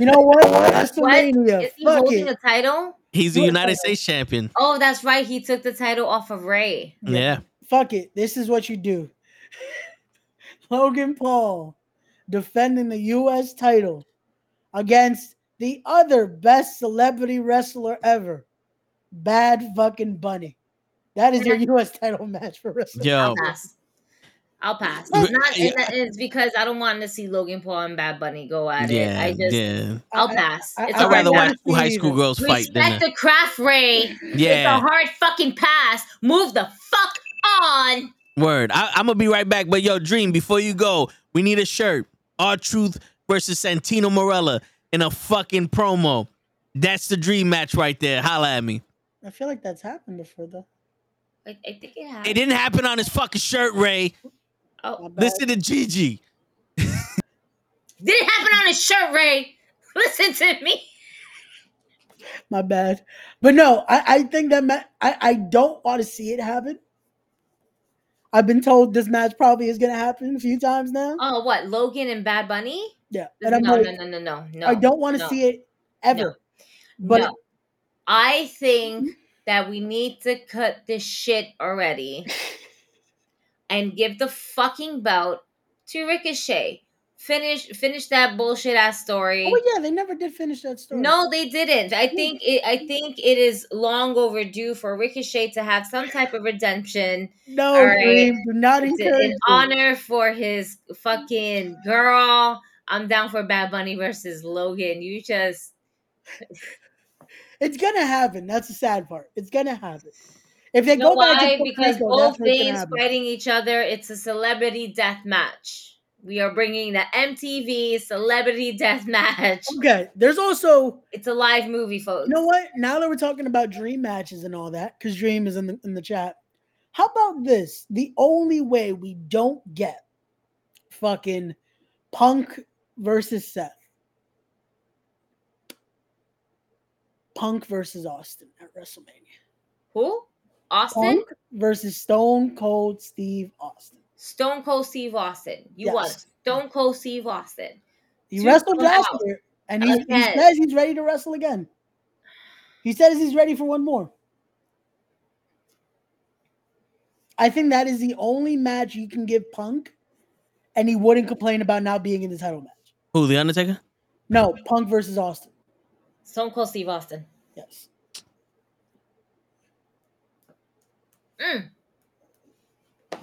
know what? WrestleMania. Is he Fuck holding it. a title? He's the What United? States champion. Oh, that's right. He took the title off of Rey. Yeah. Fuck it. This is what you do. Logan Paul defending the U.S. title against the other best celebrity wrestler ever, Bad fucking Bunny. That is your U.S. title match for wrestling. Yo. I'll pass. I'll pass. Re- It's not. yeah. It's, it's because I don't want to see Logan Paul and Bad Bunny go at it. I just. yeah. I'll I- pass. I- It's I- a I'd rather hard watch pass. two high school girls fight than Respect that. the craft, Ray. It's a hard fucking pass. Move the fuck on. Word. I, I'm gonna be right back. But yo, Dream, before you go, we need a shirt. R-Truth versus Santino Marella in a fucking promo. That's the dream match right there. Holla at me. I feel like that's happened before, though. I, I think it happened. It happened. didn't happen on his fucking shirt, Ray. Oh, Listen to Gigi. didn't happen on his shirt, Ray. Listen to me. My bad. But no, I, I think that ma- I, I don't want to see it happen. I've been told this match probably is going to happen a few times now. Oh, what? Logan and Bad Bunny? Yeah. No, And I'm no, like, no, no, no, no. I don't want to no. see it ever. But no. I think mm-hmm. that we need to cut this shit already and give the fucking belt to Ricochet. Finish finish that bullshit ass story. oh, yeah, they never did finish that story. No, they didn't. I think it I think it is long overdue for Ricochet to have some type of redemption No, right. Do not encourage in honor for his fucking girl. I'm down for Bad Bunny versus Logan. You just It's gonna happen. That's the sad part. It's gonna happen. If they You know go back why? to Because both things fighting each other. It's a celebrity death match. We are bringing the MTV celebrity death match. Okay, there's also It's a live movie, folks. you know what? Now that we're talking about dream matches and all that, because Dream is in the in the chat. How about this? The only way we don't get fucking Punk versus Seth. Punk versus Austin at WrestleMania. Who? Austin? Punk versus Stone Cold Steve Austin. Stone Cold Steve Austin. You Yes. want Stone Cold Steve Austin. He Two wrestled come last out. year, and he, he says he's ready to wrestle again. He says he's ready for one more. I think that is the only match you can give Punk, and he wouldn't complain about not being in the title match. Who, The Undertaker? No, Punk versus Austin. Stone Cold Steve Austin. Yes. Mm.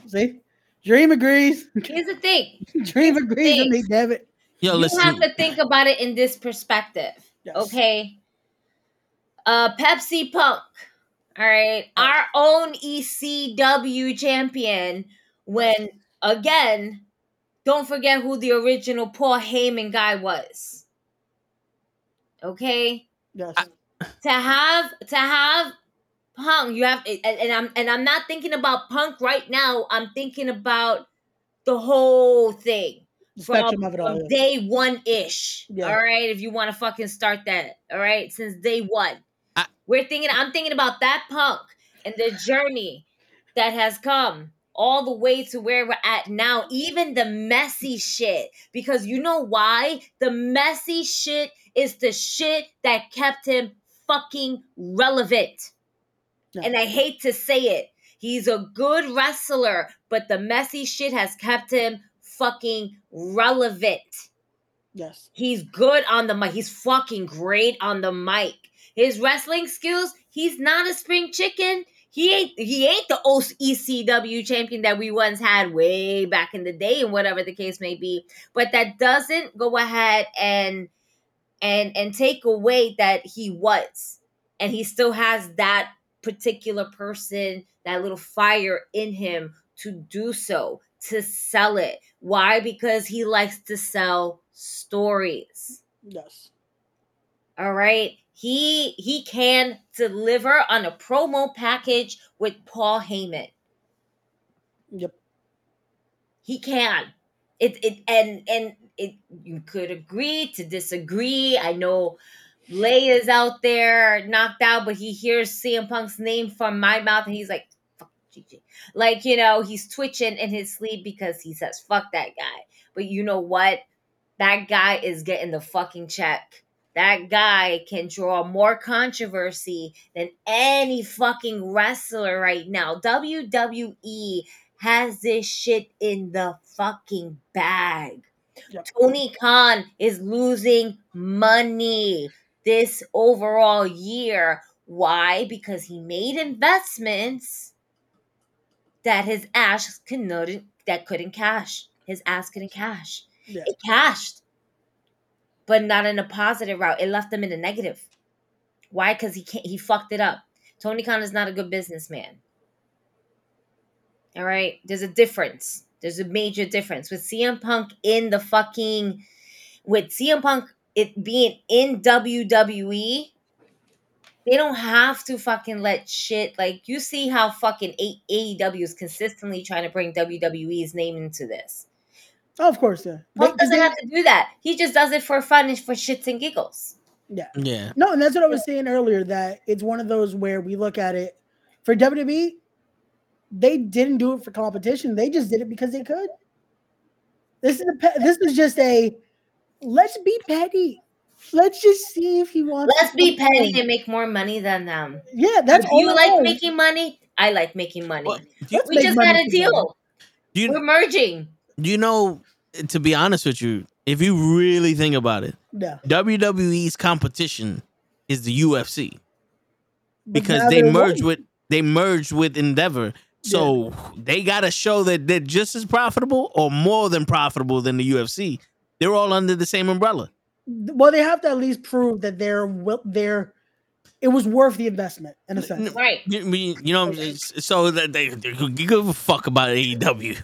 See, Dream agrees. Here's the thing. Dream agrees with me. Damn it. Yo, you listen. have to think about it in this perspective. Yes. Okay. Uh Pepsi Punk. All right. Our own ECW champion when again, don't forget who the original Paul Heyman guy was. Okay? Yes. To have to have Punk, you have and, and I'm and I'm not thinking about Punk right now. I'm thinking about the whole thing The from, spectrum of it all. from day one ish. Yeah. All right, if you want to fucking start that. All right, since day one, I- we're thinking. I'm thinking about that punk and the journey that has come all the way to where we're at now. Even the messy shit, because you know why? The messy shit is the shit that kept him fucking relevant. And I hate to say it. He's a good wrestler, but the messy shit has kept him fucking relevant. Yes. He's good on the mic. He's fucking great on the mic. His wrestling skills, he's not a spring chicken. He ain't he ain't the old ECW champion that we once had way back in the day and whatever the case may be. But that doesn't go ahead and and and take away that he was. And he still has that particular person, that little fire in him to do so, to sell it. Why? Because he likes to sell stories. Yes. All right. He he can deliver on a promo package with Paul Heyman. Yep. He can. It it and and it you could agree to disagree. I know Lay is out there knocked out, but he hears CM Punk's name from my mouth and he's like, fuck GG. Like, you know, he's twitching in his sleep because he says, fuck that guy. But you know what? That guy is getting the fucking check. That guy can draw more controversy than any fucking wrestler right now. WWE has this shit in the fucking bag. Yep. Tony Khan is losing money this overall year. Why? Because he made investments that his ass couldn't that couldn't cash. His ass couldn't cash. Yeah. It cashed, but not in a positive route. It left him in a negative. Why? Because he can't. He fucked it up. Tony Khan is not a good businessman. All right, there's a difference. There's a major difference with CM Punk in the fucking with CM Punk it being in WWE. They don't have to fucking let shit like you see how fucking A- AEW is consistently trying to bring WWE's name into this. Oh, of course, yeah. Punk doesn't they- have to do that. He just does it for fun and for shits and giggles. yeah. Yeah. No, and that's what I was saying earlier. That it's one of those where we look at it for WWE. They didn't do it for competition. They just did it because they could. This is a this is just a let's be petty. Let's just see if he wants. Let's to be petty in. and make more money than them. Yeah, that's if all you like making money, I like making money. Well, you, we just money got a deal. do you, We're merging. do you know, to be honest with you, if you really think about it, Yeah, WWE's competition is the UFC because they they're merged with they merged with Endeavor. So they got to show that they're just as profitable or more than profitable than the UFC. They're all under the same umbrella. Well, they have to at least prove that they're they're. It was worth the investment in a sense. Right. You, you you know, so that they, they could give a fuck about AEW.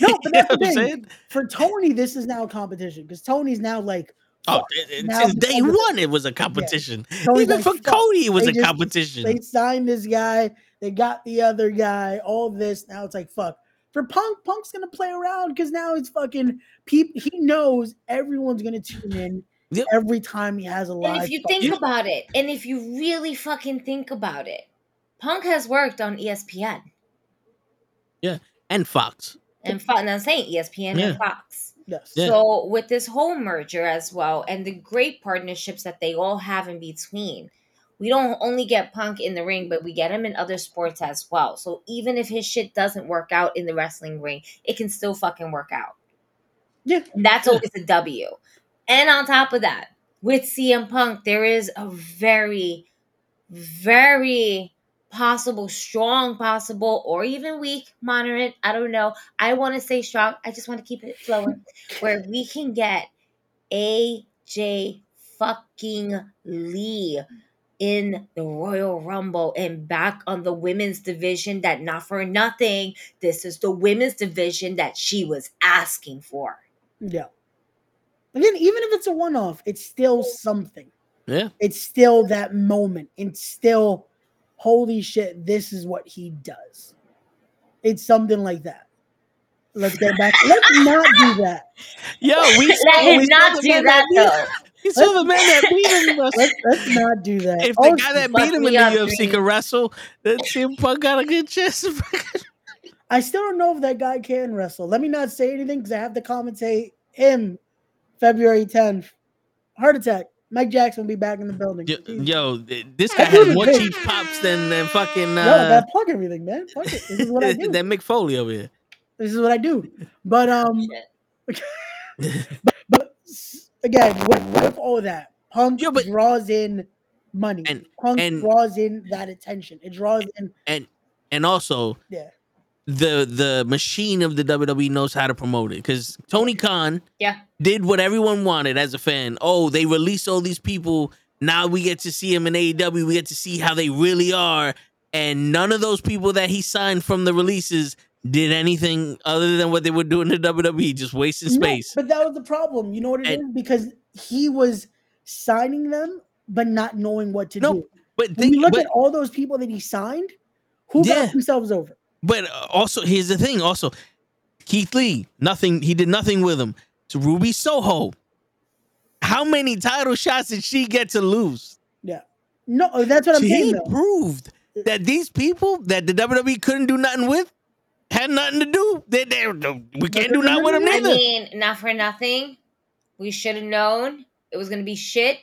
No, but that's the You know what I'm thing. For Tony, this is now a competition because Tony's now like, Oh, fuck, it- it- since day one, it was a competition. Tony's Even like, for fuck. Cody, it was They a just- competition. they signed this guy, they got the other guy, all this. Now it's like fuck. For Punk, Punk's gonna play around because now it's fucking. Peep, he knows everyone's gonna tune in Yep. every time he has a live. And if you fucking- think about it, and if you really fucking think about it, Punk has worked on ESPN and Fox. and Fox. And I'm saying ESPN Yeah. and Fox. yes, Yeah. So with this whole merger as well, and the great partnerships that they all have in between, we don't only get Punk in the ring, but we get him in other sports as well. So even if his shit doesn't work out in the wrestling ring, it can still fucking work out. Yeah. And that's Yeah. always a W. And on top of that, with CM Punk, there is a very, very possible, strong, possible, or even weak, moderate. I don't know. I want to say strong. I just want to keep it flowing. where we can get AJ fucking Lee in the Royal Rumble and back on the women's division that not for nothing. This is the women's division that she was asking for. yeah. Again, even if it's a one-off, it's still something. Yeah. It's still that moment. It's still, holy shit, this is what he does. It's something like that. Let's get back. Let's not do that. Yo, we Let him not do man that though. We saw the man that beat him. Let's let's not do that. If the guy that beat him in the up, UFC Dream. can wrestle, then CM Punk got a good chance. I still don't know if that guy can wrestle. Let me not say anything because I have to commentate him February 10th. Heart attack. Mike Jackson will be back in the building. Yo, Yo, yo, this guy That dude has more big. cheap pops than, than fucking I uh, gotta plug everything, man. Fuck it. This is what I do. than Mick Foley over here. this is what I do. But um, but s- again, with, with all that, Punk Yeah, but- draws in money. And- Punk and- draws in that attention. It draws in And and also, yeah. the the machine of the WWE knows how to promote it because Tony Khan Yeah. did what everyone wanted as a fan. Oh, they released all these people. Now we get to see them in AEW. We get to see how they really are. And none of those people that he signed from the releases did anything other than what they were doing in WWE, just wasting No, space. but that was the problem. You know what it is? And- Because he was signing them, but not knowing what to No, do. But When you look but, at all those people that he signed, who Yeah. got themselves over? but uh, also here's the thing. Also, Keith Lee, nothing. He did nothing with him. To Ruby Soho, how many title shots did she get to lose? Yeah, no, that's what I'm he saying. He proved that these people that the WWE couldn't do nothing with had nothing to do. They, they, we can't do nothing with them I mean, not for nothing. We should have known it was gonna be shit.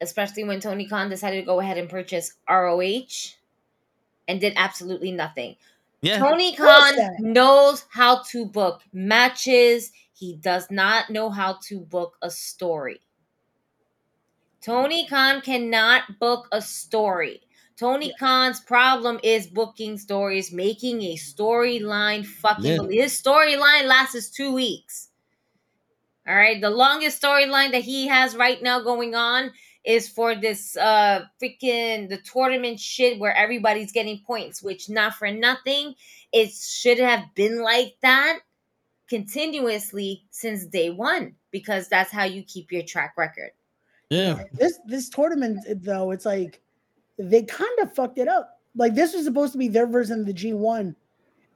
Especially when Tony Khan decided to go ahead and purchase ROH and did absolutely nothing. yeah, Tony Khan knows how to book matches. He does not know how to book a story. Tony Khan cannot book a story. Tony Khan's problem is booking stories, making a storyline fucking. Yeah. His storyline lasts two weeks. All right, the longest storyline that he has right now going on is for this uh freaking the tournament shit where everybody's getting points, which not for nothing, it should have been like that continuously since day one because that's how you keep your track record. yeah. This this tournament though, it's like they kind of fucked it up. Like this was supposed to be their version of the G1,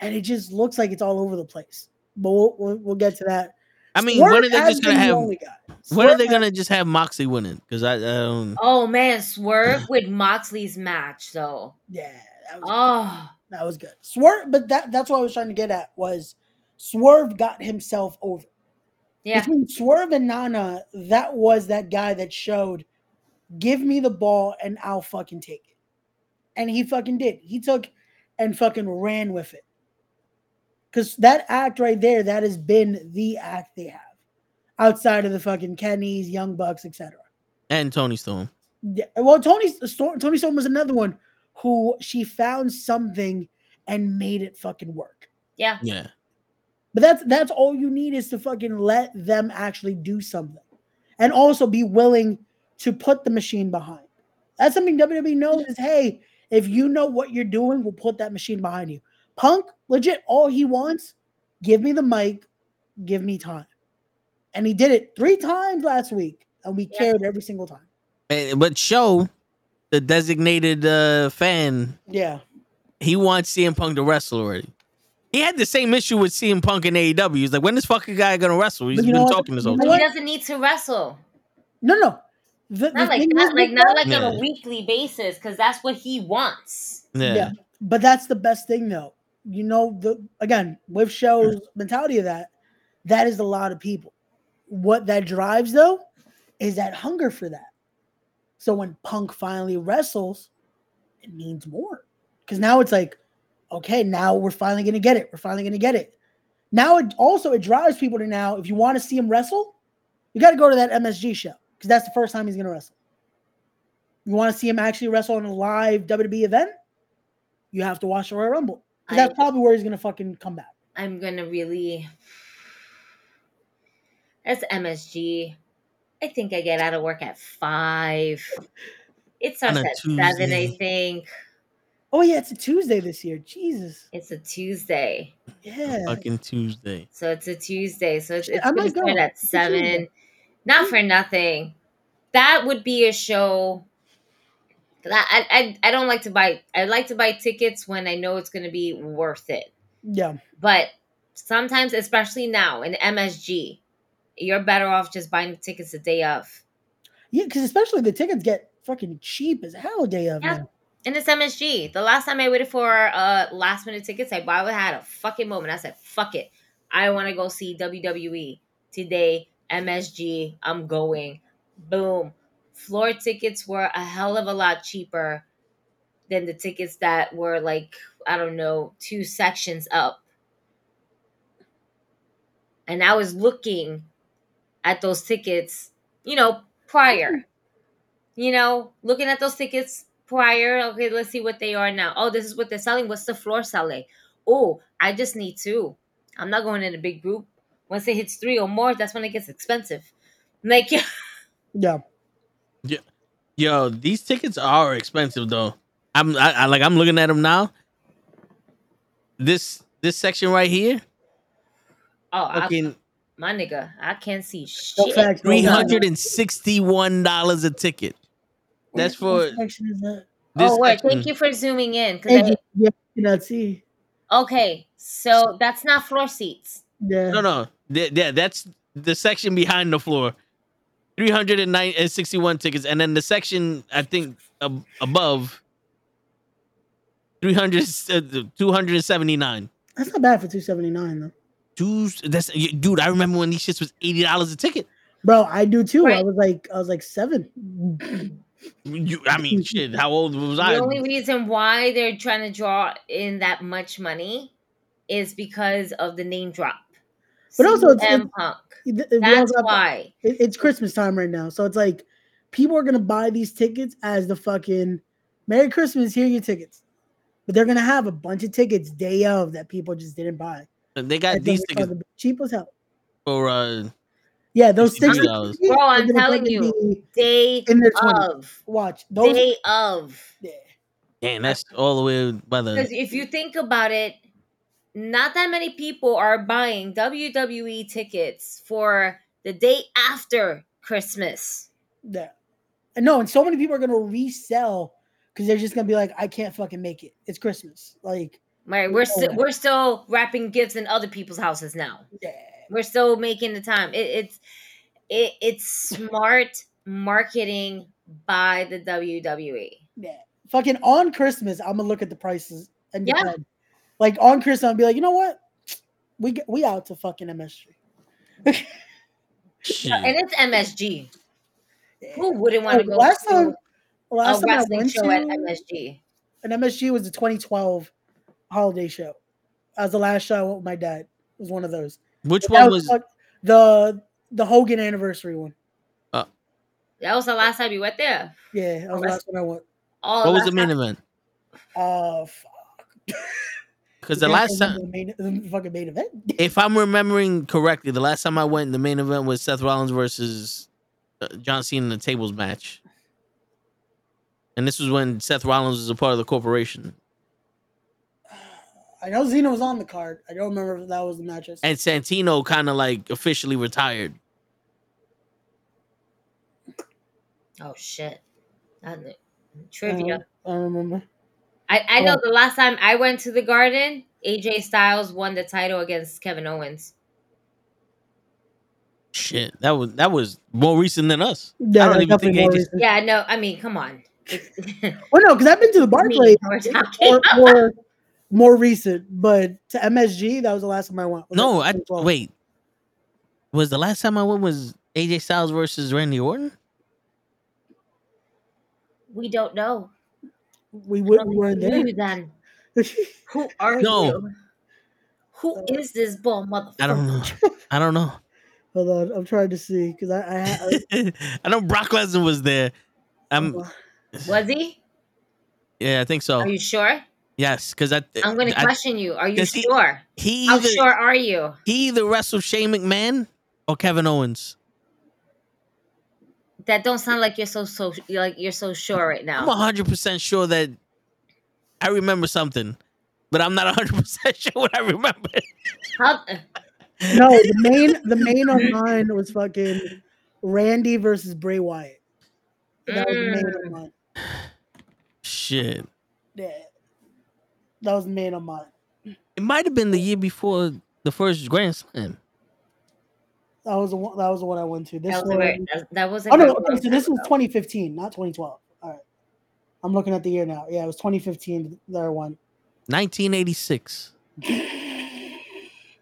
and it just looks like it's all over the place. But we'll we'll, we'll get to that. I mean, Swerve when are they just gonna have? When are they gonna just have Moxley winning? Because I, I don't. Oh man, Swerve with Moxley's match though. Yeah, that was, Oh, that was good. Swerve, but that that's what I was trying to get at was Swerve got himself over. yeah. Between Swerve and Nana, that was that guy that showed, give me the ball and I'll fucking take it. And he fucking did. He took and fucking ran with it. Because that act right there, that has been the act they have outside of the fucking Kennys, Young Bucks, etc. And Toni Storm. Yeah, well, Toni Storm, Toni Storm was another one who she found something and made it fucking work. Yeah. Yeah. But that's that's all you need is to fucking let them actually do something, and also be willing to put the machine behind. That's something WWE knows is hey, if you know what you're doing, we'll put that machine behind you. Punk, legit, all he wants, give me the mic, give me time, and he did it three times last week, and we Yeah. cared every single time. But show the designated uh, fan Yeah, he wants CM Punk to wrestle already. He had the same issue with CM Punk in AEW. He's like, when this fucking guy gonna wrestle? He's been talking this whole You But time. he doesn't need to wrestle. no, no, the, the Not like thing that, is like not that- like on a weekly basis, because that's what he wants. Yeah. Yeah. But that's the best thing though. You know, the again, with shows mentality of that, that is a lot of people. What that drives though is that hunger for that. So when Punk finally wrestles, it means more. Because now it's like, okay, now we're finally gonna get it. We're finally gonna get it. Now it also it drives people to now, if you want to see him wrestle, you got to go to that MSG show because that's the first time he's gonna wrestle. You want to see him actually wrestle on a live WWE event? You have to watch the Royal Rumble. 'Cause I- that's probably where he's gonna fucking come back. I'm gonna really. That's MSG. I think I get out of work at five. It starts On a at seven, I think. Oh yeah, it's a Tuesday this year. Jesus. It's a Tuesday, Yeah. Fucking Tuesday. so it's a Tuesday. So it's, Shit, it's I gonna might start at It's Tuesday. seven. Not for nothing. That would be a show. I, I I I don't like to buy. I like to buy tickets when I know it's gonna be worth it. Yeah. But sometimes, especially now in MSG, you're better off just buying the tickets the day of. Yeah, because especially the tickets get fucking cheap as hell day of. Yeah. And it's MSG. The last time I waited for uh last minute tickets, I I had a fucking moment. I said, "Fuck it, I want to go see WWE today." MSG, I'm going. Boom. Floor tickets were a hell of a lot cheaper than the tickets that were like I don't know two sections up. And I was looking at those tickets, you know, prior. You know, looking at those tickets prior. Okay, let's see what they are now. Oh, this is what they're selling. What's the floor selling? Oh, I just need two. I'm not going in a big group. Once it hits three or more, that's when it gets expensive. Like, Yeah. Yeah, yo, these tickets are expensive though. I'm I, I like I'm looking at them now. This this section right here, oh, I, fucking my nigga, I can't see No shit. facts, no three facts. hundred and sixty one dollars a ticket. That's What for section is that? Oh, this oh, wait, section. thank you for zooming in. 'cause Thank I- Yeah, you cannot see. okay, so that's not floor seats. Yeah. No, no, Th- yeah, that's the section behind the floor. Three hundred and nine and sixty-one tickets, and then the section I think ab- above. 300 uh, 279 That's not bad for two seventy nine though. Two, that's dude. I remember when these shits was eighty dollars a ticket. Bro, I do too. I was like, I was like seven. You, I mean, shit. How old was I? The only reason why they're trying to draw in that much money is because of the name drop. But also it's- it's- Punk. It- it- That's also why. it- it's Christmas time right now, so it's like people are gonna buy these tickets as the fucking Merry Christmas. Here are your tickets, but they're gonna have a bunch of tickets day of that people just didn't buy. They got And these those tickets are the cheap as hell. for uh. Yeah, those tickets. $63. Bro, I'm telling you. Day in their 20s. of. Watch those. Day of. yeah. Damn, that's all the way by Because the. if you think about it, not that many people are buying WWE tickets for the day after Christmas. Yeah. No, and so many people are gonna resell because they're just gonna be like, I can't fucking make it. It's Christmas. Like, Right, we're still we're still wrapping gifts in other people's houses now. yeah. We're still making the time. It, it's it, it's smart marketing by the. WWE. Yeah. Fucking on Christmas, I'm gonna look at the prices and Yeah. decide. Like on Christmas, I'll be like, you know what? We get, we out to fucking MSG. Shit. And it's MSG. Who wouldn't want to go last to time, last a time I wrestling went show at MSG? And MSG was the 2012 holiday show. That was the last show I went with my dad. It was one of those. Which That one was? fuck- the the Hogan anniversary one. That was the last time you went there. Yeah, that was the last one I went. Oh, What was last the main time- event? Uh, fuck. Because the last time, the main, the fucking main event. if I'm remembering correctly, the last time I went, the main event was Seth Rollins versus uh, John Cena in the tables match. And this was when Seth Rollins was a part of the corporation. I know Cena was on the card. I don't remember if that was the matches. And Santino kind of like officially retired. Oh shit. That- I Trivia. don't, I don't remember. I, I know Oh. the last time I went to the garden, AJ Styles won the title against Kevin Owens. Shit, that was that was more recent than us. Yeah, I don't even think AJ. recent. Yeah, no, I mean, come on. It's- Well, no, because I've been to the Barclays we're more, more, more recent, but to MSG, that was the last time I went. Was No, I 2012? wait. Was the last time I went was AJ Styles versus Randy Orton? we don't know. We, we, we weren't there. Then. Who are No. you? Who is this bull motherfucker? I don't know. I don't know. Hold on, I'm trying to see because I, I, I I know Brock Lesnar was there. Um, Was he? yeah, I think so. Are you sure? Yes, because I. I'm going to question you. Are you sure? He How either sure are you? he either wrestled Shane McMahon or Kevin Owens. That don't sound like you're so so you're like you're so sure right now. I'm hundred percent sure that I remember something, but I'm not hundred percent sure what I remember. How, no, the main the main on mine was fucking Randy versus Bray Wyatt. That was the main Mm. on mine. Shit, Yeah, that was the main on mine. it might have been the year before The first Grand Slam. That was the one. That was the one I went to. This That was a one. that, that was a Oh no! Okay, so this was 2015, not 2012. All right. I'm looking at the year now. Yeah, it was 2015. There one. 1986.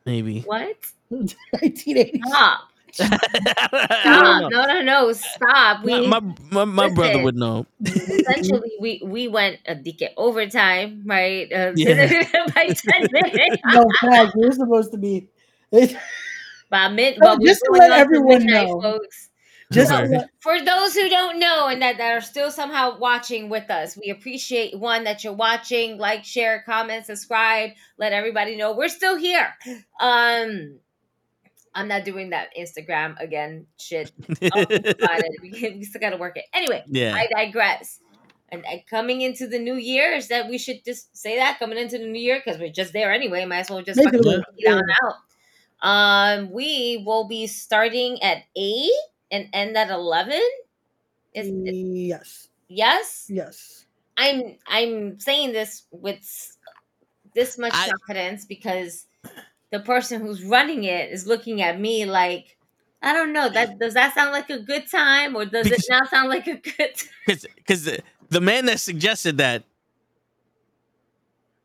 Maybe. What? 1980. Stop. I Stop. No, no, no. Stop. We my my, my brother would know. essentially we we went a decade overtime, right? Uh, Yeah. by ten minutes. no, fact, we're supposed to be. By mid, No, but we're just to let everyone midnight, know. folks. Just Right. to let- For those who don't know and that, that are still somehow watching with us, we appreciate one that you're watching. Like, share, comment, subscribe. Let everybody know we're still here. Um, I'm not doing that Instagram again. Shit. I'll think. We, we still got to work it. Anyway, Yeah. I digress. And, and coming into the new year, is that we should just say that coming into the new year because we're just there anyway. Might as well just fucking Basically, get on out. Um, we will be starting at eight and end at eleven. Is yes, yes? yes. I'm I'm saying this with this much I- confidence because the person who's running it is looking at me like I don't know that does that sound like a good time or does Because- it not sound like a good time? Because the, the man that suggested that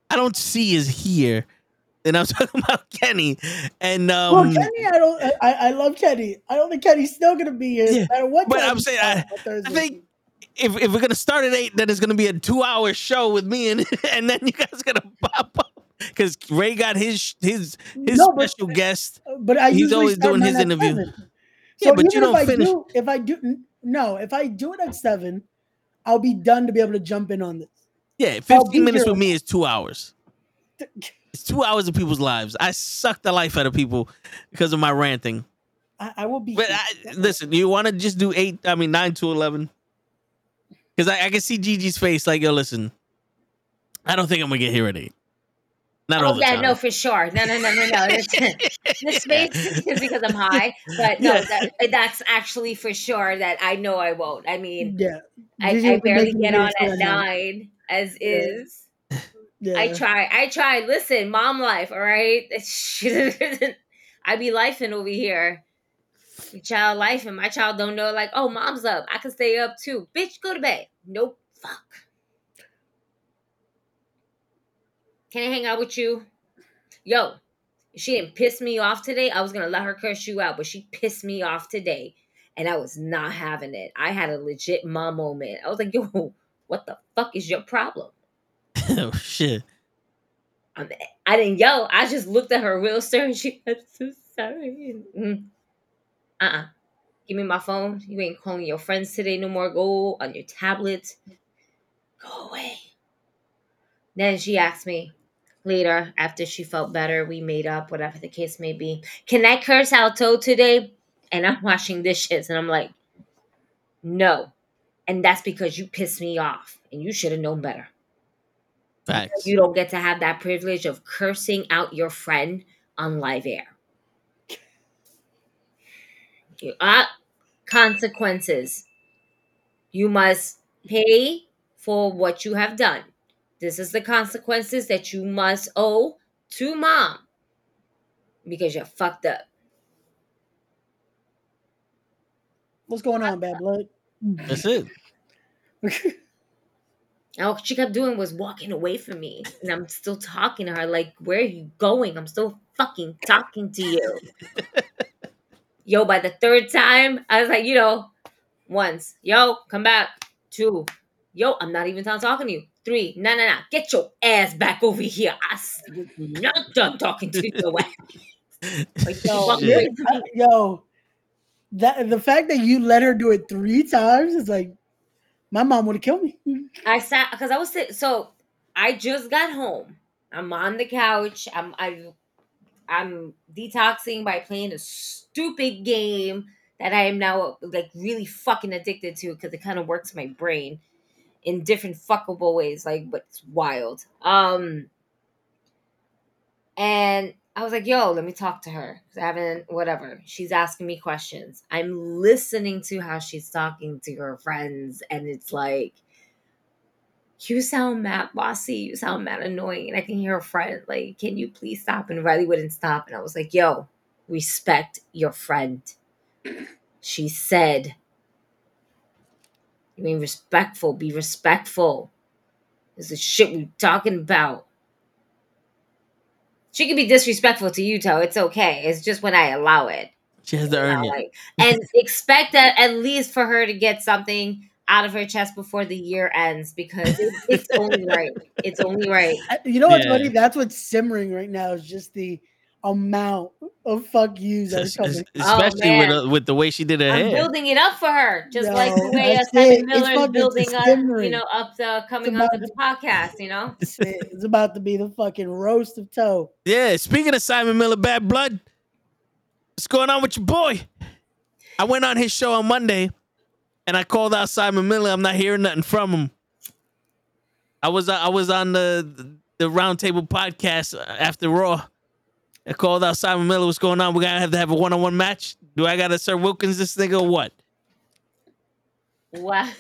I don't see is here. And I was talking about Kenny. And um well, Kenny, I don't. I, I love Kenny. I don't think Kenny's still gonna be here. Yeah, no matter what but I'm saying, I-. I think if, if we're gonna start at eight, then it's gonna be a two hour show with me and and then you guys gonna pop up. Because Ray got his his his No, but- special guest. But I He's always doing his interview. seven. Yeah, but you if don't I finish. Do, if I do, no, if I do it at seven, I'll be done to be able to jump in on this. Yeah, 15 minutes here. with me is two hours. It's two hours of people's lives. I suck the life out of people because of my ranting. I, I will be. But. I, listen, you want to just do eight? I mean nine to eleven, because I, I can see Gigi's face. Like, yo, listen, I don't think I'm gonna get here at eight. Not all Oh the yeah, time. no, for sure. No, no, no, no, no. This, this space is because I'm high, but no, Yeah. that, that's actually for sure that I know I won't. I mean, yeah, I, I barely get on at till nine as is. Yeah. I try. I try. Listen, mom life, all right? I be lifing over here. Child life and my child don't know, like, oh, mom's up. I can stay up too. Bitch, go to bed. Nope. Fuck. Can I hang out with you? Yo, she didn't piss me off today, I was gonna let her curse you out, but she pissed me off today. And I was not having it. I had a legit mom moment. I was like, yo, what the fuck is your problem? oh shit. I didn't yell. I just looked at her real stern. She, I'm so sorry. Mm. Uh-uh. Give me my phone. You ain't calling your friends today no more. Go on your tablet. Go away. Then she asked me later, after she felt better, we made up, whatever the case may be. Can I curse Toad today? And I'm washing dishes. And I'm like, no. And that's because you pissed me off. And you should have known better. Facts. You don't get to have that privilege of cursing out your friend on live air. You, uh, consequences. You must pay for what you have done. This is the consequences that you must owe to mom because you're fucked up. What's going on, bad blood? That's it. And all she kept doing was walking away from me. And I'm still talking to her, like, where are you going? I'm still fucking talking to you. yo, by the third time, I was like, you know, once, yo, come back. Two, yo, I'm not even done talking to you. Three, no, no, no, get your ass back over here. I'm not done talking to you. ass. Like, yo, walk Shit. away from me. I- yo, that the fact that you let her do it three times is like, my mom would have killed me. I sat because I was. So I just got home. I'm on the couch. I'm I, I'm detoxing by playing a stupid game that I am now like really fucking addicted to because it kind of works my brain in different fuckable ways. Like, but it's wild. Um, and I was like, "Yo, let me talk to her. I haven't, whatever. She's asking me questions. I'm listening to how she's talking to her friends, and it's like You sound mad bossy. You sound mad annoying. And I can hear a friend like, "Can you please stop?" And Riley wouldn't stop. And I was like, "Yo, respect your friend." She said, "You mean respectful? Be respectful." This is shit we talking about. She can be disrespectful to you, Toe. It's okay. It's just when I allow it. She has to earn know, it. like, and expect that at least for her to get something out of her chest before the year ends because it, it's only right. It's only right. You know what's Yeah. funny? That's what's simmering right now is just the amount of fuck yous that are coming. es- Especially with uh, with the way she did her I'm hair. building it up for her, just like the way uh, Simon Miller is building up, you know, up the coming about onto the podcast. You know, It's, it's about to be the fucking roast of toe. Yeah, speaking of Simon Miller, Bad Blood, what's going on with your boy? I went on his show on Monday, and I called out Simon Miller. I'm not hearing nothing from him. I was I was on the the Roundtable podcast after Raw. I called out Simon Miller. What's going on? We gotta have to have a one on one match. Do I gotta Sir Wilkins this nigga or what? what?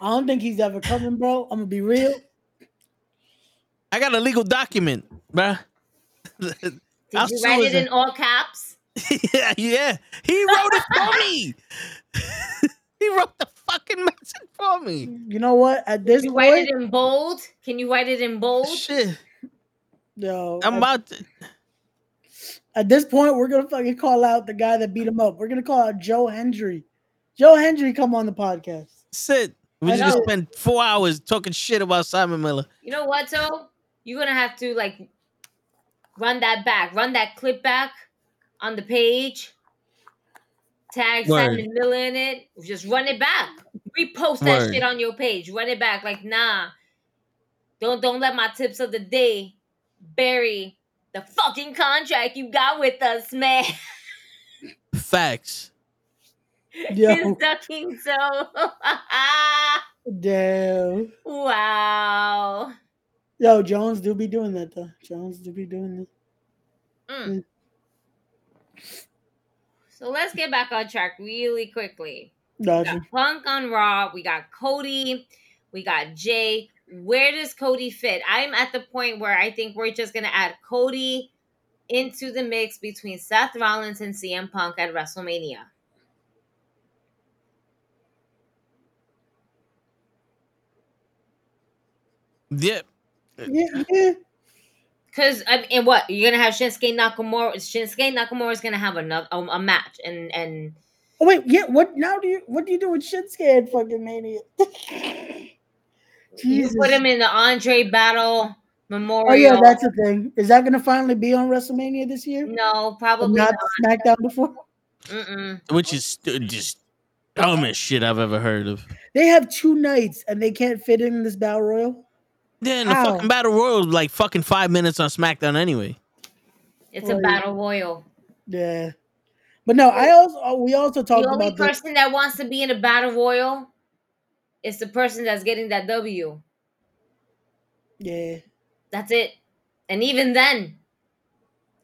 I don't think he's ever coming, bro. I'm gonna be real. I got a legal document, bruh. Did I'll you write his it in all caps? yeah, yeah. He wrote it for me. he wrote the fucking message for me. You know what? At this You write it in bold. Can you write it in bold? Shit. No. I'm at, about to at this point, we're gonna fucking call out the guy that beat him up. We're gonna call out Joe Hendry. Joe Hendry, come on the podcast. sit. We I just know. spent four hours talking shit about Simon Miller. You know what, though? You're gonna have to like run that back, run that clip back on the page. Tag Word. Simon Miller in it. Just run it back. Repost that Word. shit on your page. Run it back. Like, nah. Don't don't let my tips of the day bury the fucking contract you got with us, man. Facts. Yo, It's ducking so. damn. wow. Yo, Jones do be doing that though. Jones do be doing that. Mm. So let's get back on track really quickly. We Gotcha. got Punk on Raw. We got Cody. We got Jey. Where does Cody fit? I'm at the point where I think we're just gonna add Cody into the mix between Seth Rollins and CM Punk at WrestleMania. Yeah. Yeah, yeah. Cause I mean, and what you're gonna have Shinsuke Nakamura? Shinsuke Nakamura is gonna have another a, a match, and and Oh wait, yeah. What now? Do you what do you do with Shinsuke at fucking Mania? Jesus. you put him in the Andre Battle Memorial. Oh yeah, that's the thing. Is that gonna finally be on WrestleMania this year? no, probably not not. SmackDown before. Mm-mm. Which is st- just dumbest shit I've ever heard of. They have two nights and they can't fit in this battle royal. Yeah, and the fucking battle royal is like fucking five minutes on SmackDown anyway. It's Oh, a yeah. battle royal. Yeah, but no, I also we also talked the only about the person that wants to be in a battle royal is the person that's getting that W. yeah. That's it. And even then,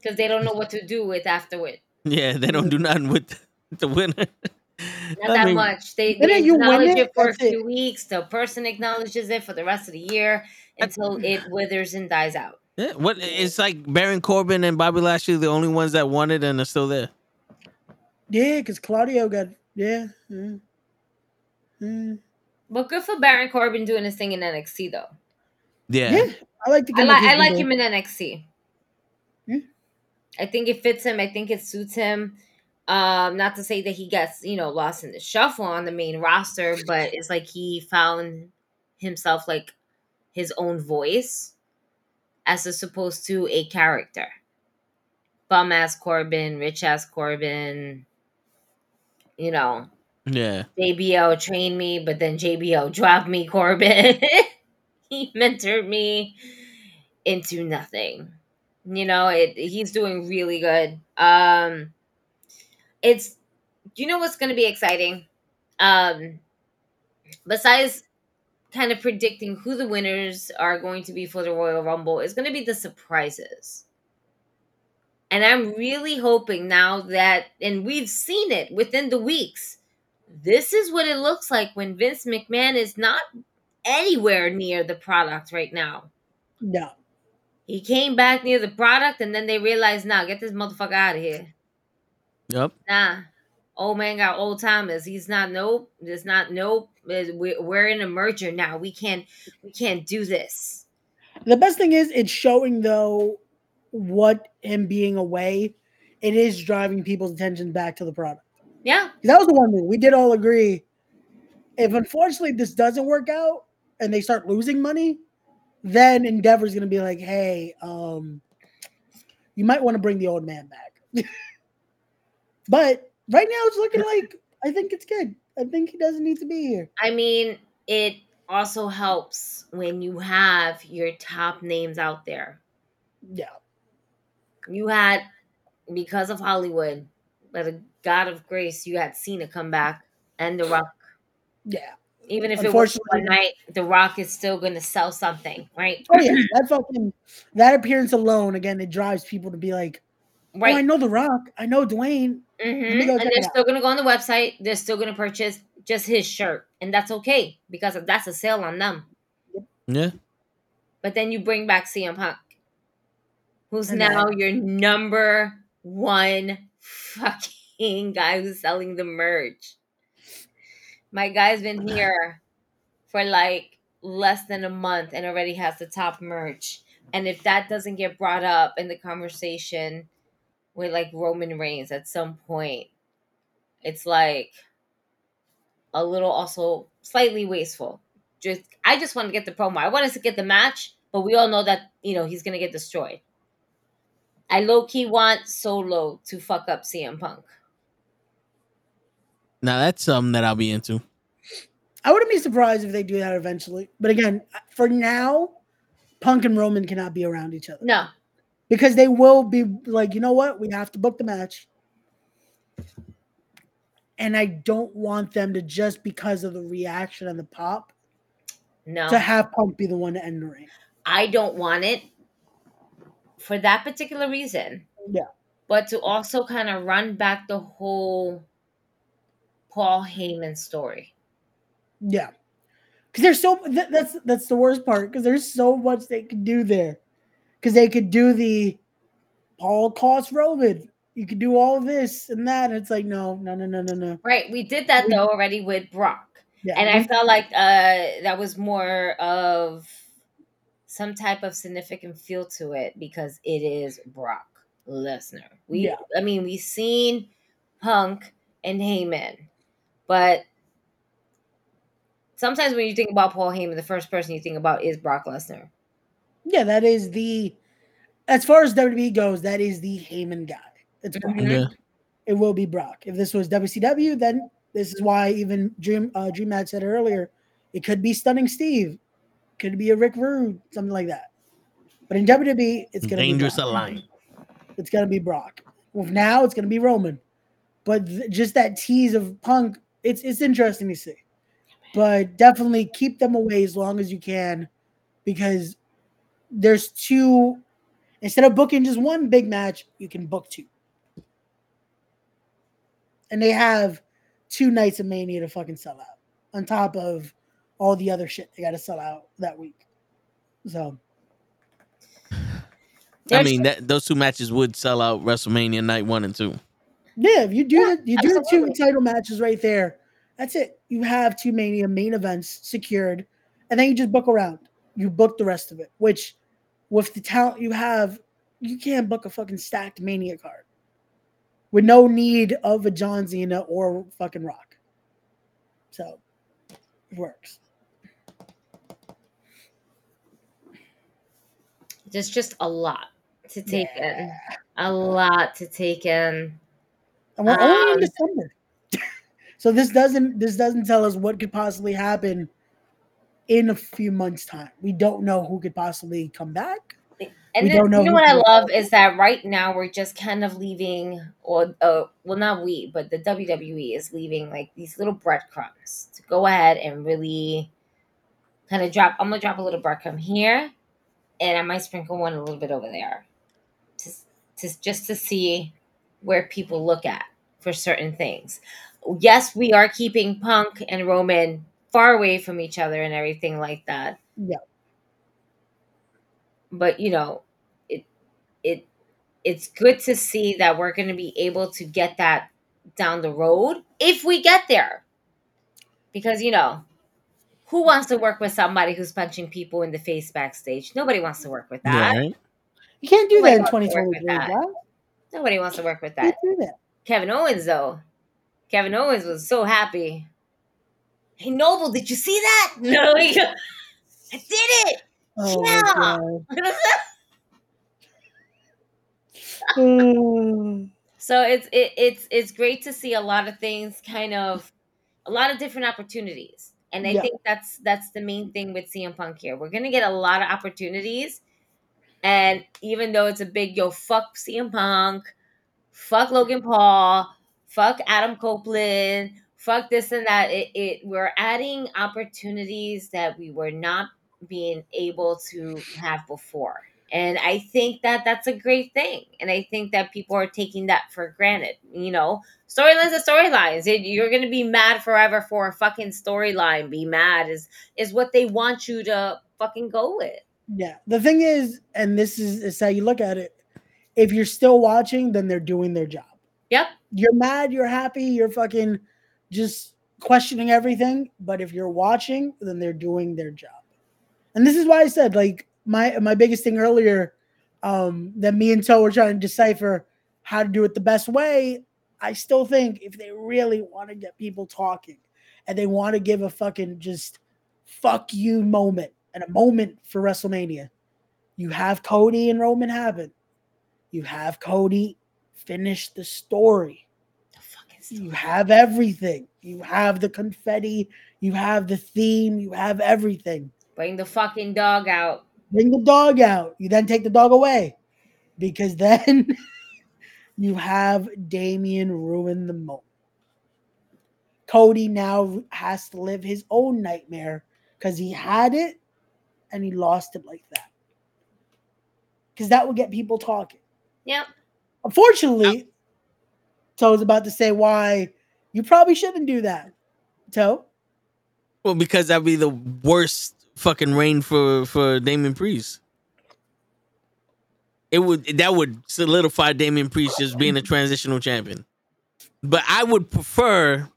because they don't know what to do with afterward. Yeah, they don't do nothing with the winner. Not I that mean, much. They, they you win acknowledge it? it, for a That's it. few weeks. The person acknowledges it for the rest of the year until it withers and dies out. Yeah, what it's like Baron Corbin and Bobby Lashley the only ones that won it and are still there. Yeah, because Claudio got yeah. yeah. Mm. But good for Baron Corbin doing his thing in NXT though. Yeah. Yeah, I like to. I like I like him in NXT. Yeah. I think it fits him. I think it suits him. Um, not to say that he gets you know lost in the shuffle on the main roster, but it's like he found himself like his own voice as opposed to a character. Bum ass Corbin, rich ass Corbin, you know, Yeah. JBL trained me, but then JBL dropped me, Corbin. he mentored me into nothing. You know, it he's doing really good. Um it's you know what's gonna be exciting? Um besides kind of predicting who the winners are going to be for the Royal Rumble, is gonna be the surprises. And I'm really hoping now that, and we've seen it within the weeks, this is what it looks like when Vince McMahon is not anywhere near the product right now. No. He came back near the product, and then they realized, nah, get this motherfucker out of here. Yep. Nah, old man got old timers. He's not nope. There's not nope. We're, we're in a merger now. We can't we can't do this. The best thing is it's showing though what him being away, it is driving people's attention back to the product. Yeah, That was the one thing we did all agree. If unfortunately this doesn't work out and they start losing money, then Endeavor's gonna be like, hey, um, you might want to bring the old man back. but right now it's looking like I think it's good. I think he doesn't need to be here. I mean, it also helps when you have your top names out there. Yeah. You had because of Hollywood, by the God of grace, you had Cena come back and The Rock. Yeah. Even if it was one night, The Rock is still going to sell something, right? Oh yeah, that fucking that appearance alone again it drives people to be like, Right. oh, I know The Rock, I know Dwayne. Mhm. Go And they're still going to go on the website. They're still going to purchase just his shirt, and that's okay because that's a sale on them. Yeah. But then you bring back CM Punk, who's And now then- your number one fucking guy who's selling the merch. My guy's been here for like less than a month and already has the top merch. And if that doesn't get brought up in the conversation with like Roman Reigns at some point, it's like a little also slightly wasteful. Just I just want to get the promo. I wanted to get the match, but we all know that you know he's gonna get destroyed. I low key want Solo to fuck up CM Punk. Now that's something that I'll be into. I wouldn't be surprised if they do that eventually. But again, for now, Punk and Roman cannot be around each other. No, Because they will be like, you know what? We have to book the match. And I don't want them to just because of the reaction and the pop no, to have Punk be the one to end the reign. I don't want it for that particular reason. Yeah. But to also kind of run back the whole Paul Heyman story. Yeah. Because there's so th- that's that's the worst part because there's so much they could do there. Because they could do the Paul cost Roman. You could do all this and that. And it's like, no, no, no, no, no, no. Right. We did that though already with Brock. Yeah. and I felt like uh, that was more of some type of significant feel to it because it is Brock Lesnar. We, Yeah. I mean, we've seen Punk and Heyman, but sometimes when you think about Paul Heyman, the first person you think about is Brock Lesnar. yeah, that is the as far as WWE goes, that is the Heyman guy. It's Brock. Yeah. It will be Brock. If this was WCW, then this is why even Dream uh, Dream Match said earlier, it could be Stunning Steve, could be a Rick Rude, something like that. But in WWE, it's gonna Dangerous be alliance. It's gonna be Brock. Well, now it's gonna be Roman. But th- just that tease of Punk, it's it's interesting to see. But definitely keep them away as long as you can, because there's two. Instead of booking just one big match, you can book two. And they have two nights of Mania to fucking sell out, on top of all the other shit they got to sell out that week. So I mean, that those two matches would sell out WrestleMania night one and two. Yeah, if you do Yeah, the, you do the two title matches right there, that's it. You have two mania main events secured, and then you just book around. You book the rest of it, which with the talent you have, you can't book a fucking stacked mania card with no need of a John Cena or fucking Rock. So it works. There's just a lot to take in. A lot to take in. And we're only in Um, December. so this doesn't this doesn't tell us what could possibly happen in a few months' time. We don't know who could possibly come back. And We then, don't know you know what I love is that right now we're just kind of leaving, or uh, well, not we, but the WWE is leaving like these little breadcrumbs to go ahead and really kind of drop. I'm gonna drop a little breadcrumb here, and I might sprinkle one a little bit over there, to, to just to see where people look at for certain things. Yes, we are keeping Punk and Roman far away from each other and everything like that. Yeah. But you know, it it it's good to see that we're going to be able to get that down the road if we get there. Because you know, who wants to work with somebody who's punching people in the face backstage? Nobody wants to work with that. Yeah, right? You can't do Nobody that in wants to work with 2023, that. guys. Nobody wants to work with that. do that. Kevin Owens, though, Kevin Owens was so happy. Hey, Noble, did you see that? No, he- I did it. Oh Yeah. my god. Mm, so it's it, it's it's great to see a lot of things kind of a lot of different opportunities and i Yeah. think that's that's the main thing with cm punk here. We're gonna get a lot of opportunities. And even though it's a big yo fuck cm punk fuck logan paul fuck adam copeland fuck this and that it, it we're adding opportunities that we were not being able to have before and I think that that's a great thing. And I think that people are taking that for granted. You know, storylines are storylines. You're going to be mad forever for a fucking storyline. Be mad is is what they want you to fucking go with. yeah. The thing is, and this is, is how you look at it. If you're still watching, then they're doing their job. Yep. You're mad, you're happy, you're fucking just questioning everything. But if you're watching, then they're doing their job. And this is why I said, like, my my biggest thing earlier, um, that me and Toe were trying to decipher how to do it the best way. I still think if they really want to get people talking and they want to give a fucking just fuck you moment and a moment for WrestleMania, you have Cody and Roman happen. You have Cody finish the story. The fucking You have everything. You have the confetti. You have the theme. You have everything. Bring the fucking dog out. Bring the dog out. You then take the dog away because then you have Damian ruin the moment. Cody now has to live his own nightmare because he had it and he lost it like that. Because that would get people talking. Yep. Unfortunately, Toe's about to say why you probably shouldn't do that. Toe? Well, because that'd be the worst fucking reign for for Damian Priest. It would that would solidify Damian Priest just being a transitional champion. But I would prefer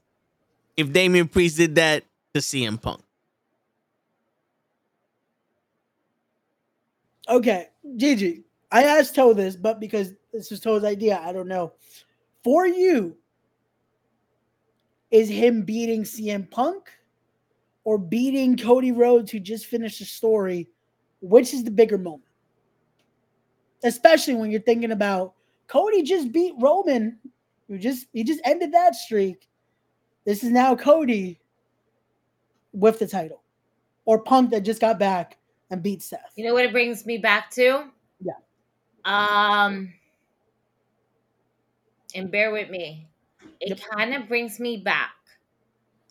if Damian Priest did that to CM Punk. Okay, Gigi, I asked Toe this, but because this was Toe's idea, I don't know. For you, is him beating CM Punk or beating Cody Rhodes, who just finished the story? Which is the bigger moment? Especially when you're thinking about Cody just beat Roman, who just he just ended that streak. This is now Cody with the title, or Punk that just got back and beat Seth. You know what it brings me back to? Yeah. Um, and bear with me. It Yep. kind of brings me back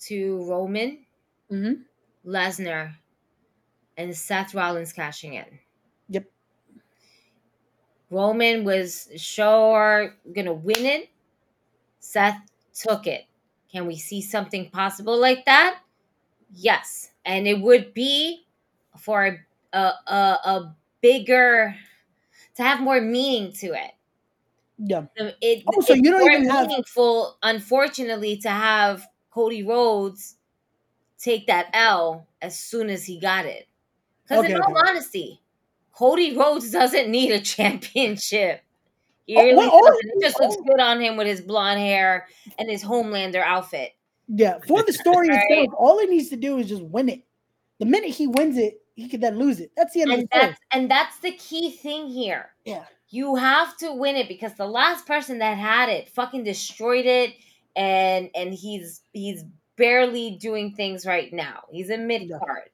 to Roman, Mhm. Lesnar, and Seth Rollins cashing in. Yep. Roman was sure gonna win it. Seth took it. Can we see something possible like that? Yes, and it would be for a a, a, bigger to have more meaning to it. Yeah. The- It, Oh, so it's you don't more even have- meaningful, unfortunately, to have Cody Rhodes take that L as soon as he got it. Because Okay, in all okay. honesty, Cody Rhodes doesn't need a championship. He Oh, really oh, doesn't. It just looks oh. good on him with his blonde hair and his Homelander outfit. Yeah, for the story Right. itself, all he needs to do is just win it. The minute he wins it, he could then lose it. That's the end And of the story. and that's the key thing here. Yeah, You have to win it because the last person that had it fucking destroyed it and and he's he's barely doing things right now. He's a mid Yeah. card.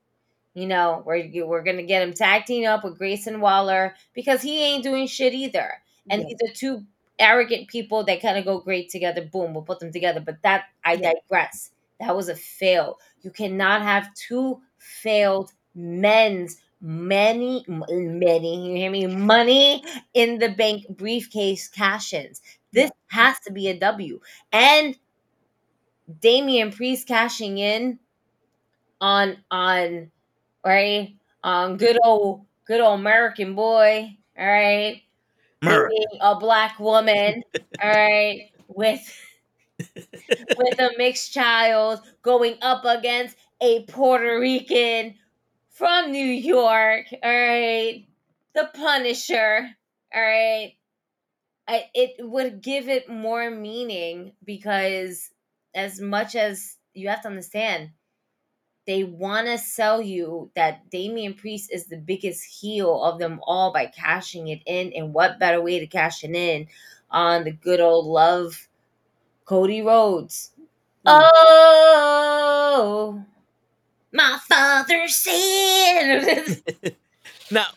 You know, we're we're gonna get him tag team up with Grayson Waller because he ain't doing shit either. And Yeah. these are two arrogant people that kind of go great together. Boom, we'll put them together. But that I Yeah. digress. That was a fail. You cannot have two failed men's many many you hear me money in the bank briefcase cash-ins. This has to be a W. And Damian Priest cashing in on on right on good old good old American boy, all right, dating a black woman, all right, with with a mixed child going up against a Puerto Rican from New York, all right, the Punisher, all right. I, it would give it more meaning because as much as you have to understand they want to sell you that Damian Priest is the biggest heel of them all by cashing it in. And what better way to cash it in on the good old love Cody Rhodes? Oh, my father said. Now,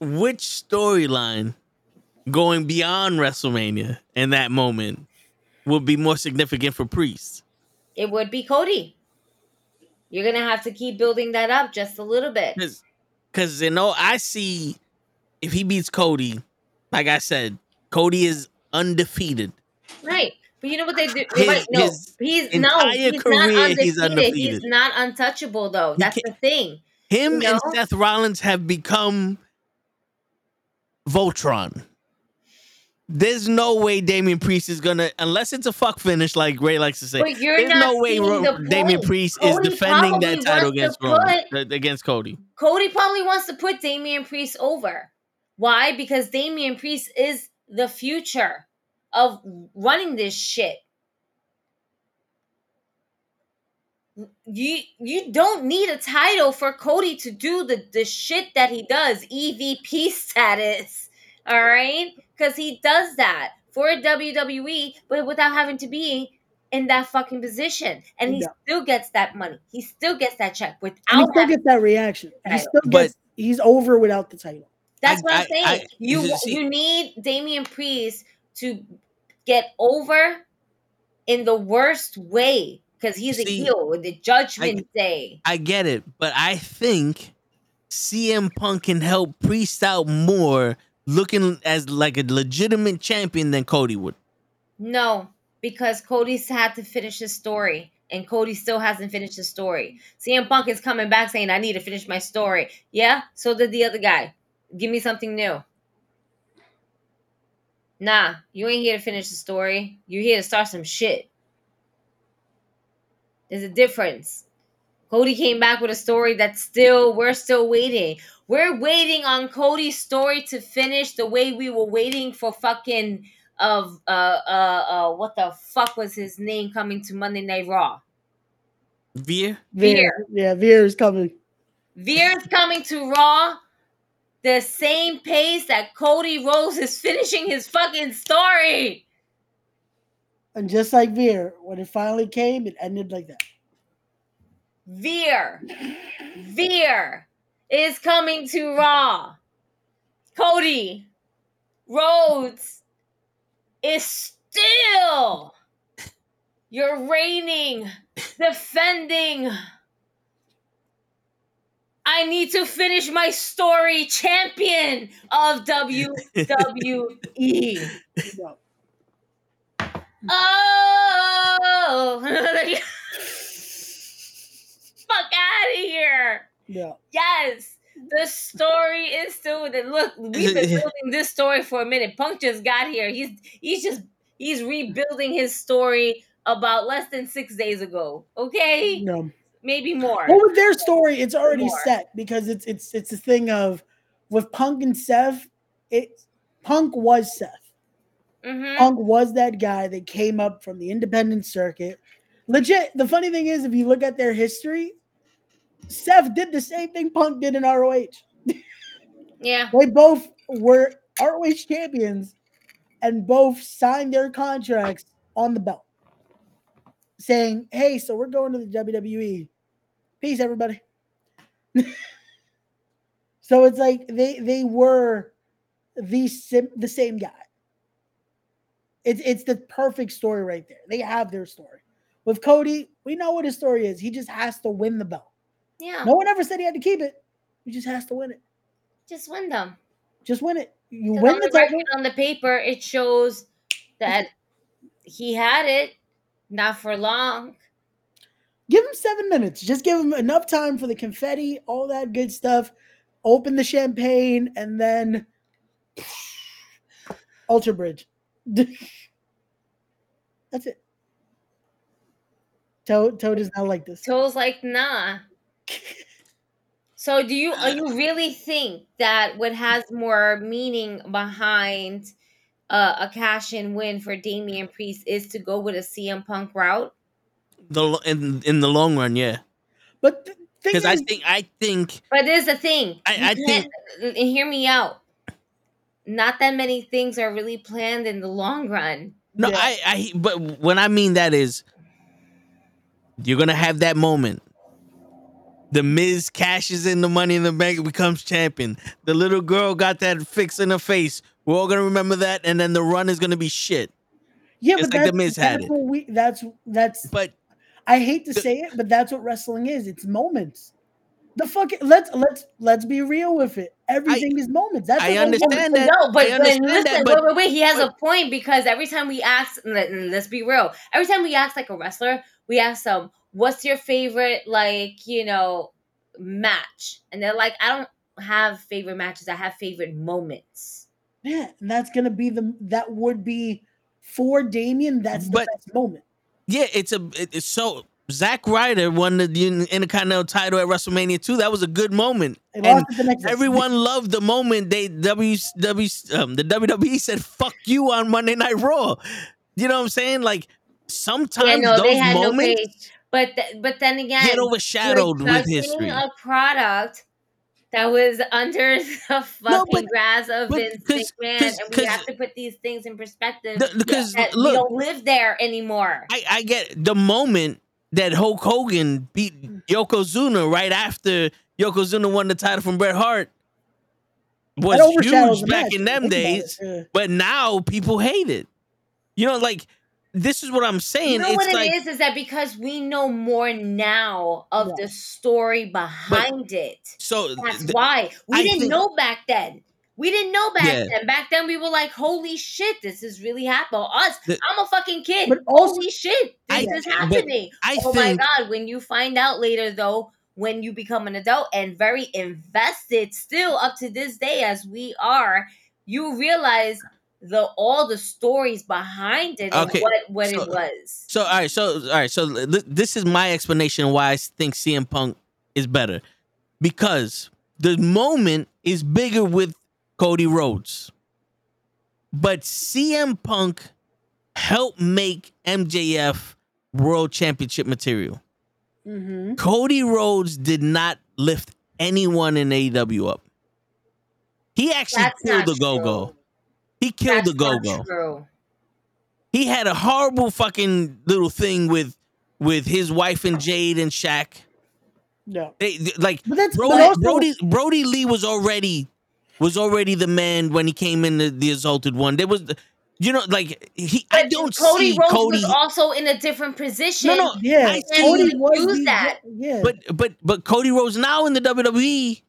which storyline going beyond WrestleMania in that moment would be more significant for Priest? it would be Cody. You're going to have to keep building that up just a little bit. Because, you know, I see if he beats Cody, like I said, Cody is undefeated. Right. But you know what they do? His- right, no, he's no, he's not undefeated. he's He's, not untouchable though. That's the thing. Him You and? Seth Rollins have become Voltron. There's no way Damian Priest is gonna, unless it's a fuck finish, like Ray likes to say. There's no way the Damian. Priest is defending that title against put- uh, against Cody. Cody probably wants to put Damian Priest over. Why? Because Damian Priest is the future of running this shit. You you don't need a title for Cody to do the, the shit that he does, EVP status. All right? Because he does that for WWE, but without having to be in that fucking position. And he Yeah. still gets that money. He still gets that check And he still having gets that reaction. He Title. still But- he's over without the title. That's I- what I'm saying. I- you you see- you need Damian Priest to get over in the worst way because he's a See, heel with the Judgment Day. I get it, but I think CM Punk can help Priest out more, looking as like a legitimate champion than Cody would. No, because Cody's had to finish his story. And Cody still hasn't finished his story. CM Punk is coming back saying, I need to finish my story. Yeah, so did the other guy. Give me something new. Nah, you ain't here to finish the story. You're here to start some shit. There's a difference. Cody came back with a story that's still, we're still waiting. We're waiting on Cody's story to finish the way we were waiting for fucking of uh uh uh what the fuck was his name coming to Monday Night Raw? Veer, Veer. Yeah, Veer is coming. Veer's coming to Raw the same pace that Cody Rhodes is finishing his fucking story. And just like Veer, when it finally came, it ended like that. Veer. Veer is coming to Raw. Cody Rhodes is still your reigning, defending. I need to finish my story champion of WWE. Oh, fuck out of here. Yeah. Yes. The story is still look. We've been building this story for a minute. Punk just got here. He's he's just he's rebuilding his story about less than six days ago. Okay, No. maybe more. Well, with their story, it's already More. set because it's it's it's a thing of with Punk and Seth. It Punk was Seth. hmm Punk was that guy that came up from the independent circuit. Legit. The funny thing is, if you look at their history, Seth did the same thing Punk did in ROH. Yeah, They both were ROH champions and both signed their contracts on the belt, saying, Hey, so we're going to the WWE. Peace, everybody. so it's like they they were the sim, the same guy. It's it's the perfect story right there. They have their story. With Cody, we know what his story is. He just has to win the belt. Yeah. No one ever said he had to keep it. He just has to win it. Just win them. Just win it. You win on the title. on the paper, it shows that he had it, not for long. Give him seven minutes. Just give him enough time for the confetti, all that good stuff. Open the champagne, and then Ultra Bridge. That's it. Toad, Toad is not like this. Toad's like, nah. So do you are you really think that what has more meaning behind uh, a cash in win for Damian Priest is to go with a CM Punk route? The lo- in in the long run, yeah. But the thing Because I think I think But there's the thing. I- You I can't- and uh, uh, hear me out. Not that many things are really planned in the long run. no, Yeah. I I but when I mean that is you're gonna have that moment. The Miz cashes in the money in the bank and becomes champion. The little girl got that fix in her face. We're all gonna remember that, and then the run is gonna be shit. yeah, just but like The that's, Miz had that's it. we. That's that's. But I hate to say it, but that's what wrestling is. It's moments. The fuck. Let's let's let's be real with it. Everything is moments. That's I what I'm- understand that. No, but, I but listen, that, wait, but- wait, wait. He has but- a point because every time we ask, let, let's be real. Every time we ask like a wrestler, we ask them, "What's your favorite like you know match?" And they're like, "I don't have favorite matches. I have favorite moments." Yeah, and that's gonna be the that would be for Damian. That's the But- best moment. yeah, it's a it's so Zack Ryder won the Intercontinental title at WrestleMania 2. That was a good moment. They And lost it the next day. everyone loved the moment they W W um, the WWE said "fuck you" on Monday Night Raw. You know what I'm saying? Like sometimes Yeah, no, those they had moments faith. But th- but then again, get overshadowed with history. A product that was under the fucking but- grasp of but Vince 'cause- McMahon, 'cause- and we have to put these things in perspective. Because that we don't live there anymore. I, I get the moment that Hulk Hogan beat Yokozuna right after Yokozuna won the title from Bret Hart was huge back match, in them days. yeah. But now people hate it. You know, like this is what I'm saying. you know it's what like it is? Is that because we know more now of Yeah. the story behind it. so. That's th- why we I didn't think- know back then. We didn't know back Yeah. then. Back then, we were like, "Holy shit, this is really happening." Us, The- I'm a fucking kid. But also- Holy shit, this I- is happening. I oh think my god! When you find out later, though, when you become an adult and very invested, still up to this day, as we are, you realize the all the stories behind it Okay, and what what so- it was. So all right, so all right, so th- this is my explanation why I think CM Punk is better, because the moment is bigger with Cody Rhodes, but CM Punk helped make MJF World Championship material. Mhm. Cody Rhodes did not lift anyone in AEW up. He actually That's killed the Go Go. True. He killed That's the go go. he had a horrible fucking little thing with with his wife and Jade and Shaq. No, They, they- like But that's- but Brody, also- Brody Brodie Lee was already was already the man when he came in the, the Exalted One. There was, you know, like he. I don't Cody see Rhodes Cody. was also in a different position. No, no, Yeah. I see- Cody was use the- that. Yeah. but but but Cody Rhodes now in the WWE.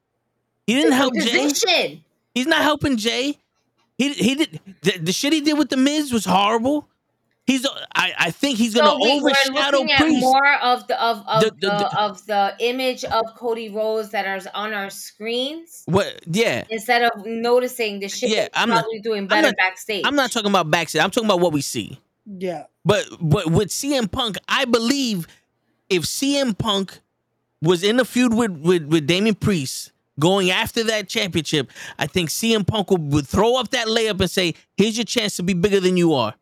He didn't help Jey. He's not helping Jey. He he did the, the shit he did with the Miz was horrible. He's I I think he's gonna So we, we're overshadow looking at Priest. more of the of of The- the, the- the- of the image of Cody Rhodes that are on our screens what? Yeah. instead of noticing the shit Yeah, that I'm he's not- probably doing better not- backstage. I'm not talking about backstage. I'm talking about what we see. yeah. But but with CM Punk, I believe if CM Punk was in a feud with with, with Damian Priest going after that championship, I think CM Punk would, throw up that layup and say, "Here's your chance to be bigger than you are."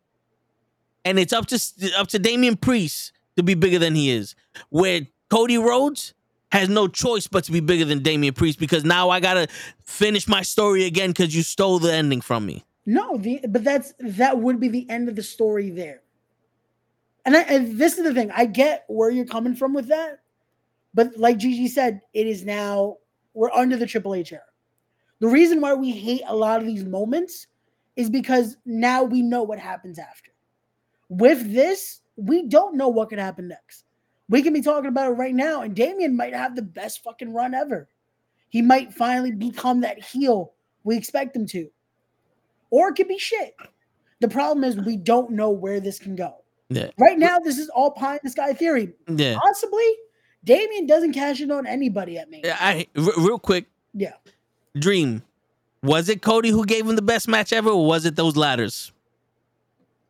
And it's up to up to Damian Priest to be bigger than he is. Where Cody Rhodes has no choice but to be bigger than Damian Priest because now I gotta finish my story again because you stole the ending from me. No, the but that's that would be the end of the story there. And, I, and this is the thing. I get where you're coming from with that, but like Gigi said, it is now we're under the Triple H era. The reason why we hate a lot of these moments is because now we know what happens after. With this, we don't know what could happen next. We can be talking about it right now, and Damian might have the best fucking run ever. He might finally become that heel we expect him to or it could be shit. The problem is we don't know where this can go. Yeah. Right now, this is all pie in the sky theory. Yeah. Possibly, Damian doesn't cash in on anybody at me. Yeah, I r- real quick, Yeah. Dream. Was it Cody who gave him the best match ever, or was it those ladders?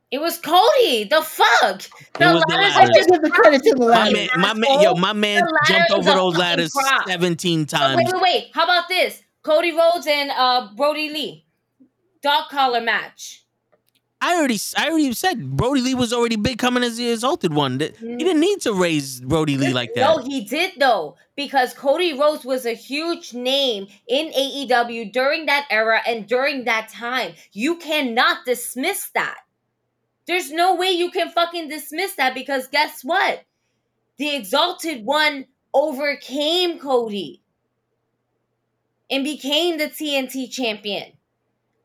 It was Cody. The fuck. The was the ladders I just give the credit to the My ladder. man, my man, yo, my man jumped over those ladders prop. 17 Oh, times. wait, wait, wait. How about this? Cody Rhodes and uh Brodie Lee. Dog collar match. I already, I already said Brodie Lee was already big coming as the exalted one. He didn't need to raise Brodie Lee like that. No, he did though, because Cody Rhodes was a huge name in AEW during that era and during that time. You cannot dismiss that. There's no way you can fucking dismiss that because guess what? The Exalted One overcame Cody and became the TNT champion.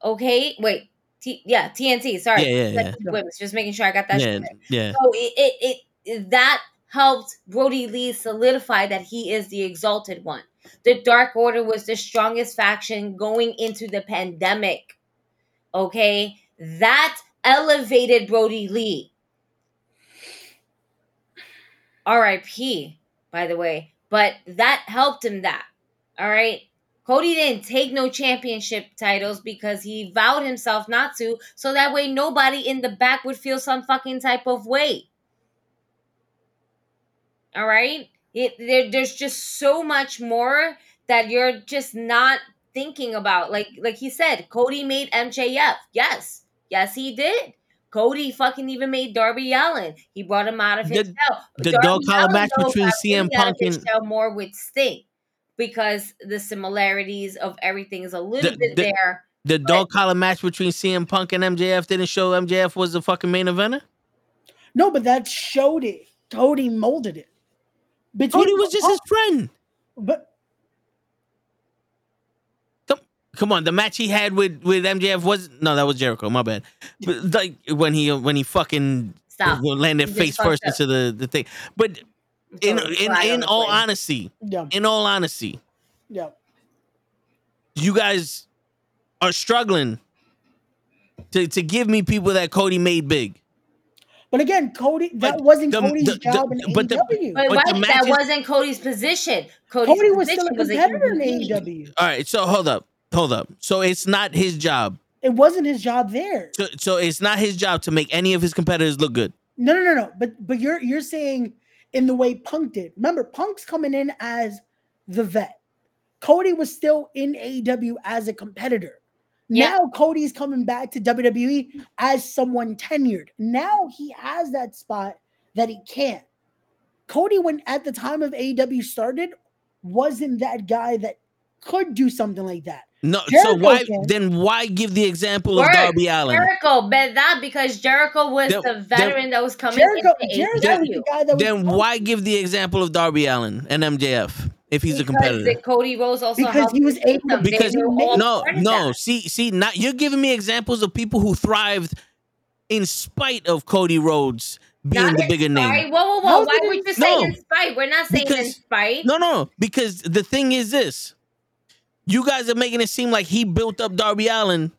Okay, wait. T- yeah, TNT. Sorry, Yeah, yeah, Like, wait, just making sure I got that. yeah, yeah. So it, it, it that helped Brodie Lee solidify that he is the exalted one. The Dark Order was the strongest faction going into the pandemic. Okay, that elevated Brodie Lee. R.I.P. By the way, but that helped him. That all right. Cody didn't take no championship titles because he vowed himself not to, so that way nobody in the back would feel some fucking type of way. All right? It, there, there's just so much more that you're just not thinking about. Like like he said, Cody made MJF. Yes. Yes, he did. Cody fucking even made Darby Allin. He brought him out of his The- shell. the dog collar match between CM really out of Punk and- more with Sting because the similarities of everything is a little The- bit the- there. The dog collar match between CM Punk and MJF didn't show MJF was the fucking main eventer. No, but that showed it. Cody molded it. Between Cody was just his oh, friend. But Come on, the match he had with with MJF was no, that was Jericho. My bad. But like when he when he fucking Stop. landed You just face first up. into the the thing. But in in in all plane. honesty, yeah, in all honesty, yeah. you guys are struggling to to give me people that Cody made big. But again, Cody, that But wasn't the- Cody's the- the- job in but the- AEW. But, But right, the that wasn't Cody's position. Cody's Cody was position still a was competitor in EVP. AEW. All right, so hold up, hold up. So it's not his job. It wasn't his job there. So, so it's not his job to make any of his competitors look good. No, no, no, no. But but you're you're saying in the way Punk did. Remember, Punk's coming in as the vet. Cody was still in AEW as a competitor. Yeah. Now Cody's coming back to WWE as someone tenured. Now he has that spot that he can't. Cody, when at the time of AEW started, wasn't that guy that could do something like that. No, so why can. then why give the example of Darby Allin? Jericho bet that because Jericho was Then- the veteran that was coming Jericho, into Jericho was the guy that was Then why give the example of Darby Allin and MJF if he's a competitor? Cody Rhodes also Because he was able them. Because were all no, no, that. see, see, not you're giving me examples of people who thrived in spite of Cody Rhodes being Not the bigger spite. name. Whoa, whoa, whoa! How's Why would you say No. in spite? We're not saying in spite. No, no, because the thing is this: you guys are making it seem like he built up Darby Allin,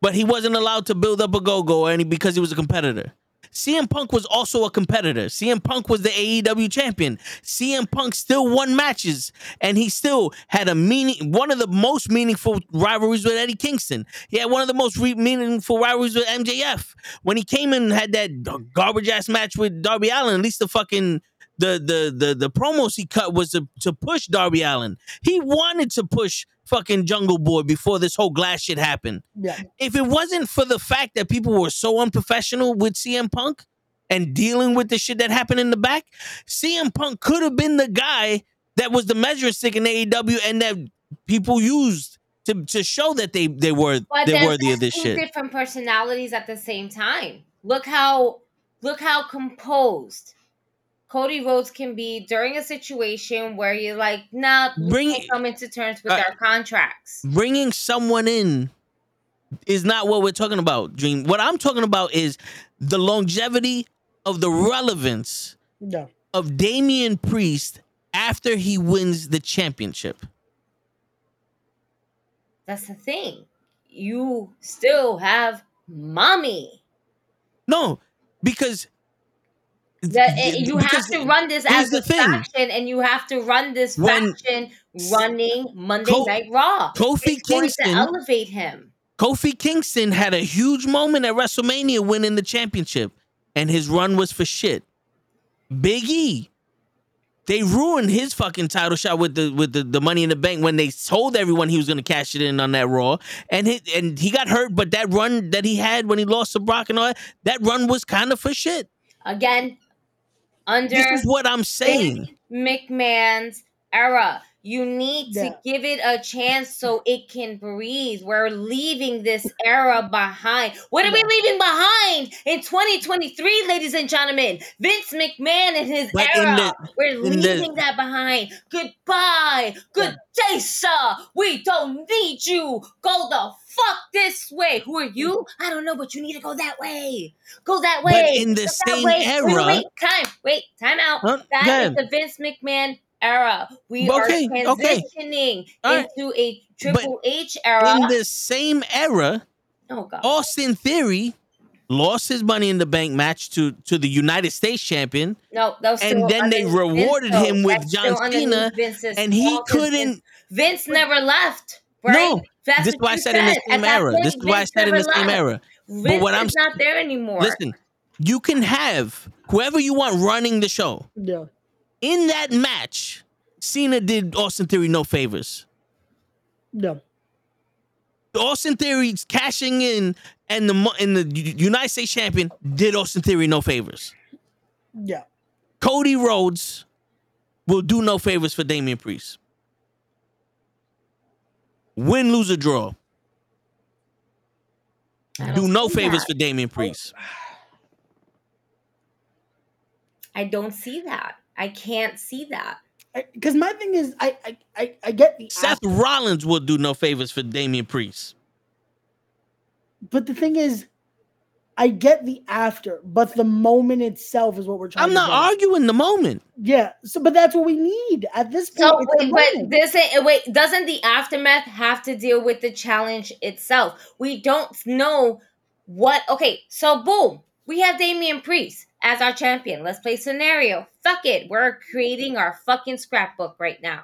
but he wasn't allowed to build up a go-go any because he was a competitor. CM Punk was also a competitor. CM Punk was the AEW champion. CM Punk still won matches, and he still had a meaning, one of the most meaningful rivalries with Eddie Kingston. He had one of the most re- meaningful rivalries with MJF. When he came in and had that garbage ass match with Darby Allin, at least the fucking the the the the promos he cut was to, to push Darby Allin. He wanted to push fucking Jungle Boy before this whole glass shit happened. Yeah. If it wasn't for the fact that people were so unprofessional with CM Punk and dealing with the shit that happened in the back, CM Punk could have been the guy that was the measuring stick in AEW and that people used to, to show that they they were But they're worthy of this shit. different personalities at the same time. Look how look how composed Cody Rhodes can be during a situation where you're like, nah, we Bring can't it- come into terms with Uh, our contracts. bringing someone in is not what we're talking about, Dream. What I'm talking about is the longevity of the relevance No. of Damian Priest after he wins the championship. That's the thing. You still have mommy. No, because That you have to run this as a faction, and you have to run this When- faction running Monday Night Raw. Kofi it's going Kingston- to elevate him. Kofi Kingston had a huge moment at WrestleMania winning the championship, and his run was for shit. Big E, they ruined his fucking title shot with the with the, the Money in the Bank when they told everyone he was gonna cash it in on that Raw, and he, and he got hurt. But that run that he had when he lost to Brock and all that, that run was kind of for shit. Again, under This is what I'm saying. McMahon's era. You need to give it a chance so it can breathe. We're leaving this era behind. What are we leaving behind in 2023, ladies and gentlemen? Vince McMahon and his But era. the- We're in the- leaving that behind. Goodbye. Good day, sir. We don't need you. Go the fuck this way. Who are you? I don't know, but you need to go that way. Go that way. But in the same way. Era- wait, time. Wait, time out. Huh? That is the Vince McMahon era. We Okay, are transitioning right. into a Triple H era. In the same era, oh god. Austin Theory lost his Money in the Bank match to to the United States champion, no, that was and then they Vince, rewarded though. him with John Cena, and he couldn't. Vince never left. Right? No, That's this is why I you said in the same era. point, This is why I said in the same left. era. Vince But what I'm is not there anymore. listen, you can have whoever you want running the show. Yeah. In that match, Cena did Austin Theory no favors. No. Austin Theory's cashing in, and the mo- and the United States champion did Austin Theory no favors. Yeah. Cody Rhodes will do no favors for Damian Priest. Win, lose, or draw. Don't no favors that. for Damian oh. Priest. I don't see that. I can't see that. Because my thing is, I, I, I, I get the Seth after- Rollins will do no favors for Damian Priest. but the thing is, I get the after, but the moment itself is what we're trying. I'm not get. arguing the moment. Yeah. So, but that's what we need at this point. So, wait, but this wait, doesn't the aftermath have to deal with the challenge itself? We don't know what. Okay, so boom, we have Damian Priest as our champion. Let's play scenario. Fuck it, we're creating our fucking scrapbook right now.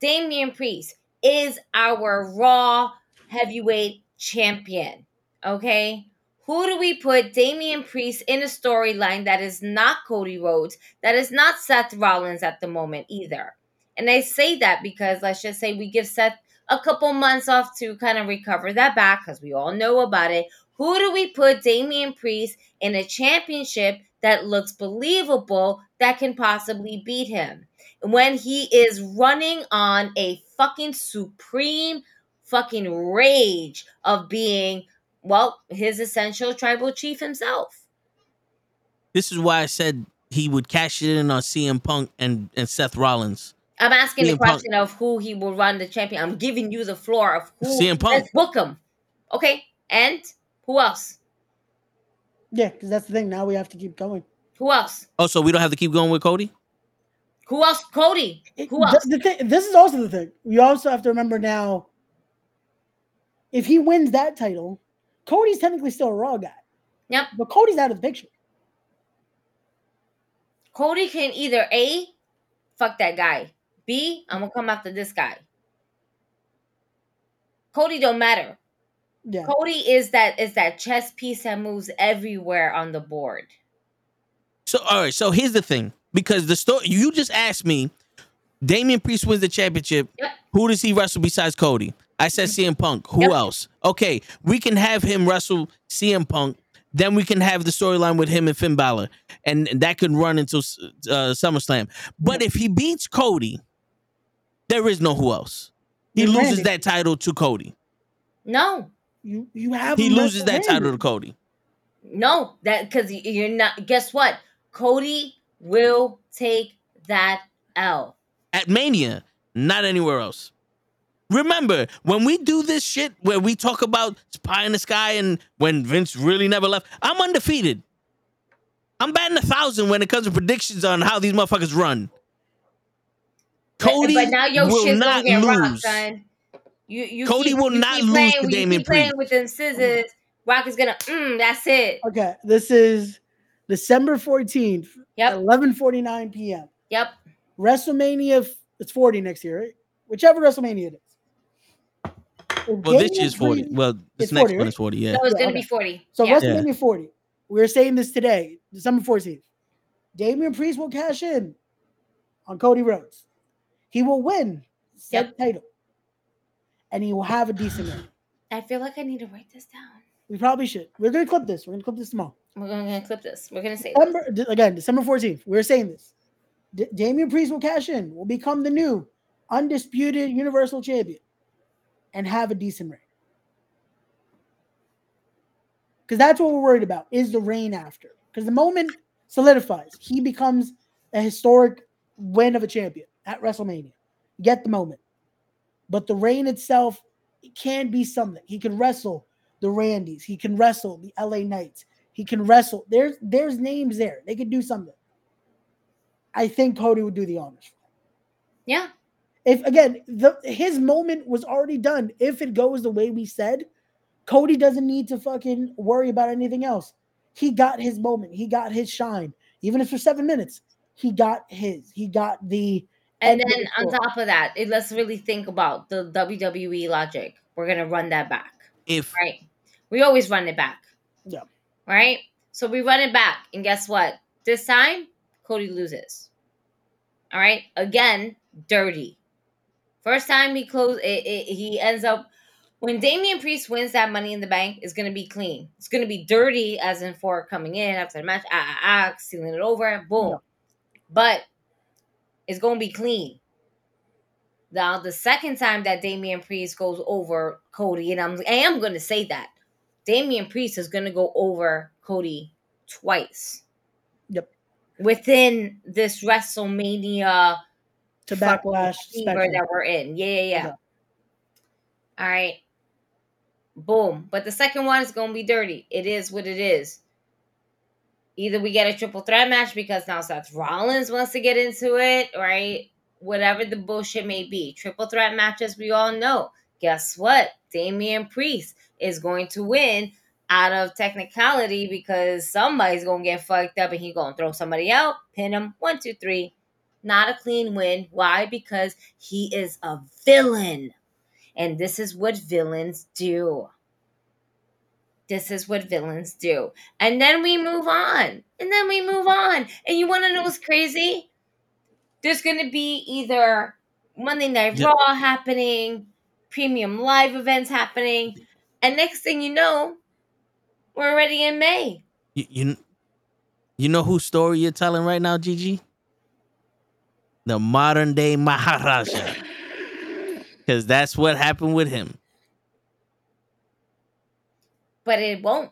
Damian Priest is our Raw heavyweight champion. Okay. Who do we put Damian Priest in a storyline that is not Cody Rhodes, that is not Seth Rollins at the moment either? And I say that because let's just say we give Seth a couple months off to kind of recover that back because we all know about it. Who do we put Damian Priest in a championship that looks believable that can possibly beat him? When he is running on a fucking supreme fucking rage of being, well, his essential tribal chief himself. This is why I said he would cash it in on CM Punk and, and Seth Rollins. I'm asking the CM Punk. question of who he will run the champion. I'm giving you the floor of who. CM Punk. Let's book him. Okay, and who else? yeah, because that's the thing. Now we have to keep going. Who else? Oh, so we don't have to keep going with Cody? Who else? Cody. It- Who the- else? The, thing, this is also the thing. We also have to remember now. If he wins that title, Cody's technically still a Raw guy, Yep. but Cody's out of the picture. Cody can either A, fuck that guy. B, I'm gonna come after this guy. Cody don't matter. Yeah. Cody is that is that chess piece that moves everywhere on the board. So all right, so here's the thing. Because the story you just asked me, Damian Priest wins the championship. Yep. Who does he wrestle besides Cody? I said CM Punk. Who Yep. else? Okay, we can have him wrestle CM Punk. Then we can have the storyline with him and Finn Balor, and that could run until uh, SummerSlam. But if he beats Cody, there is no who else. He Then loses Randy. that title to Cody. No, You you have He loses that wrestle title to Cody. no, that because you're not. Guess what? Cody will take that L. at Mania, not anywhere else. Remember, when we do this shit where we talk about pie in the sky and when Vince really never left, I'm undefeated. I'm batting a thousand when it comes to predictions on how these motherfuckers run. Cody but, now your will shit's not gonna get rocked, lose. son. You, you Cody keep, will you not keep lose playing, to you Damian keep playing with them scissors. Rock is gonna. Mm, that's it. Okay, this is December 14th, Yep. 11:49 p.m. Yep. WrestleMania, it's 40 next year, right? Whichever WrestleMania it is. If Well, this Damian year's 40. Priest- Well, this It's next 40, one right? is 40, yeah. So it's gonna be forty. So yeah. WrestleMania 40. We're saying this today, December 14th. Damian Priest will cash in on Cody Rhodes. He will win said Yep. title. And he will have a decent reign. I feel like I need to write this down. We probably should. We're gonna clip this. We're gonna clip this tomorrow. We're gonna clip this. We're gonna say. December, d- again, December 14th. We're saying this. D- Damian Priest will cash in, will become the new undisputed Universal Champion, and have a decent reign. Because that's what we're worried about is the reign after. Because the moment solidifies, he becomes a historic win of a champion at WrestleMania. Get the moment. But the reign itself, it can be something. He can wrestle the Randys. He can wrestle the LA Knights. He can wrestle. There's there's names there. They could do something. I think Cody would do the honors. Yeah. If again, the his moment was already done. If it goes the way we said, Cody doesn't need to fucking worry about anything else. He got his moment. He got his shine. Even if for seven minutes, he got his. He got the And then the on top of that, it, let's really think about the WWE logic. We're gonna run that back, If right? We always run it back. Yeah. Right. So we run it back, and guess what? This time, Cody loses. All right. Again, dirty. First time he closed, it, it, he ends up when Damian Priest wins that Money in the Bank. It's gonna be clean. It's gonna be dirty, as in for coming in after the match, ah ah ah, sealing it over, boom. But it's gonna be clean. Now the second time that Damian Priest goes over Cody, and I'm I am gonna say that Damian Priest is gonna go over Cody twice. Yep. Within this WrestleMania to backlash fever that we're in. Yeah, yeah, yeah. Yeah. All right. Boom. But the second one is gonna be dirty. It is what it is. Either we get a triple threat match because now Seth Rollins wants to get into it, right? Whatever the bullshit may be. Triple threat matches, we all know. Guess what? Damian Priest is going to win out of technicality because somebody's gonna get fucked up and he gonna throw somebody out, pin him, one, two, three. Not a clean win. Why? Because he is a villain. And this is what villains do. This is what villains do. And then we move on. And then we move on. And you want to know what's crazy? There's going to be either Monday Night Yeah. Raw happening, premium live events happening. And next thing you know, we're already in May. you, you you know whose story you're telling right now, Gigi? The modern day Maharaja. Because that's what happened with him. but it won't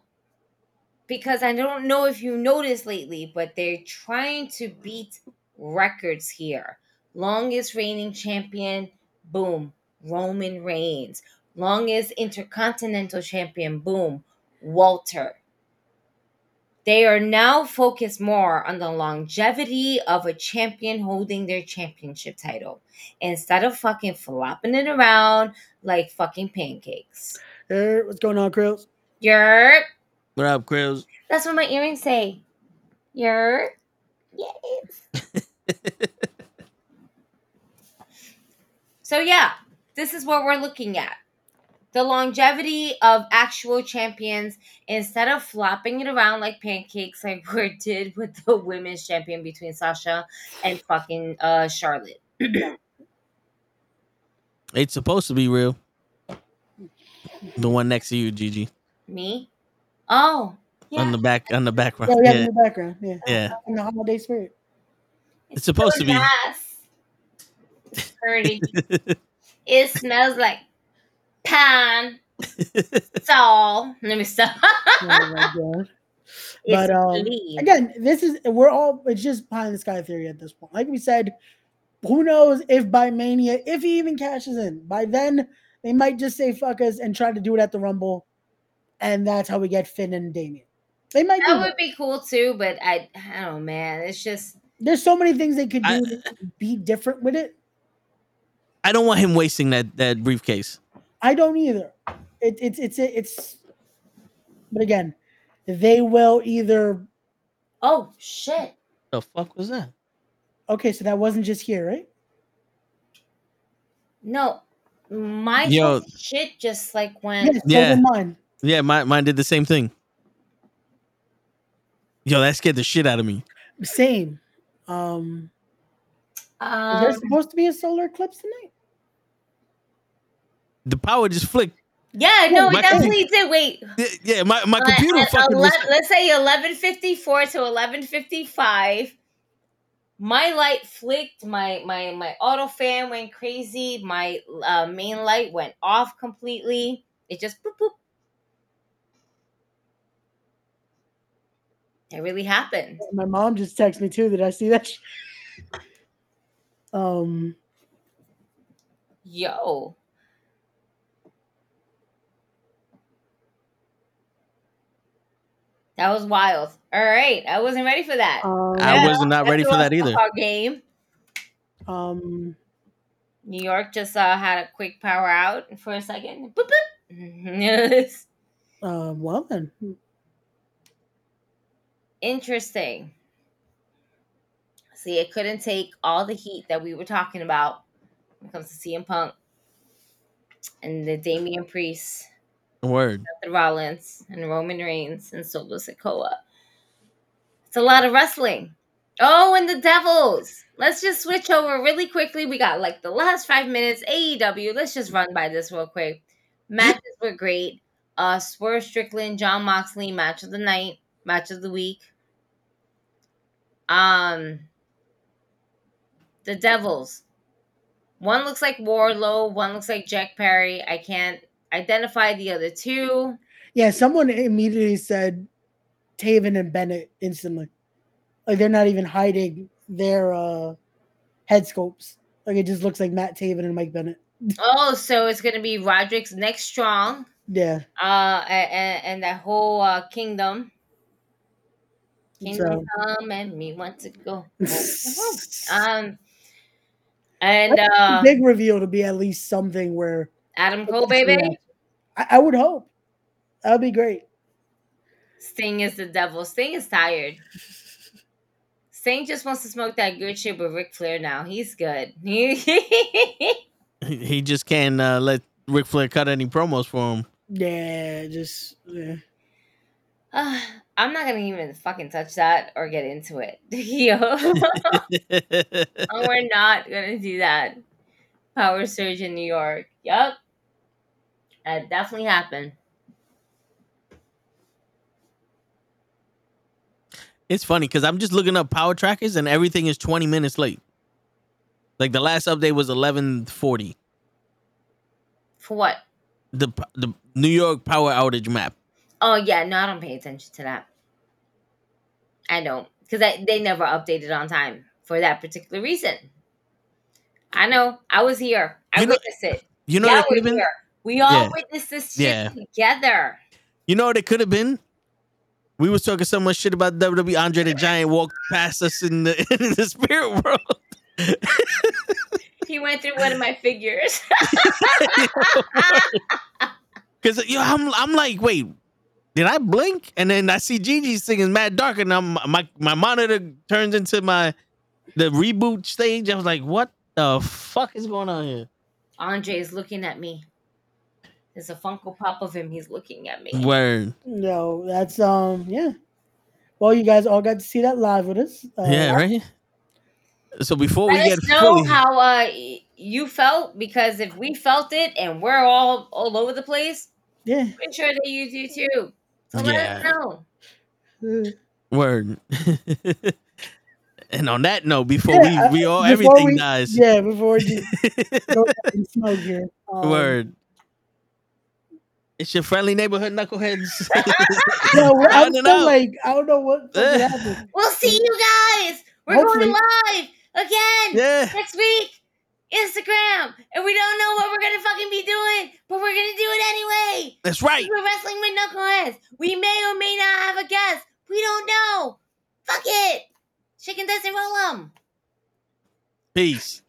because I don't know if you noticed lately, but they're trying to beat records here. Longest reigning champion, boom, Roman Reigns. Longest intercontinental champion, boom, Walter. They are now focused more on the longevity of a champion holding their championship title instead of fucking flopping it around like fucking pancakes. Hey, what's going on, Krills? Yerp. What up, Krills? That's what my earrings say. Yerp. Yes. so yeah, this is what we're looking at. The longevity of actual champions instead of flopping it around like pancakes like we did with the women's champion between Sasha and fucking uh Charlotte. It's supposed to be real. The one next to you, Gigi. Me? Oh. Yeah. On the back on the background. Oh, yeah, in Yeah. the background. Yeah. Yeah. In the holiday spirit. It's supposed to be. Nice. Pretty. It smells like pan. Saul. Let me stop. Oh my god. It's But um, again, this is we're all it's just pie in the sky theory at this point. Like we said, who knows if by Mania, if he even cashes in, by then they might just say fuck us and try to do it at the Rumble, and that's how we get Finn and Damian. They might that that. would be cool too, but I, I don't know, man. It's just There's so many things they could do I- to be different with it. I don't want him wasting that that briefcase. I don't either. It, it's it's it's. But again, they will either Oh shit! The fuck was that? Okay, so that wasn't just here, right? No, my Yo. shit just like went. Yes, Yeah. yeah. mine. Yeah, mine, mine did the same thing. Yo, that scared the shit out of me. Same. Um, is Um, there supposed to be a solar eclipse tonight? The power just flicked. yeah, no, my it definitely did. Wait, Yeah, Yeah, my, my Uh, computer at fucking was, 11 let's say 1154 to 1155 my light flicked my my my auto fan went crazy my uh, main light went off completely it just boop, boop. it really happened My mom just texted me too. Did I see that? Um, yo that was wild all right i wasn't ready for that um, I was not Let's ready for that either. game um, New York just uh, had a quick power out for a second. Boop, boop. Yes. uh, well then, Interesting. See, it couldn't take all the heat that we were talking about when it comes to CM Punk and the Damian Priest, Word. the Rollins, and Roman Reigns and Solo Sikoa. It's a lot of wrestling. Oh, and the Devils. Let's just switch over really quickly. We got like the last five minutes. AEW. Let's just run by this real quick. Matches were great. Uh, Swerve Strickland, Jon Moxley, match of the night, match of the week. Um, the Devils. One looks like Wardlow. One looks like Jack Perry. I can't identify the other two. yeah. Someone immediately said Taven and Bennett instantly. Like they're not even hiding their uh head scopes. Like it just looks like Matt Taven and Mike Bennett. Oh, so it's gonna be Roderick's next strong. Yeah. uh and, and that whole uh kingdom kingdom So come and me want to go um and uh big reveal to be at least something where adam cole baby I, I would hope that would be great. sting is the devil sting is tired sting just wants to smoke that good shit with Ric flair now he's good He, he just can't uh, let Ric Flair cut any promos for him. Yeah, just yeah. Uh, i'm not gonna even fucking touch that or get into it yo Oh, we're not gonna do that. Power surge in New York. Yup. That definitely happened. it's funny because I'm just looking up power trackers and everything is 20 minutes late. Like the last update was 11:40. For what? The the New York power outage map. Oh yeah, no, I don't pay attention to that. I don't. Because they never updated on time for that particular reason. I know. I was here. I You know- witnessed it. You know yeah, what it could we're have been? here. We all Yeah. witnessed this shit Yeah. together. You know what it could have been? We was talking so much shit about WWE. Andre the Giant walked past us in the in the spirit world. He went through one of my figures. Cause yo, I'm I'm like, wait, did I blink? And then I see Gigi singing Mad Dark, and I'm, my my monitor turns into my the reboot stage. I was like, what the fuck is going on here? Andre is looking at me. There's a Funko Pop of him. He's looking at me. Word. No, that's um yeah. Well, you guys all got to see that live with us. Uh, yeah, right. So before we get us know fully, how uh, you felt because if we felt it and we're all all over the place, Yeah. I'm sure that you do too. So let us Yeah. know. Uh, word. and on that note, before Yeah, we we all before everything we- dies. Yeah, before you go back and smoke here. Um, Word. It's your friendly neighborhood knuckleheads. No, we're, I'm Rounding still out. like I don't know what fucking happened. We'll see you guys. We're Hopefully. going live again yeah. next week. Instagram, and we don't know what we're gonna fucking be doing, but we're gonna do it anyway. That's right. We're wrestling with knuckleheads. We may or may not have a guest. We don't know. Fuck it. Chicken doesn't roll them. Peace.